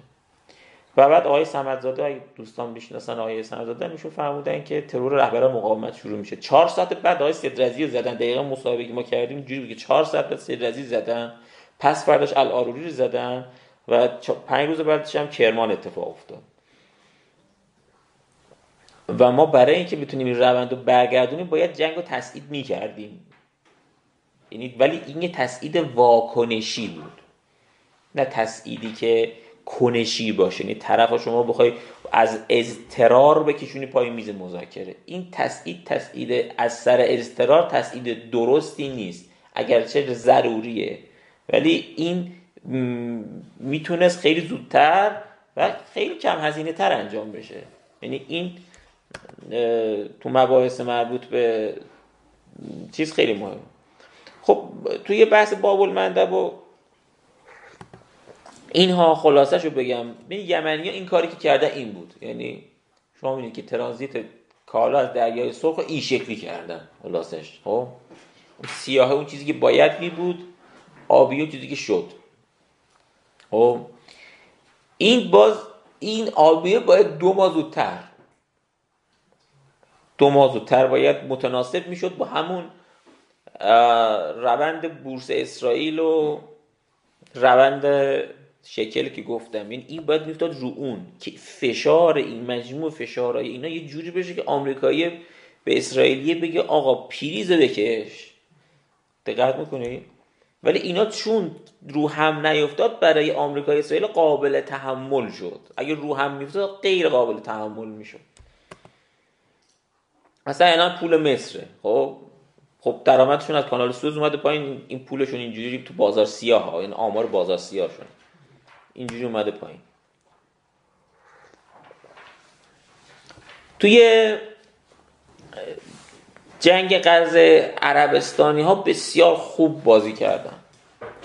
و بعد آقای سمدزاده اگه دوستان بشناسن آقای سمدزاده میشون فرمودن که ترور رهبران مقاومت شروع میشه. چهار ساعت بعد آقای سدرزی زدن. دقیقا مصاحبه که ما کردیم جوری که چهار ساعت بعد سدرزی زدن. پس فرداش الاروری رو زدن و پنج روز بعدش هم کرمان اتفاق افتاد. و ما برای اینکه بتونیم این روند رو برگردونیم باید جنگ رو تسعید می‌کردیم. یعنی ولی این یه تسعید واکنشی بود. نه تسعیدی که کنشی باشه. یعنی طرف شما بخوای از اضطرار بکشونی پای میز مذاکره. این تسعید تسعید از سر اضطرار تسعید درستی نیست. اگرچه ضروریه. ولی این می‌تونست خیلی زودتر و خیلی کم هزینه تر انجام بشه. یعنی این تو مباحث مربوط به چیز خیلی مهم خب توی بحث بابل مندب و اینها خلاصه شو بگم. یمنی ها این کاری که کرده این بود. یعنی شما می‌دونید که ترانزیت کالا از دریای سرخ این شکلی کردن خلاصش خب؟ سیاه اون چیزی که باید می بود آبی اون چیزی که شد. خب؟ این باز این آبیه باید دو ماه زودتر. دو ماه زودتر باید متناسب می‌شد با همون روند بورس اسرائیل و روند شکل که گفتم این این باید میفتاد رو اون که فشار این مجموع فشارهای اینا یه جوری بشه که آمریکایی به اسرائیلیه بگه آقا پریز بکش. دقت می‌کنی؟ ولی اینا چون رو هم نیفتاد برای آمریکای اسرائیل قابل تحمل شد. اگه رو هم میفتاد غیر قابل تحمل می‌شد. مثلا الان پول مصره. خب؟ خب درآمدشون از کانال سوز اومده پایین این پولشون اینجوری تو بازار سیاه ها این آمار بازار سیاه شون اینجوری اومده پایین. توی جنگ قرض عربستانی ها بسیار خوب بازی کردن.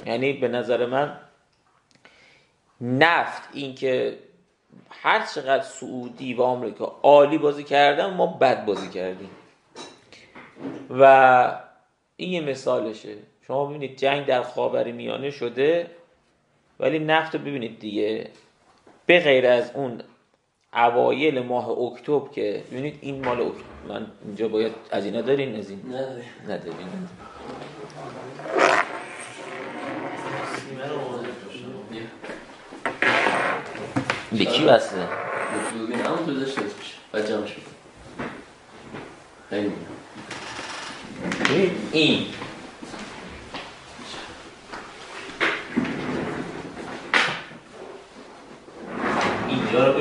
یعنی به نظر من نفت اینکه هر چقدر سعودی و آمریکا عالی بازی کردن ما بد بازی کردیم. و این یه مثالشه. شما ببینید جنگ در خاور میانه شده. ولی نفت رو ببینید دیگه. به غیر از اون اوایل ماه اکتبر که ببینید این مال اکتبر من اینجا باید از اینا دارین از این؟ ندارین به کی وصله؟ همون تو داشته باید جمعش خیلی. این. رو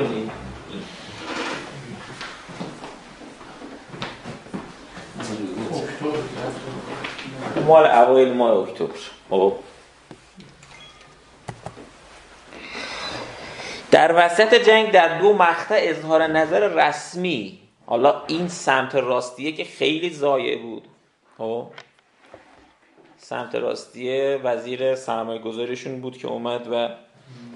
مال اوایل ماه اکتبر. خب. در وسط جنگ در دو مقطع اظهار نظر رسمی. حالا این سمت راستیه که خیلی ضایع بود. خب. سمت راستیه وزیر سرمایه گذاریشون بود که اومد و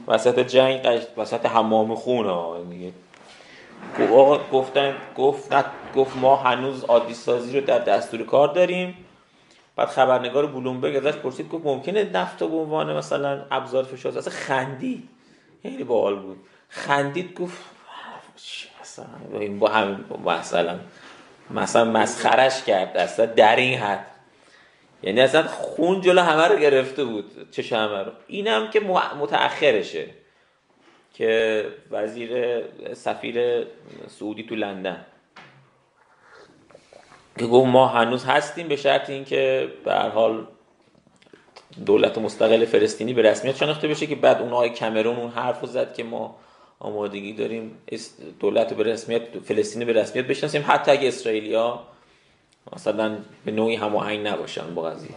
وسط جنگ وسط حمام خونه میگه گفتن گفت گفت ما هنوز عادی سازی رو در دستور کار داریم. بعد خبرنگار بلومبرگ ازش پرسید گفت ممکنه نفت به عنوان مثلا ابزار فشار اصلا خندید؟ خیلی باحال بود. خندید گفت اصلا با هم مثلا مثلا مسخرش کرد اصلا در این حد. یعنی اصلا خون جلو همه رو گرفته بود چه همه رو. اینم که متأخرشه که وزیر سفیر سعودی تو لندن. که گفت ما هنوز هستیم به شرط اینکه به هر حال دولت مستقل فلسطینی به رسمیت شناخته بشه که بعد اونهای کمرون اون حرف رو زد که ما آمادگی داریم دولت به رسمیت فلسطینی به رسمیت بشناسیم. حتی اگه اسرائیلیا مثلا به نوعی هماهنگ نباشن با قضیه.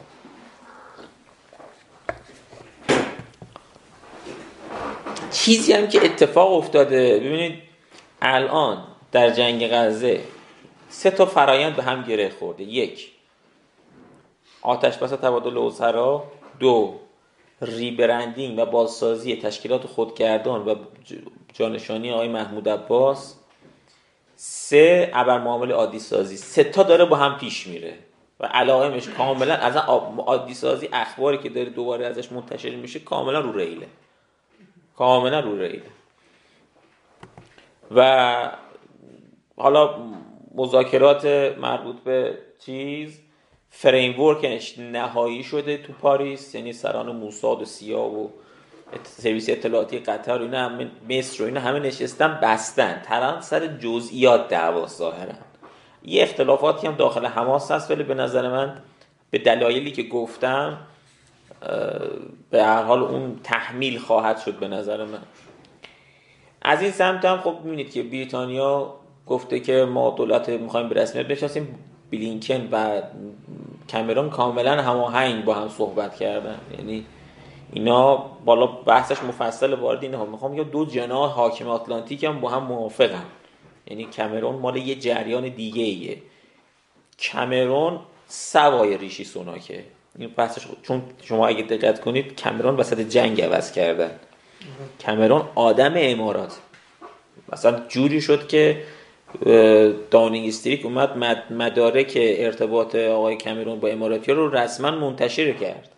چیزی هم که اتفاق افتاده ببینید الان در جنگ غزه سه تا فرایند به هم گره خورده. یک آتش بس تبادل اسرا دو ریبرندینگ و بازسازی تشکیلات خودگردان و جانشانی آقای محمود عباس. سه ابر معامل عادی سازی سه تا داره با هم پیش میره و علائمش کاملا از عادی سازی اخباری که داره دوباره ازش منتشر میشه کاملا رو ریله. کاملا رو ریله. و حالا مذاکرات مربوط به چیز framework ش نهایی شده تو پاریس یعنی سران موساد و سیا و سرویس اطلاعاتی قطر اینا همه مصر و اینا همه نشستن بستن. تران سر جزئیات دعوا ظاهرا. یه اختلافاتی هم داخل حماس هست ولی به نظر من به دلایلی که گفتم به هر حال اون تحمیل خواهد شد به نظر من. از این سمت هم خب می‌بینید که بریتانیا گفته که ما دولت می‌خوایم به رسمیت بشناسیم بلینکن و کامرون کاملا هماهنگ با هم صحبت کردن. یعنی اینا بالا بحثش مفصل وارد اینها می‌خوام یا دو جناح حاکم آتلانتیک هم با هم موافقن. یعنی کامرون مال یه جریان دیگه ایه. کامرون سوای ریشی سوناکه. این بحثش چون شما اگه دقت کنید کامرون وسط جنگ عوض کردن. کامرون آدم امارات. مثلا جوری شد که دانینگ استریک اومد مدارک ارتباط آقای کامرون با اماراتی رو رسما منتشر کرد.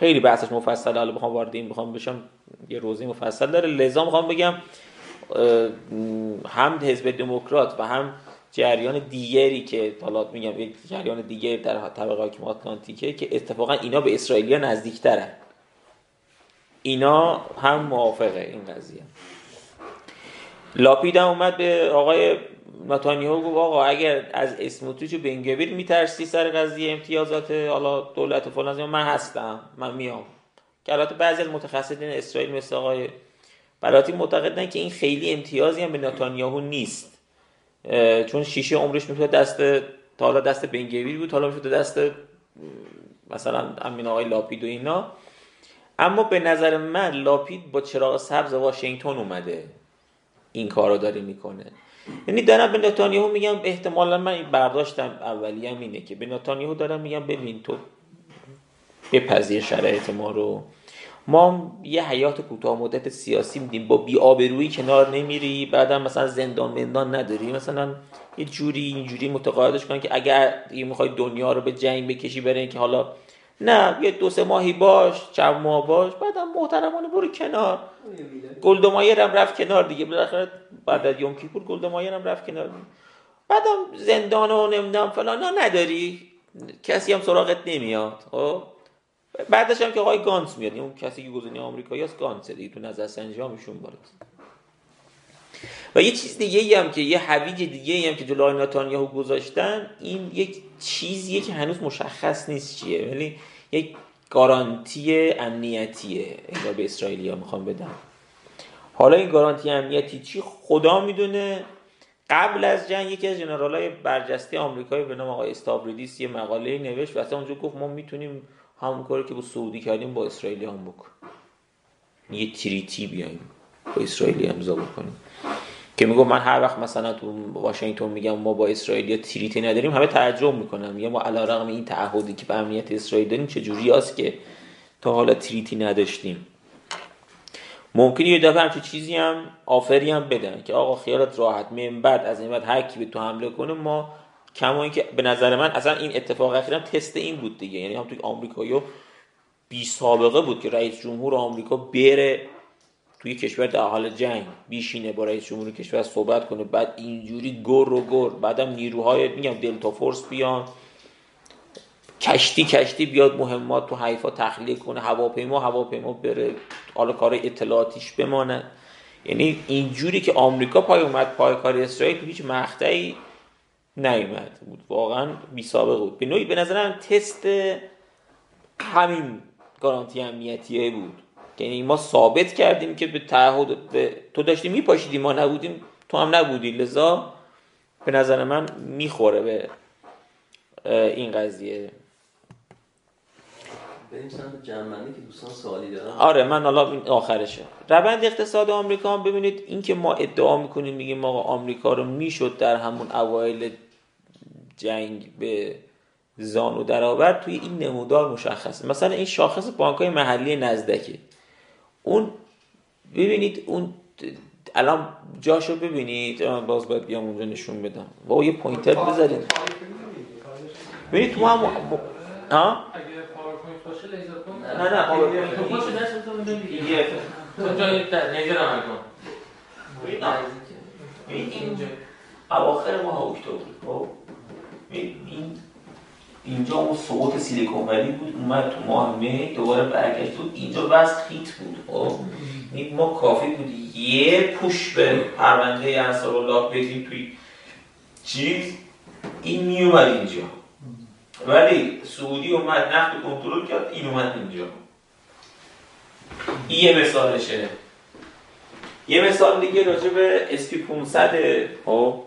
خیلی بحثش مفصل حالا بخوام وارد این بخوام بشم یه روزی مفصل داره. لذا می‌خوام بگم هم حزب دموکرات و هم جریان دیگری که حالا میگم یک جریان دیگری در طبقه حاکم آتلانتیکه که اتفاقا اینا به اسرائیلیا نزدیکترن. اینا هم موافقه این قضیه. لاپید هم اومد به آقای نتانیاهو گفت آقا اگر از اسموتریچ و بنگویر میترسی سر قضیه امتیازات حالا دولت فلان من هستم من میام. که البته بعضی از متخصصین اسرائیل مثل آقای براتی معتقدن که این خیلی امتیازی هم به نتانیاهو نیست. چون شیشه عمرش می‌تونه دست تا حالا دست بنگویر بود حالا می‌تونه دست مثلا امین آقای لاپید و اینا. اما به نظر من لاپید با چراغ سبز واشنگتن اومده. این کار رو داره می‌کنه. یعنی دارم به نتانیاهو میگم احتمالا من این برداشتم اولی هم اینه که به نتانیاهو دارم میگم ببین تو بپذیر شرایط ما رو. ما یه حیات کوتاه مدت سیاسی میدیم با بی کنار نمیری بعدم مثلا زندان مندان نداری. مثلا یه جوری اینجوری متقاعدش کن که اگر می‌خوای دنیا رو به جنگ بکشی برین که حالا نه یه دو سه ماهی باش چند ماه باش بعدم محترمانه برو کنار. گلدمایر هم رفت کنار دیگه. بالاخره بعد از یوم کیپور گلدمایر هم رفت کنار. بعدم زندان و نمی‌دونم فلان نداری؟ کسی هم سراغت نمیاد خب؟ بعدش هم که آقای گانس میاد. اون کسی که گزینه آمریکایی است گانس دیگه تو نظر سنجی هم ایشون و یه چیز دیگه هم که یه حویج دیگه هم که جلوی نتانیاهو گذاشتن این یک چیزیه که هنوز مشخص نیست چیه ولی یک گارانتی امنیتیه انگار به اسرائیلیا می‌خوام بدم. حالا این گارانتی امنیتی چی؟ خدا می‌دونه. قبل از جنگ یکی از جنرالای برجسته آمریکایی به نام آقای استابریدیس یه مقاله نوشت و اصلا اونجا گفت ما می‌تونیم همون کاری که با سعودی کردیم با اسرائیلی هم بکن یه تریتی بیایم با اسرائیلی امضا بکنیم. که میگم من هر وقت مثلا تو واشنگتن میگم ما با اسرائیل یا تریتی نداریم همه تعجب می‌کنن. میگم ما علیرغم این تعهدی که به امنیت اسرائیل داریم چه جوری است که تا حالا تریتی نداشتیم. ممکنه یه دفعه همچه چیزی هم آفری هم بدن که آقا خیالت راحت من بعد از این بعد هر کی به تو حمله کنه ما کما که به نظر من اصلا این اتفاق اخیرا تست این بود دیگه. یعنی هم توی آمریکا بی سابقه بود که رئیس جمهور آمریکا بره توی کشور در حال جنگ بیشینه با رئیس جمهور کشور صحبت کنه بعد اینجوری گر و گر بعدم نیروهای میگم دلتا فورس بیان کشتی کشتی بیاد مهمات تو حیفا تخلیه کنه هواپیما هواپیما بره حالا کار اطلاعاتیش بمانه. یعنی اینجوری که آمریکا پای اومد پای کار اسرائیل تو هیچ مقطعی نیومد بود. واقعا بی سابقه بود. به نوعی به نظرم تست همین گارانتی امنیتیه بود. یعنی ما ثابت کردیم که به تعهد به تو داشتی میپاشیدی ما نبودیم تو هم نبودی. لذا به نظر من می‌خوره به این قضیه. بریم سمت که دوستان سوالی دارن. آره من حالا این آخرشه. روند اقتصاد آمریکا هم ببینید این که ما ادعا می‌کنیم میگیم آقا آمریکا رو می‌شد در همون اوایل جنگ به زانو درآورد توی این نمودار مشخصه. مثلا این شاخص بانک های محلی نزدکه اون ببینید اون الان جاشو ببینید. باز باید بیام اونجا نشون بدم. با یه پوینتر بذارید ببینید تو هم ها؟ نه نه اواخر ماه اکتبر خب؟ ببین این اینجا اون سقوط سیلیکون ولی بود اومد تو ماه می دوباره برگشت. بود اینجا وضع خیت بود خب؟ ما کافی بود یه پوش به پرونده انصار الله بدیم توی چیز. این می اومد اینجا. ولی سعودی اومد نفت کنترل کرد این اومد اینجا. این یه مثالشه. یه مثال دیگه راجع به S&P 500 خب؟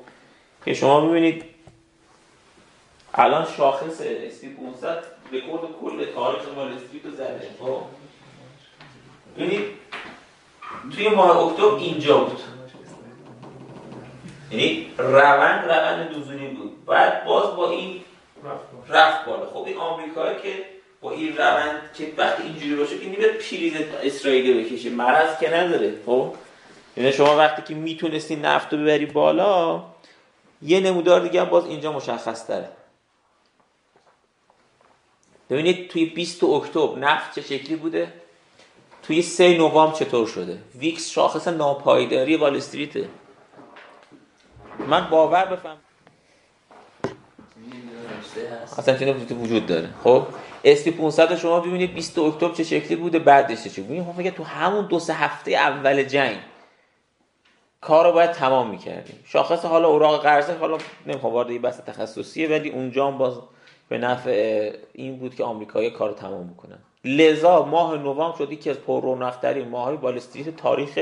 که شما ببینید الان شاخص S&P 500 رکورد کل تاریخ وال استریت رو زده. خب؟ ببینید توی ماه اکتبر اینجا بود. یعنی روند روند نزولی بود. بعد باز با این رفت بالا. خب این آمریکایی که با این روند که وقتی اینجوری باشه که نمیاد پریز اسرائیلی بکشه. مرض که نداره. خب؟ یعنی شما وقتی که می‌تونستی نفت رو ببری بالا یه نمودار دیگه باز اینجا مشخص تره. ببینید توی 20 اکتبر نفت چه شکلی بوده؟ توی 3 نوامبر چطور شده؟ ویکس شاخص ناپایداری وال استریته. من باور بفهم اصلا چنین وجود داره؟ خب؟ اسپی 500 شما ببینید 20 اکتبر چه شکلی بوده بعدش چه ببینید خب تو همون دو سه هفته اول جنگ کار رو باید تمام می‌کردیم. شاخص حالا اوراق قرضه حالا نمی‌خوام وارد این بحث تخصصیه ولی اونجا هم باز به نفع این بود که آمریکایی کار تمام بکنن لذا ماه نوامبر شد یکی از پر رونق‌ترین ماهای وال استریت تاریخ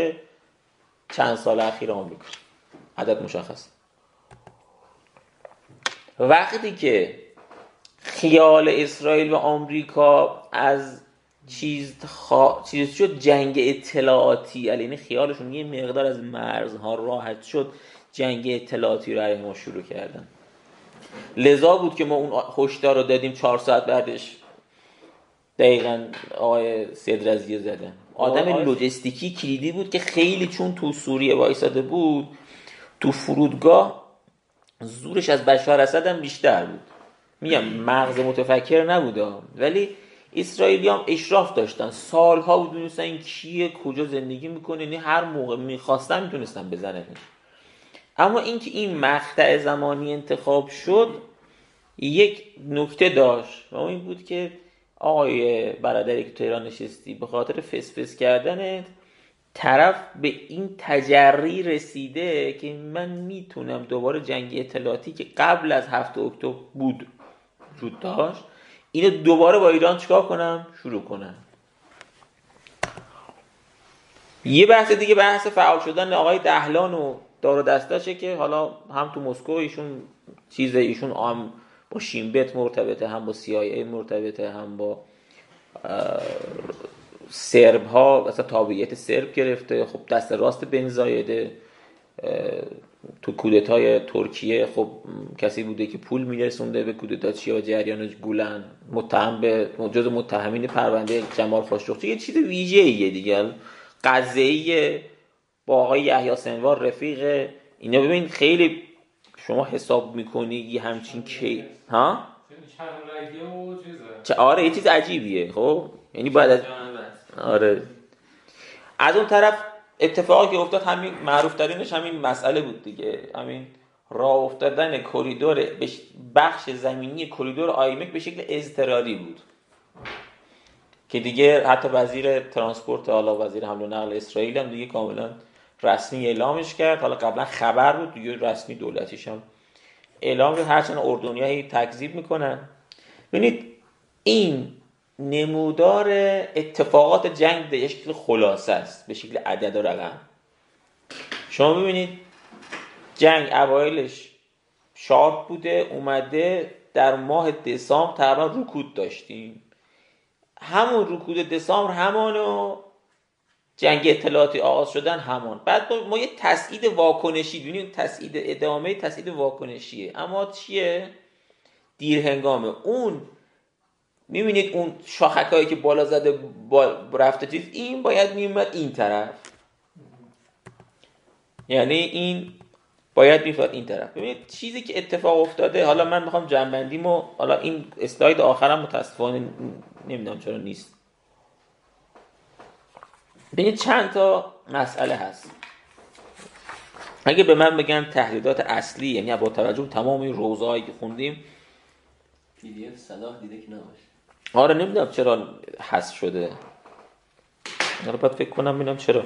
چند سال اخیر آمریکا. عدد مشخص. وقتی که خیال اسرائیل و آمریکا از چیز, خوا... چیز شد جنگ اطلاعاتی یعنی خیالشون یه مقدار از مرزها راحت شد جنگ اطلاعاتی رو ما شروع کردن. لذا بود که ما اون هشدار رو دادیم چهار ساعت بعدش. دقیقا آقای سید رزیه زدن. آدم لوجستیکی کلیدی بود که خیلی چون تو سوریه وایساده بود تو فرودگاه زورش از بشار اسد هم بیشتر بود. میگم مغز متفکر نبوده. ولی اسرائیلی هم اشراف داشتن. سالها بود دونستن این کیه کجا زندگی می‌کنه یعنی هر موقع می‌خواستن می‌تونستن بزننش. اما اینکه این مقطع زمانی انتخاب شد یک نکته داشت و این بود که آقای برادری که تو ایران نشستی به خاطر فسفس کردنت طرف به این تجری رسیده که من می‌تونم دوباره جنگ اطلاعاتی که قبل از هفته اکتبر بود وجود داشت اینو دوباره با ایران چیکار کنم؟ شروع کنم. یه بحث دیگه بحث فعال شدن آقای دهلان و دار و دستاشه که حالا هم تو مسکو ایشون چیز ایشون هم با شیمبت مرتبطه هم با CIA مرتبطه هم با سرب ها مثلا تابعیت سرب گرفته خب دست راست بنزایده تو کودتای ترکیه خب کسی بوده که پول میرسونده به کودتاچی و جریان گولن متهم به جز متهمین پرونده جمال خاشقچی. یه چیز ویژه ایه دیگه قضیه با آقای یحیی سنوار رفیق. اینا ببین خیلی شما حساب می‌کنی یه همچین کی ها؟ چه آره یه چیز عجیبیه خب؟ یعنی باید از آره. از اون طرف اتفاقی که افتاد همین معروف ترینش همین مسئله بود دیگه. همین راه افتادن کریدور بخش زمینی کریدور آیمک به شکل اضطراری بود. که دیگه حتی وزیر transport حالا وزیر حمل و نقل اسرائیل هم دیگه کاملا رسمی اعلامش کرد. حالا قبلا خبر بود دیگه رسمی دولتیش هم اعلام هرچند اردنیایی تکذیب می‌کنن. ببینید این نمودار اتفاقات جنگ به شکل خلاصه است به شکل عدد و رقم. شما ببینید جنگ اوایلش sharp بوده اومده در ماه دسامبر تقریبا رکود داشتیم. همون رکود دسامبر همانو جنگ اطلاعاتی آغاز شدن همان. بعد ما یه تسعید واکنشی ببینید تسعید ادامه تسعید واکنشیه. اما چیه؟ دیر هنگامه اون می‌بینید اون شاخکایی که بالا زده با رفته چیز این باید میومد این طرف. یعنی این باید میفاد این طرف. ببینید چیزی که اتفاق افتاده حالا من می‌خوام جنبندیمو حالا این اسلاید آخرم متاسفانه نمی‌دونم چرا نیست. ببینید چند تا مسئله هست. اگه به من بگن تهدیدات اصلی یعنی با توجه تمام این روزهایی که خوندیم پی دی اف صلاح دیده که نباشه. آره نمی‌دونم چرا حذف شده. حالا باید فکر کنم ببینم چرا.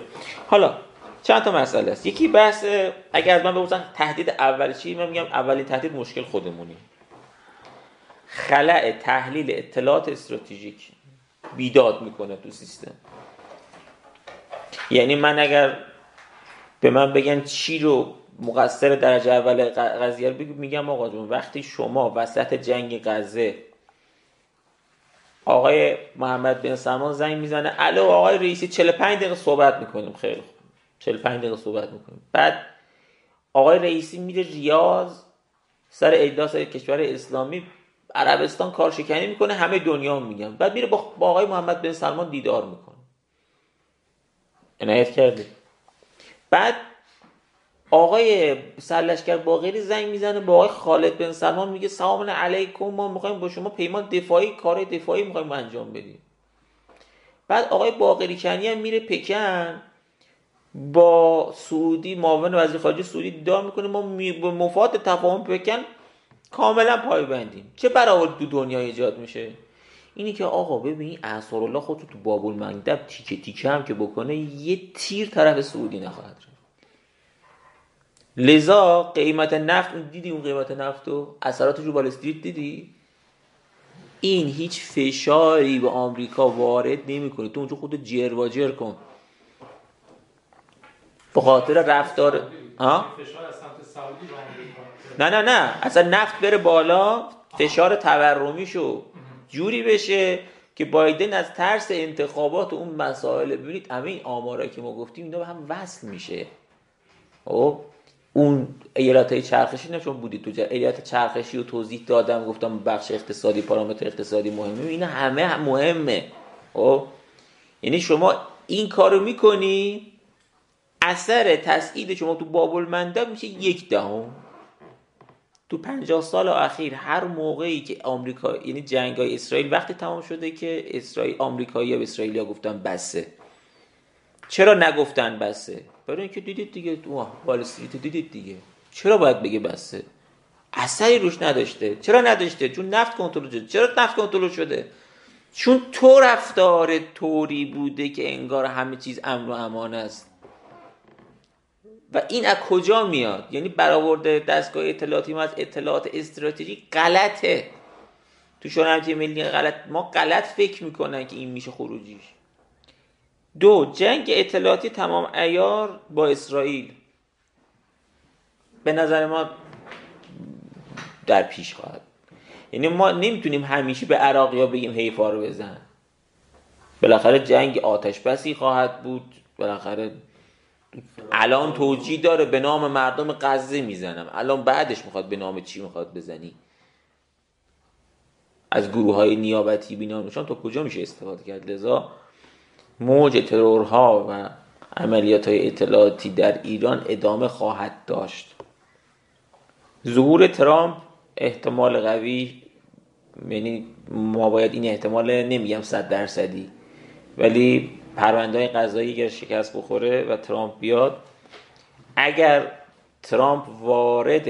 حالا چند تا مسئله است. یکی بحث اگر از من بپرسن تهدید اولی چی من میگم اولین تهدید مشکل خودمونی. خلع تحلیل اطلاعات استراتژیک بیداد می‌کنه تو سیستم. یعنی من اگر به من بگن چی رو مقصر درجه اول قضیه رو میگم آقا جون وقتی شما وسط جنگ غزه آقای محمد بن سلمان زنگ می‌زنه الو آقای رئیسی 45 دقیقه صحبت می‌کنیم. خیلی خوب. 45 دقیقه صحبت می‌کنیم. بعد آقای رئیسی میره ریاض سر اجلاس کشور اسلامی عربستان کارشکنی می‌کنه همه دنیا میگن. بعد میره با آقای محمد بن سلمان دیدار می‌کنه. عنایت کردی. بعد آقای سرلشکر باقری زنگ می‌زنه با آقای خالد بن سلمان میگه سلام علیکم ما می‌خوایم با شما پیمان دفاعی کار دفاعی می‌خوایم انجام بدیم. بعد آقای باقری کنی هم میره پکن با سعودی معاون وزیر خارجه سعودی دیدار می‌کنه ما به مفاد تفاهم پکن کاملا پایبندیم. چه برآورد دو دنیا ایجاد میشه؟ اینی که آقا ببین اثر الله خودتو تو بابل مندب تیکه تیکه هم که بکنه یه تیر طرف سعودی نخواهد رفت. لذا قیمت نفت دیدی اون قیمت نفت رو؟ اثراتش رو بالستریت دیدی؟ این هیچ فشاری به آمریکا وارد نمی‌کنه. تو اونجا خود جر و جر کن. به خاطر رفتار ها؟ نه نه نه. اصلا نفت بره بالا فشار تورمیشو. جوری بشه که بایدن از ترس انتخابات اون مسائل ببینید همه این آمارا که ما گفتیم اینا به هم وصل میشه. خب؟ اون ایالت چرخشی نه چون بودید تو ایالت چرخشی رو توضیح دادم گفتم بخش اقتصادی پارامتر اقتصادی مهمه. اینا همه مهمه. خب؟ یعنی شما این کارو می‌کنی اثر تسعید شما تو بابل مندب میشه یک دهم. تو پنجاه سال اخیر هر موقعی که آمریکا یعنی جنگ های اسرائیل وقتی تمام شده که اسرائیل آمریکایی و اسرائیلیا گفتن بسه. چرا نگفتن بسه؟ برای اینکه دیدید دیگه تو وال دیدید دیگه. چرا باید بگه بسه؟ اثری روش نداشته. چرا نداشته؟ چون نفت کنترل شده. چرا نفت کنترل شده؟ چون تو رفتار طوری بوده که انگار همه چیز امن و امان است. و این از کجا میاد؟ یعنی برآورده دستگاه اطلاعاتی ما از اطلاعات استراتژی غلطه. تو شورای ملی غلط. ما غلط فکر می‌کنن که این میشه خروجیش. دو جنگ اطلاعاتی تمام ایار با اسرائیل. به نظر ما در پیش خواهد. یعنی ما نمی‌تونیم همیشه به عراقی ها بگیم حیفا رو بزن. بالاخره جنگ آتش بسی خواهد بود. بالاخره الان توجیه داره به نام مردم غزه می‌زنم. الان بعدش می‌خواد به نام چی می‌خواد بزنی؟ از گروه های نیابتی بینانشان تا کجا میشه استفاده کرد؟ لذا موج ترورها و عملیات های اطلاعاتی در ایران ادامه خواهد داشت. ظهور ترامپ احتمال قوی یعنی ما باید این احتمال نمیگم صد درصدی ولی پرونده های قضایی اگر شکست بخوره و ترامپ بیاد اگر ترامپ وارد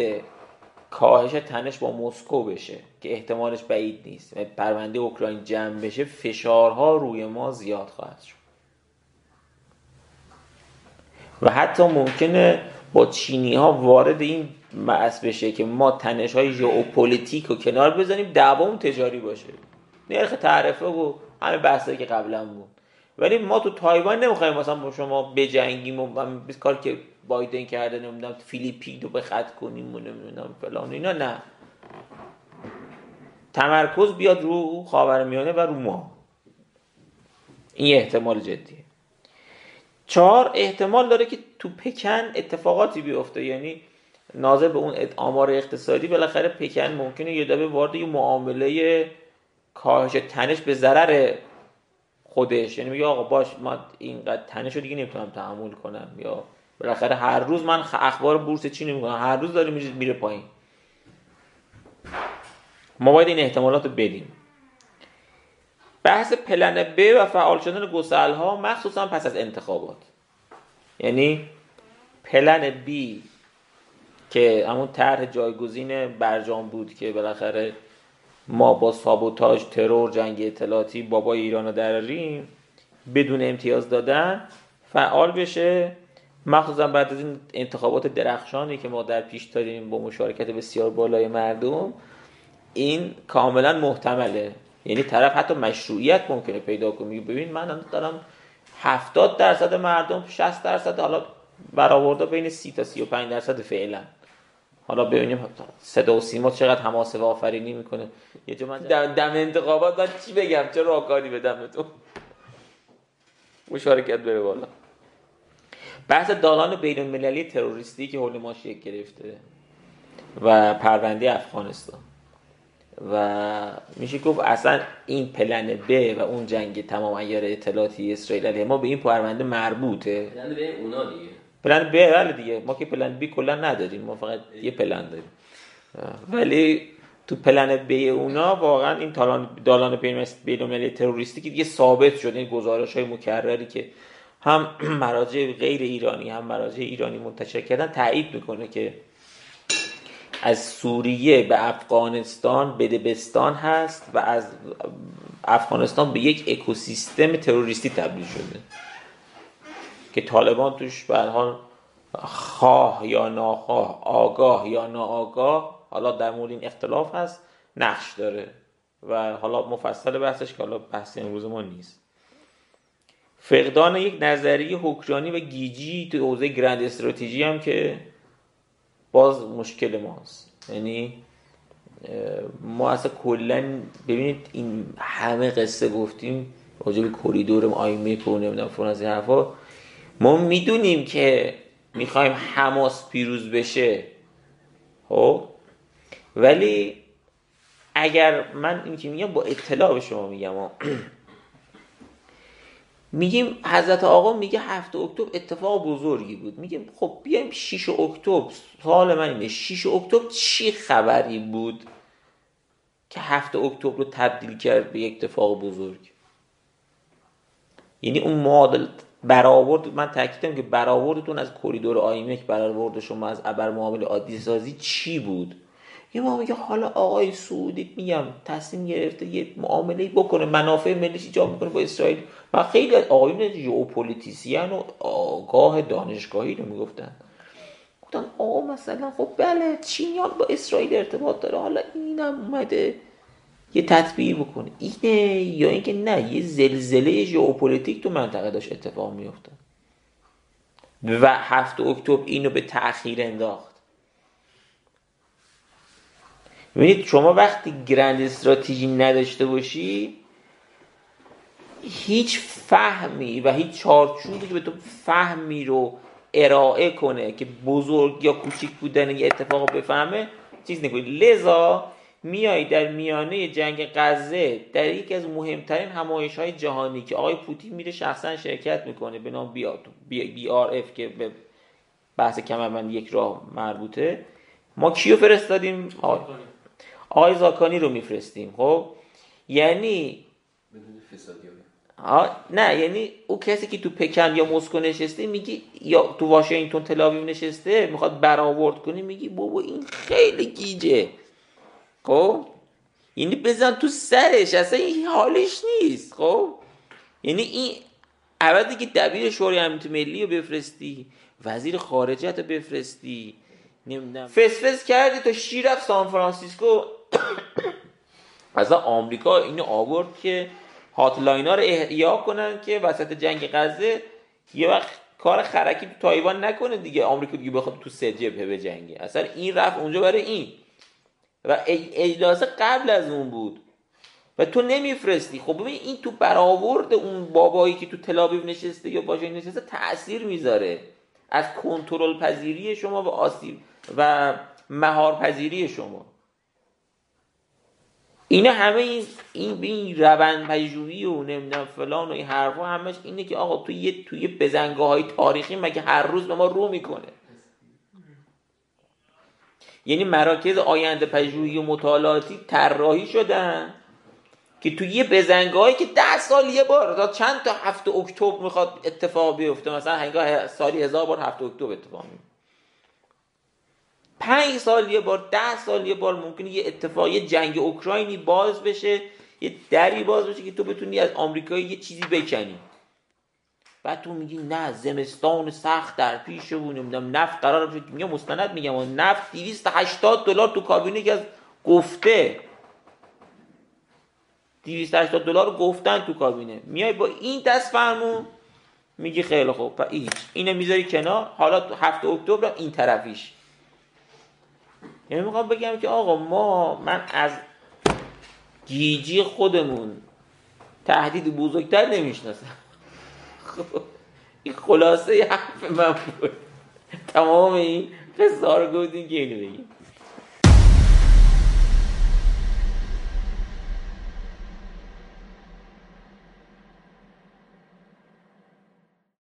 کاهش تنش با مسکو بشه که احتمالش بعید نیست پرونده اوکراین جمع بشه فشارها روی ما زیاد خواهد شد. و حتی ممکنه با چینی ها وارد این بحث بشه که ما تنش های ژئوپلیتیک رو کنار بزنیم دعوامون تجاری باشه. نرخ تعرفه و همه بحثایی که قبلا بود. ولی ما تو تایوان نمی‌خوایم مثلا با شما بجنگیم و کار که بایدن کرده نمی‌دونم فیلیپین رو به خط کنیم و نمی‌دونم فلان اینا نه. تمرکز بیاد رو خاورمیانه و رو ما. این احتمال جدیه. چهار احتمال داره که تو پکن اتفاقاتی بیفته. یعنی ناظر به اون آمار اقتصادی بالاخره پکن ممکنه یه دفعه وارد یه معامله کاهش تنش به ضرر خودش. یعنی میگه آقا باش ما اینقدر تنش رو دیگه نمی‌تونم تحمل کنم. یا بالاخره هر روز من اخبار بورس چی نمی‌کنم؟ هر روز داره میره میره پایین. ما باید این احتمالات رو بدیم. بحث پلن ب و فعال شدن گسل ها مخصوصا پس از انتخابات. یعنی پلن بی که همون طرح جایگزین برجام بود که بالاخره ما با سابوتاژ ترور جنگ اطلاعاتی بابای ایران رو دراریم بدون امتیاز دادن فعال بشه. مخصوصا بعد از این انتخابات درخشانی که ما در پیش داریم با مشارکت بسیار بالای مردم این کاملا محتمله. یعنی طرف حتی مشروعیت ممکنه پیدا کنه. میگه ببین من دارم 70 درصد مردم 60 درصد حالا برآورده بین 30 تا 35 درصد فعلا. حالا ببینیم صدا و سیما چقدر حماسه و آفرینی می‌کنه. یه جا من دم, دم انتخابات من چی بگم؟ چه راهکاری بدم تو مشارکت بره بالا. بحث دالان بین المللی تروریستی که حول ما شکل گرفته و پرونده افغانستان. و میشه گفت اصلا این پلن ب و اون جنگ تمام ایار اطلاعاتی اسرائیل علیه ما به این پرونده مربوطه. یعنی به اونا دیگه. پلن ب بله دیگه. ما که پلن بی کلا نداریم. ما فقط یه پلن داریم. ولی تو پلن بی اونا واقعا این دالان دالان بین المللی تروریستی که دیگه ثابت شده این گزارش های مکرری که هم مراجع غیر ایرانی هم مراجع ایرانی منتشر کردن تایید می‌کنه که از سوریه به افغانستان بدبستان هست و از افغانستان به یک اکوسیستم تروریستی تبدیل شده. که طالبان توش به خواه یا ناخواه آگاه یا ناآگاه حالا در مورد این اختلاف هست نقش داره و حالا مفصل بحثش که حالا بحث امروز ما نیست. فقدان یک نظریه حکرانی و گیجی تو حوزه گرند استراتژی هم که باز مشکل ماست. یعنی ما اصلا کلا ببینید این همه قصه گفتیم راجع به کریدور آیمه و نمی‌دونم فلان از این حرفا. ما می‌دونیم که می‌خوایم حماس پیروز بشه. خب؟ ولی اگر من این که میگم با اطلاع به شما میگم میگیم حضرت آقا میگه هفت اکتبر اتفاق بزرگی بود. میگیم خب بیایم 6 اکتبر سوال من اینه 6 اکتبر چی خبری بود که هفت اکتبر رو تبدیل کرد به یک اتفاق بزرگ؟ یعنی اون معادل برآورد من تاکیدم که برآوردتون از کریدور آیمک برآورد شما از ابر معامله عادی سازی چی بود؟ یه ما میگه حالا آقای سعودی میگم تصمیم گرفته یه معامله بکنه منافع ملیش ایجاب می‌کنه با اسرائیل. و خیلی آقایون ژئوپلیتیسین و آگاه دانشگاهی رو می‌گفتن. گفتن آقا مثلا خب بله چینیان با اسرائیل ارتباط داره؟ حالا اینم اومده. یه تطبیعی بکنه اینه یا اینکه نه یه زلزله ژئوپلیتیک تو منطقه داشت اتفاق میفته و هفت اکتبر اینو به تأخیر انداخت. ببینید شما وقتی گرند استراتژی نداشته باشی هیچ فهمی و هیچ چارچوبی که به تو فهمی رو ارائه کنه که بزرگ یا کوچیک بودن یه اتفاق بفهمه چیز نکنی لذا میای در میانه جنگ غزه در یکی از مهمترین همایش های جهانی که آقای پوتین میره شخصا شرکت می‌کنه به نام بی, بی آر اف که به بحث کمربند یک راه مربوطه. ما کیو فرستادیم؟ آقای زاکانی. رو میفرستیم خب؟ یعنی نه یعنی او کسی که تو پکن یا مسکو نشسته میگی یا تو واشنگتن تلاویو نشسته می‌خواد برآورد کنی میگی بابا این خیلی گیجه. خب؟ یعنی بزن تو سرش اصلا این حالش نیست خب؟ یعنی این عوضی که دبیر شورای امنیت ملی رو بفرستی وزیر خارجت رو بفرستی نمی‌دونم. فسفس کردی تا شیر سان فرانسیسکو. اصلا آمریکا اینو آورد که هاتلاین ها رو احیا کنن که وسط جنگ غزه یه وقت کار خرکی تو تایوان نکنه دیگه. آمریکا دیگه بخواد تو سه جبهه به جنگه. اصلا این رفت اونجا برای این. و اجلاس قبل از اون بود. و تو نمیفرستی. خب ببین این تو برآورد اون بابایی که تو تلابیب نشسته یا باشه نشسته تاثیر می‌ذاره. از کنترل پذیری شما و آسیب و مهار پذیری شما. اینا همه این این این روند پژوهی و نمی‌دونم فلان و این حرفا همش اینه که آقا تو یه توی بزنگاه های تاریخی مگه هر روز به ما رو می‌کنه؟ یعنی مراکز آینده پژوهی و مطالعاتی طراحی شدن که توی یه بزنگاهی که ده سال یه بار تا چند تا هفته اکتبر می‌خواد اتفاق بیفته؟ مثلا هنگاه سالی هزار بار هفته اکتبر اتفاق میفته. پنج سال یه بار ده سال یه بار ممکنه یه اتفاق جنگ اوکراینی باز بشه یه دری باز بشه که تو بتونی از آمریکا یه چیزی بکنی. بعد تو میگی نه زمستان سخت در پیش و نمی‌دونم نفت قرار بشه. میگم مستند میگم. و نفت 280 دلار تو کابینه که از گفته. 280 دلار رو گفتن تو کابینه. میای با این دست فرمون میگی خیلی خوب. هیچ اینو می‌ذاری کنار. حالا تو هفته اکتبر این طرفیش. یعنی می‌خوام بگم که آقا ما من از گیجی خودمون تهدید بزرگتر نمی‌شناسم. خب این خلاصه حرف من بود. تمام این قصه رو گفتیم که اینو بگیم.